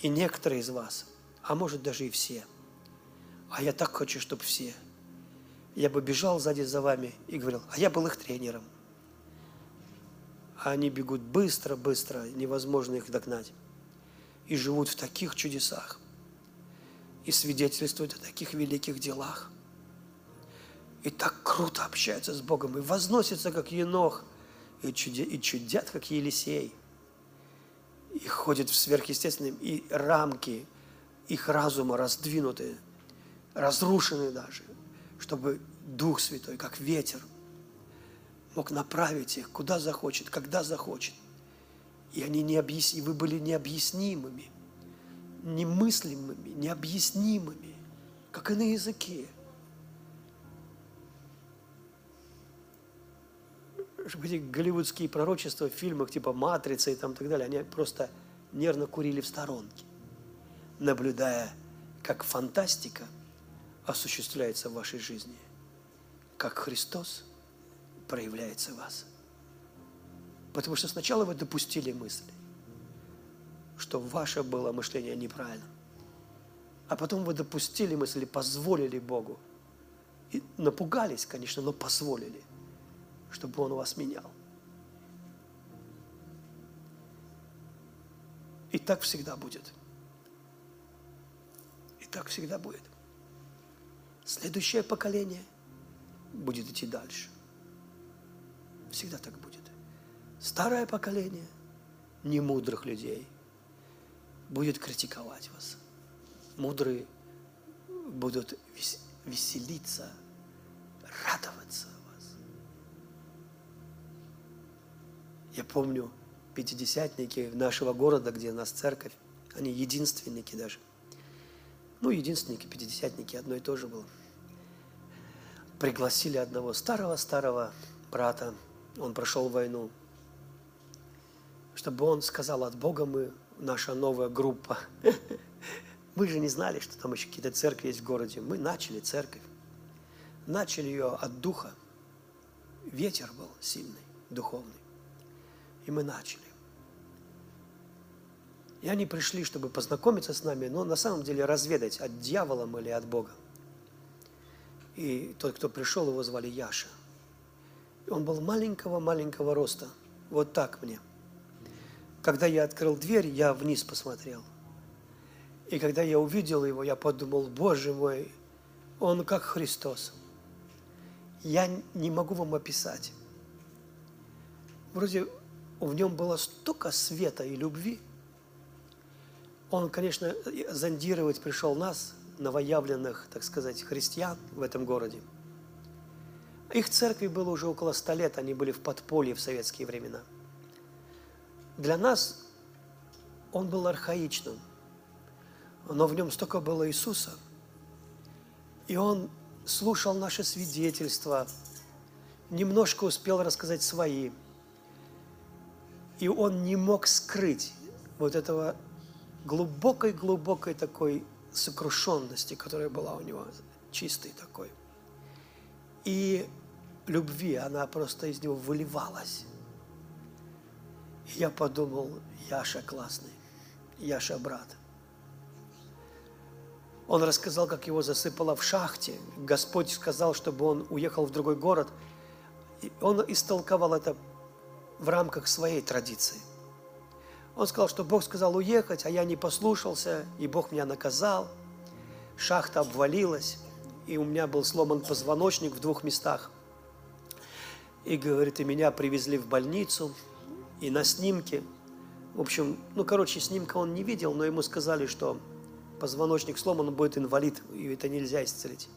и некоторые из вас – а может даже и все. А я так хочу, чтобы все. Я бы бежал сзади за вами и говорил, а я был их тренером. А они бегут быстро, быстро, невозможно их догнать. И живут в таких чудесах. И свидетельствуют о таких великих делах. И так круто общаются с Богом. И возносятся, как Енох. И, чудят, и чудят, как Елисей. И ходят в сверхъестественном. И рамки – их разума раздвинуты, разрушены даже, чтобы Дух Святой, как ветер, мог направить их, куда захочет, когда захочет. И они не объясни, вы были необъяснимыми, немыслимыми, необъяснимыми, как и на языке. Эти голливудские пророчества в фильмах типа «Матрица» и там так далее, они просто нервно курили в сторонке наблюдая, как фантастика осуществляется в вашей жизни, как Христос проявляется в вас. Потому что сначала вы допустили мысли, что ваше было мышление неправильно. А потом вы допустили мысли, позволили Богу. И напугались, конечно, но позволили, чтобы Он вас менял. И так всегда будет – так всегда будет. Следующее поколение будет идти дальше. Всегда так будет. Старое поколение немудрых людей будет критиковать вас. Мудрые будут веселиться, радоваться вас. Я помню пятидесятники нашего города, где у нас церковь, они единственники даже. Ну, единственники, пятидесятники, одно и то же было. Пригласили одного старого-старого брата, он прошел войну, чтобы он сказал, от Бога мы, наша новая группа. Мы же не знали, что там еще какие-то церкви есть в городе. Мы начали церковь. Начали ее от духа. Ветер был сильный, духовный. И мы начали. И они пришли, чтобы познакомиться с нами, но на самом деле разведать, от дьявола мы или от Бога. И тот, кто пришел, его звали Яша. Он был маленького-маленького роста. Вот так мне. Когда я открыл дверь, я вниз посмотрел. И когда я увидел его, я подумал, Боже мой, он как Христос. Я не могу вам описать. Вроде в нем было столько света и любви. Он, конечно, зондировать пришел нас, новоявленных, так сказать, христиан в этом городе. Их церкви было уже около ста лет, они были в подполье в советские времена. Для нас он был архаичным – но в нем столько было Иисуса. И он слушал наши свидетельства, немножко успел рассказать свои. И он не мог скрыть вот этого глубокой-глубокой такой сокрушенности, которая была у него, чистой такой. И любви, она просто из него выливалась. И я подумал, Яша классный, Яша брат. Он рассказал, как его засыпало в шахте. Господь сказал, чтобы он уехал в другой город. И он истолковал это в рамках своей традиции. Он сказал, что Бог сказал уехать, а я не послушался, и Бог меня наказал. Шахта обвалилась, и у меня был сломан позвоночник в двух местах. И, говорит, и меня привезли в больницу, и на снимке, в общем, ну, короче, снимка он не видел, но ему сказали, что позвоночник сломан, он будет инвалид, и это нельзя исцелить.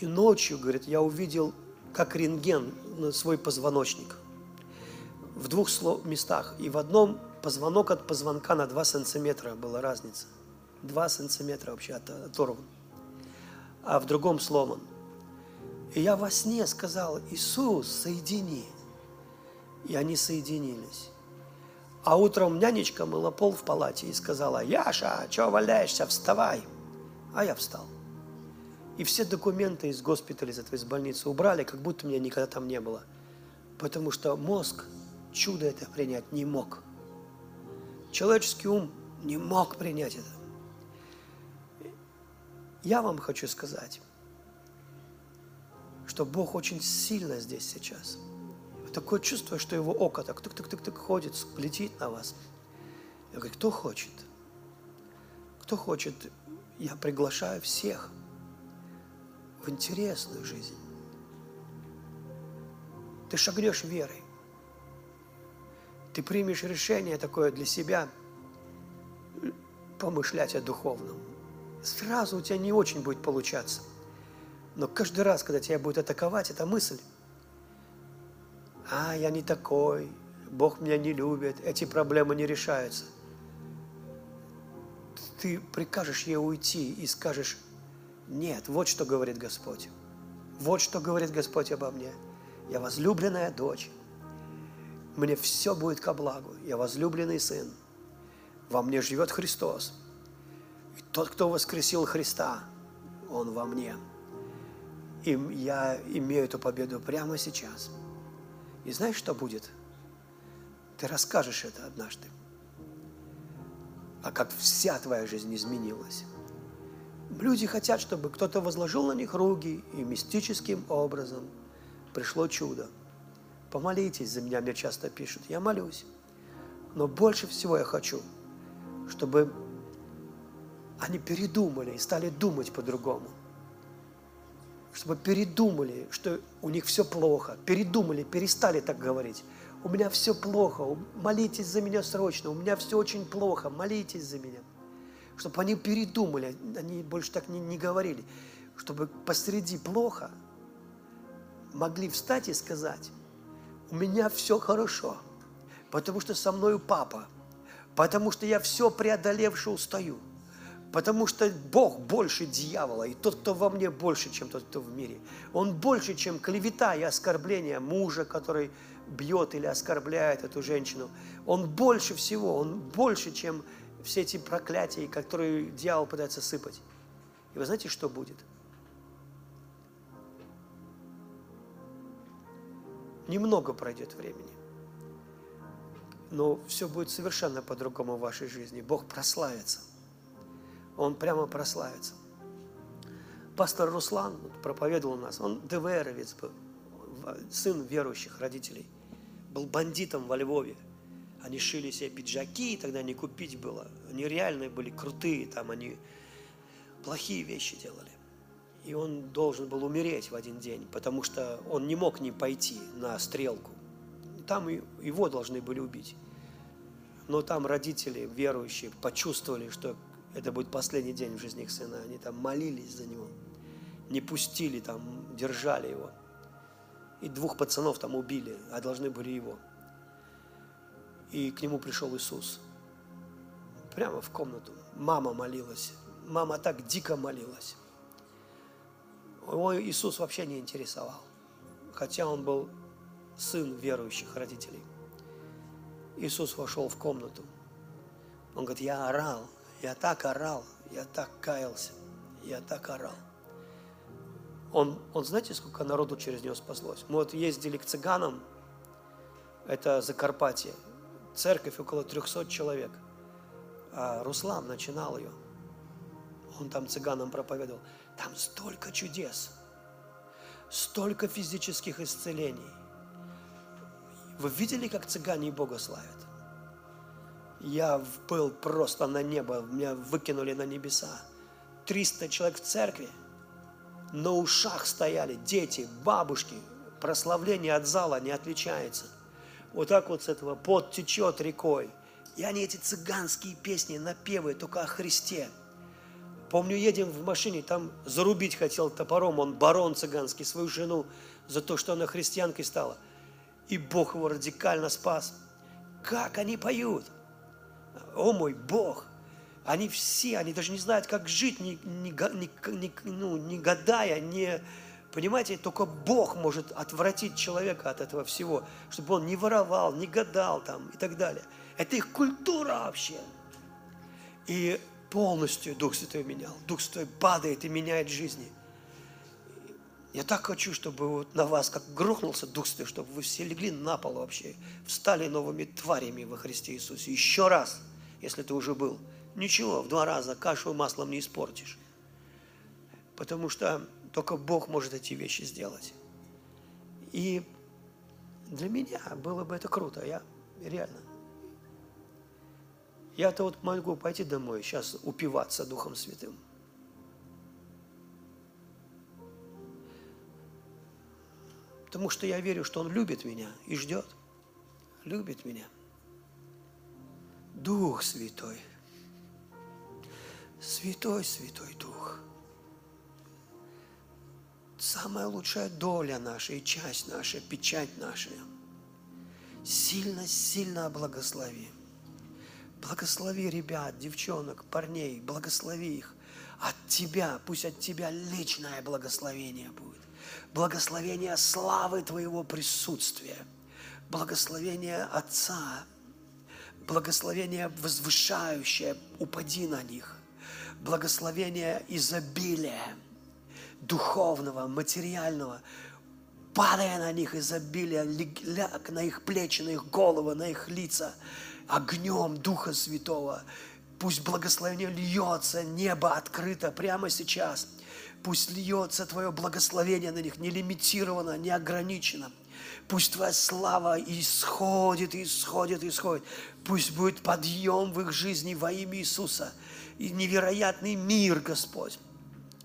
И ночью, говорит, я увидел, как рентген, свой позвоночник в двух местах. И в одном позвонок от позвонка на 2 сантиметра была разница. 2 сантиметра вообще оторван. А в другом сломан. И я во сне сказал, Иисус, соедини. И они соединились. А утром нянечка мыла пол в палате и сказала, Яша, что валяешься, вставай. А я встал. И все документы из госпиталя, из этой из больницы убрали, как будто меня никогда там не было. Потому что мозг чудо это принять не мог. Человеческий ум не мог принять это. Я вам хочу сказать, что Бог очень сильно здесь сейчас – такое чувство, что его око так тык-тык-тык-тык ходит, летит на вас. Я говорю, кто хочет? Кто хочет? Я приглашаю всех в интересную жизнь. Ты шагнешь верой. Ты примешь решение такое для себя, помышлять о духовном. Сразу у тебя не очень будет получаться. Но каждый раз, когда тебя будет атаковать эта мысль, а, я не такой, Бог меня не любит, эти проблемы не решаются. Ты прикажешь ей уйти и скажешь, нет, вот что говорит Господь. Вот что говорит Господь обо мне. Я возлюбленная дочь. Мне все будет ко благу. Я возлюбленный сын. Во мне живет Христос. И тот, кто воскресил Христа, Он во мне. И я имею эту победу прямо сейчас – и знаешь, что будет? Ты расскажешь это однажды. А как вся твоя жизнь изменилась. Люди хотят, чтобы кто-то возложил на них руки, и мистическим образом пришло чудо. Помолитесь за меня, мне часто пишут. Я молюсь. Но больше всего я хочу, чтобы они передумали и стали думать по-другому. чтобы передумали, что у них все плохо, передумали, перестали так говорить. У меня все плохо, молитесь за меня срочно, у меня все очень плохо, молитесь за меня. Чтобы они передумали, они больше так не, не говорили. Чтобы посреди плохо могли встать и сказать, у меня все хорошо, потому что со мною папа, потому что я все преодолевший устаю – Потому что Бог больше дьявола, и тот, кто во мне, больше, чем тот, кто в мире. Он больше, чем клевета и оскорбление мужа, который бьет или оскорбляет эту женщину. Он больше всего, он больше, чем все эти проклятия, которые дьявол пытается сыпать. И вы знаете, что будет? Немного пройдет времени, но все будет совершенно по-другому в вашей жизни. Бог прославится – он прямо прославится. Пастор Руслан проповедовал у нас, он ДВРовец был, сын верующих родителей, был бандитом во Львове. Они шили себе пиджаки, тогда не купить было. Они реальные были, крутые, там они плохие вещи делали. И он должен был умереть в один день, потому что он не мог не пойти на стрелку. Там его должны были убить. Но там родители верующие почувствовали, что это будет последний день в жизни их сына. Они там молились за него, не пустили там, держали его. И двух пацанов там убили, а должны были его. И к нему пришел Иисус. Прямо в комнату. Мама молилась. Мама так дико молилась. Его Иисус вообще не интересовал. Хотя он был сын верующих родителей. Иисус вошел в комнату. Он говорит, я орал, я так орал, я так каялся, я так орал. Он, он знаете, сколько народу через него спаслось? Мы вот ездили к цыганам, это Закарпатье, церковь около 300 человек. А Руслан начинал ее. Он там цыганам проповедовал. Там столько чудес, столько физических исцелений. Вы видели, как цыгане Бога славят? Я был просто на небо, меня выкинули на небеса. 300 человек в церкви, на ушах стояли дети, бабушки. Прославление от зала не отличается. Вот так вот с этого пот течет рекой. И они эти цыганские песни, напевы только о Христе. Помню, едем в машине, там зарубить хотел топором, он барон цыганский, свою жену, за то, что она христианкой стала. И Бог его радикально спас. Как они поют? о мой Бог, они все, они даже не знают, как жить, не, не, не, ну, не гадая, не, понимаете, только Бог может отвратить человека от этого всего, чтобы он не воровал, не гадал там и так далее. Это их культура вообще. И полностью Дух Святой менял. Дух Святой падает и меняет жизни. Я так хочу, чтобы вот на вас, как грохнулся Дух Святой, чтобы вы все легли на пол вообще, встали новыми тварями во Христе Иисусе. Еще раз – если ты уже был. Ничего, в два раза кашу маслом не испортишь. Потому что только Бог может эти вещи сделать. И для меня было бы это круто, я реально. Я-то вот могу пойти домой сейчас упиваться Духом Святым. Потому что я верю, что Он любит меня и ждет. Любит меня. Дух Святой. Святой, Святой Дух. Самая лучшая доля наша и часть наша, печать наша. Сильно-сильно благослови. Благослови ребят, девчонок, парней, благослови их. От Тебя, пусть от Тебя личное благословение будет. Благословение славы Твоего присутствия. Благословение Отца, благословение возвышающее, упади на них. Благословение изобилия, духовного, материального, падая на них изобилие, ляг на их плечи, на их головы, на их лица, огнем Духа Святого. Пусть благословение льется, небо открыто прямо сейчас. Пусть льется Твое благословение на них, не лимитировано, не ограничено. Пусть Твоя слава исходит, исходит, исходит. Пусть будет подъем в их жизни во имя Иисуса. И невероятный мир, Господь.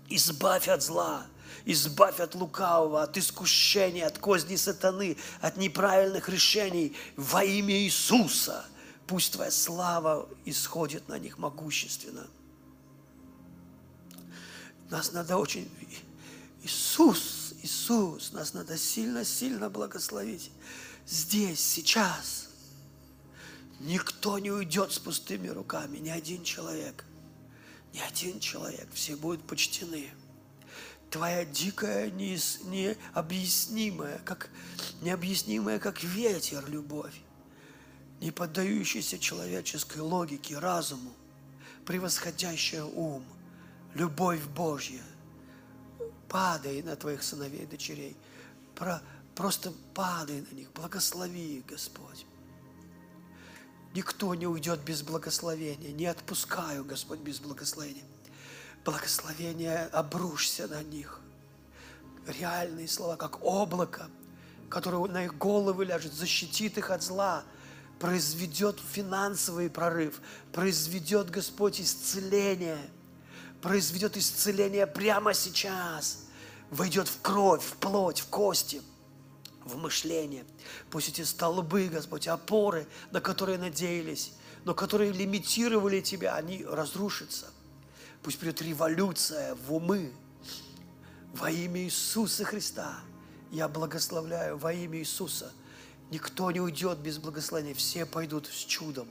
Избавь от зла. Избавь от лукавого, от искушения, от козни сатаны, от неправильных решений во имя Иисуса. Пусть Твоя слава исходит на них могущественно. Нас надо очень... Иисус, Иисус, нас надо сильно-сильно благословить. Здесь, сейчас. Никто не уйдет с пустыми руками, ни один человек. Ни один человек. Все будут почтены твоя дикая, необъяснимая, как, необъяснимая, как ветер любовь, не поддающаяся человеческой логике, разуму, превосходящая ум, любовь Божья, падай на твоих сыновей и дочерей, Про, просто падай на них, благослови их, Господь. Никто не уйдет без благословения, не отпускаю, Господь, без благословения. Благословение обрушься на них. Реальные слова, как облако, которое на их головы ляжет, защитит их от зла, произведет финансовый прорыв, произведет, Господь, исцеление, произведет исцеление прямо сейчас, войдет в кровь, в плоть, в кости, в мышление. Пусть эти столбы, Господь, опоры, на которые надеялись, но которые лимитировали Тебя, они разрушатся – Пусть придет революция в умы во имя Иисуса Христа. Я благословляю во имя Иисуса. Никто не уйдет без благословения, все пойдут с чудом.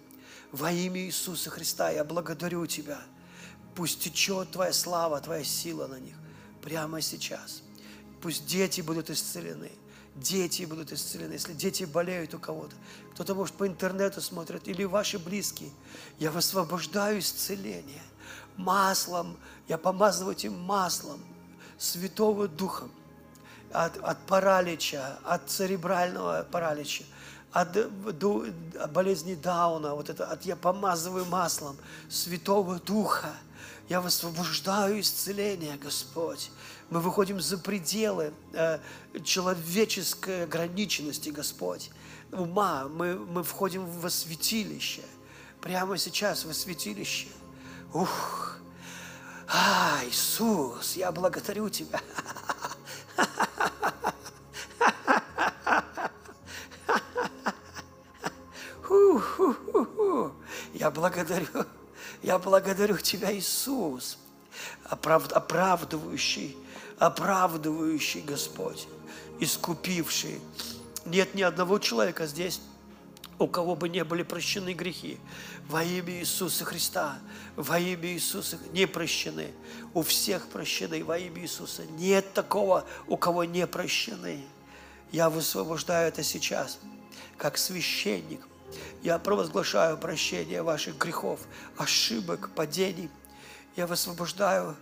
Во имя Иисуса Христа я благодарю Тебя. Пусть течет Твоя слава, Твоя сила на них прямо сейчас. Пусть дети будут исцелены. Дети будут исцелены. Если дети болеют у кого-то, кто-то, может, по интернету смотрит, или ваши близкие, я высвобождаю исцеление маслом, я помазываю этим маслом Святого Духа от, от паралича, от церебрального паралича, от, от болезни Дауна, вот это, от, я помазываю маслом Святого Духа. Я высвобождаю исцеление, Господь. Мы выходим за пределы э, человеческой ограниченности, Господь, ума. Мы, мы входим в святилище. Прямо сейчас в святилище. Ух! А, Иисус, я благодарю Тебя. Я благодарю, я благодарю Тебя, Иисус, оправд, оправдывающий, оправдывающий Господь, искупивший. Нет ни одного человека здесь, у кого бы не были прощены грехи. Во имя Иисуса Христа, во имя Иисуса не прощены. У всех прощены во имя Иисуса. Нет такого, у кого не прощены. Я высвобождаю это сейчас, как священник. Я провозглашаю прощение ваших грехов, ошибок, падений. Я высвобождаю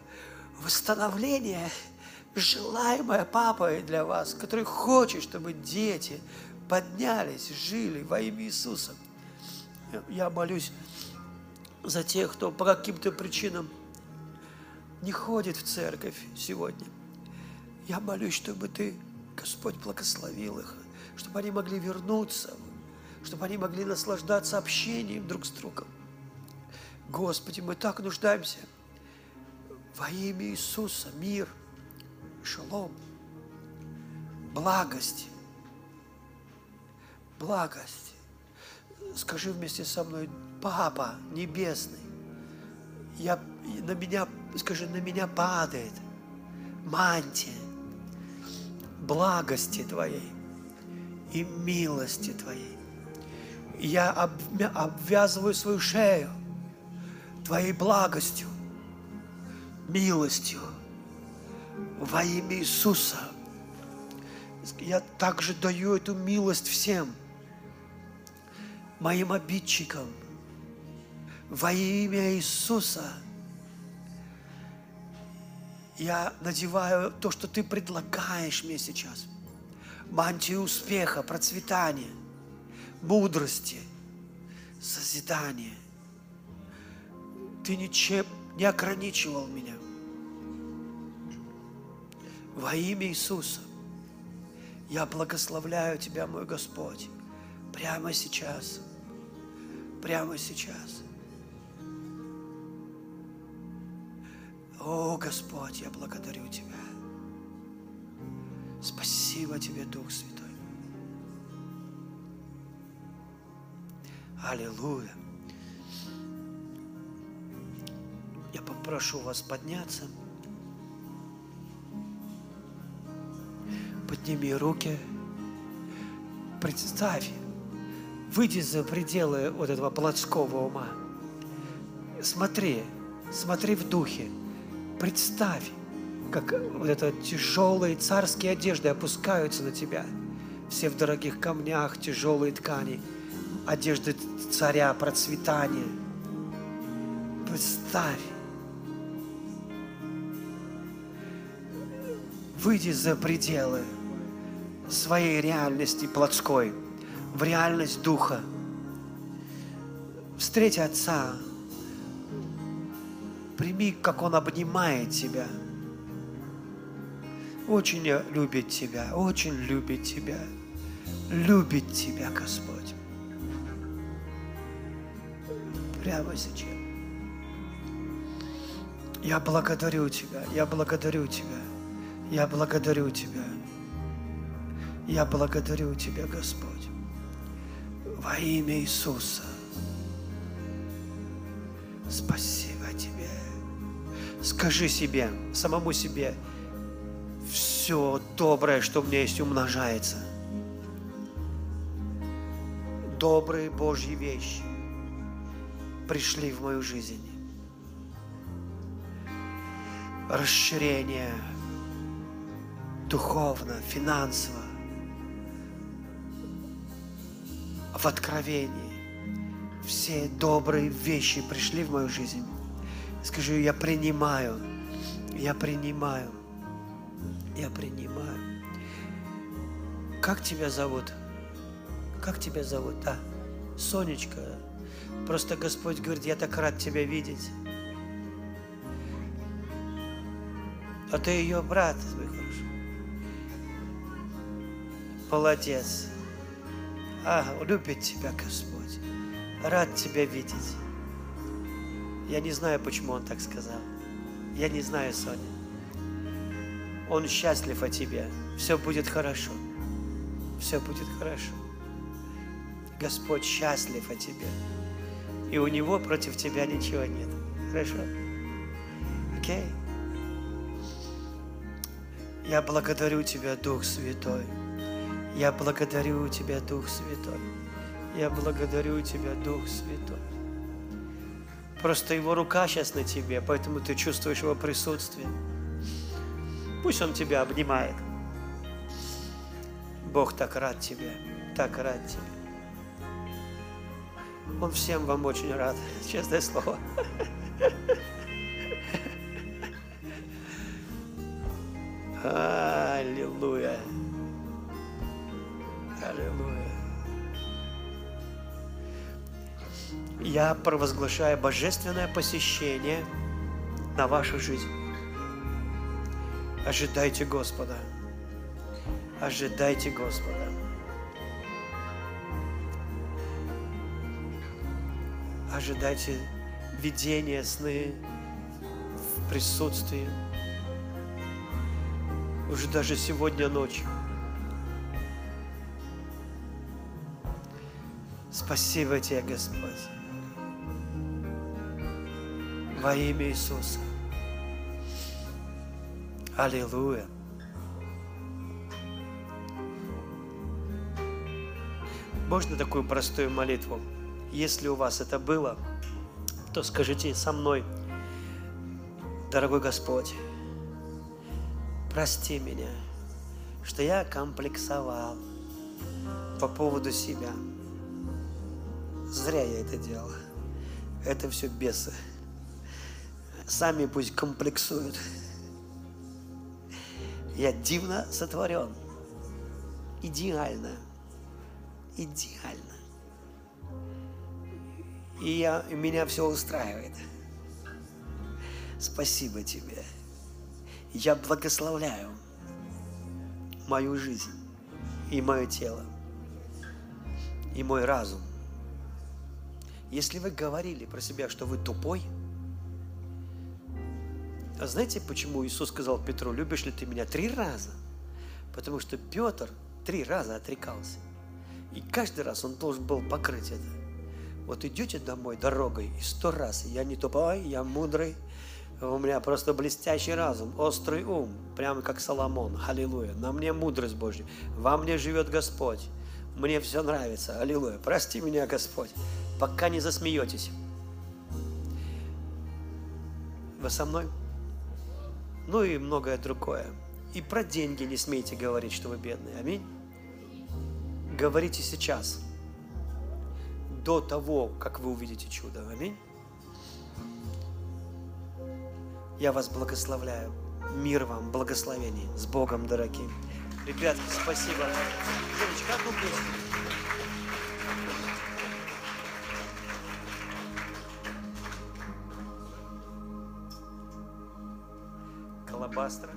восстановление, желаемое папой для вас, который хочет, чтобы дети поднялись, жили во имя Иисуса. Я молюсь за тех, кто по каким-то причинам не ходит в церковь сегодня. Я молюсь, чтобы Ты, Господь, благословил их, чтобы они могли вернуться, чтобы они могли наслаждаться общением друг с другом. Господи, мы так нуждаемся. Во имя Иисуса мир, шалом, благость, благость. Скажи вместе со мной, Папа Небесный, я, на меня, скажи, на меня падает мантия благости Твоей и милости Твоей. Я обвязываю свою шею Твоей благостью, милостью во имя Иисуса. Я также даю эту милость всем – моим обидчикам. Во имя Иисуса я надеваю то, что Ты предлагаешь мне сейчас. Мантию успеха, процветания, мудрости, созидания. Ты ничем не ограничивал меня. Во имя Иисуса я благословляю Тебя, мой Господь, прямо сейчас – прямо сейчас. О, Господь, я благодарю Тебя. Спасибо Тебе, Дух Святой. Аллилуйя. Я попрошу вас подняться. Подними руки. Представь, выйди за пределы вот этого плотского ума. Смотри, смотри в духе. Представь, как вот это тяжелые царские одежды опускаются на тебя. Все в дорогих камнях, тяжелые ткани, одежды царя, процветания. Представь. Выйди за пределы своей реальности плотской, в реальность Духа. Встреть Отца, прими, как Он обнимает тебя. Очень любит тебя, очень любит тебя, любит тебя Господь. Прямо сейчас. Я благодарю Тебя, я благодарю Тебя, я благодарю Тебя. Я благодарю Тебя, Господь, во имя Иисуса. Спасибо Тебе. Скажи себе, самому себе, все доброе, что у меня есть, умножается. Добрые Божьи вещи пришли в мою жизнь. Расширение духовно, финансово, в откровении. Все добрые вещи пришли в мою жизнь. Скажу, я принимаю, я принимаю, я принимаю. Как тебя зовут? Как тебя зовут? А, Сонечка. Просто Господь говорит, я так рад тебя видеть. А ты ее брат, мой хороший. Молодец. А, любит тебя Господь. Рад тебя видеть. Я не знаю, почему он так сказал. Я не знаю, Соня. Он счастлив о тебе. Все будет хорошо. Все будет хорошо. Господь счастлив о тебе. И у него против тебя ничего нет. Хорошо? Окей? Я благодарю тебя, Дух Святой. Я благодарю Тебя, Дух Святой. Я благодарю Тебя, Дух Святой. Просто Его рука сейчас на тебе, поэтому ты чувствуешь Его присутствие. Пусть Он тебя обнимает. Бог так рад тебе, так рад тебе. Он всем вам очень рад, честное слово. Аллилуйя. Я провозглашаю божественное посещение на вашу жизнь. Ожидайте Господа. Ожидайте Господа. Ожидайте видения, сны в присутствии. Уже даже сегодня ночью. Спасибо Тебе, Господь. Во имя Иисуса. Аллилуйя. Можно такую простую молитву? Если у вас это было, то скажите со мной, дорогой Господь, прости меня, что я комплексовал по поводу себя – Зря я это делал. Это все бесы. Сами пусть комплексуют. Я дивно сотворен. Идеально. Идеально. И, я, меня все устраивает. Спасибо тебе. Я благословляю мою жизнь и мое тело, и мой разум если вы говорили про себя, что вы тупой, а знаете, почему Иисус сказал Петру, любишь ли ты меня три раза? Потому что Петр три раза отрекался. И каждый раз он должен был покрыть это. Вот идете домой дорогой, и сто раз, я не тупой, я мудрый, у меня просто блестящий разум, острый ум, прямо как Соломон, аллилуйя. На мне мудрость Божья, во мне живет Господь, мне все нравится, аллилуйя. Прости меня, Господь, пока не засмеетесь. Вы со мной? Ну и многое другое. И про деньги не смейте говорить, что вы бедные. Аминь. Говорите сейчас, до того, как вы увидите чудо. Аминь. Я вас благословляю. Мир вам, благословений. С Богом, дорогие. Ребятки, спасибо. Девочка, одну песню. Колобастра.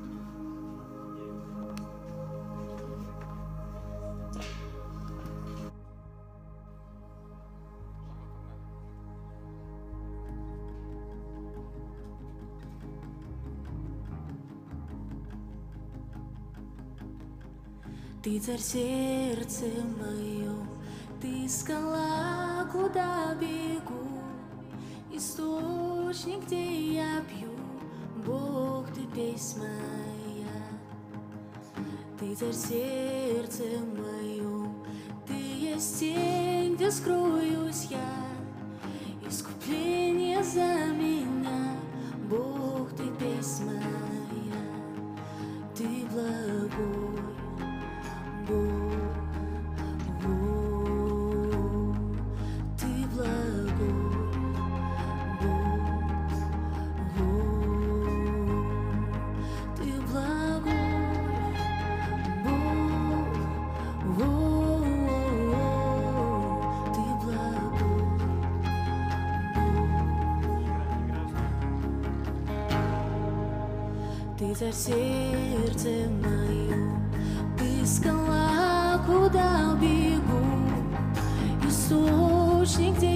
Ты царь сердце моем, ты скала, куда бегу, источник, где я пью, Бог, ты песнь моя. Ты царь сердце моем, ты есть тень, где скроюсь я, искупление за меня, Бог, ты песнь моя, ты благой. Бог, Бог. Ты царь сердце мое, ты скала, куда бегу, источник, где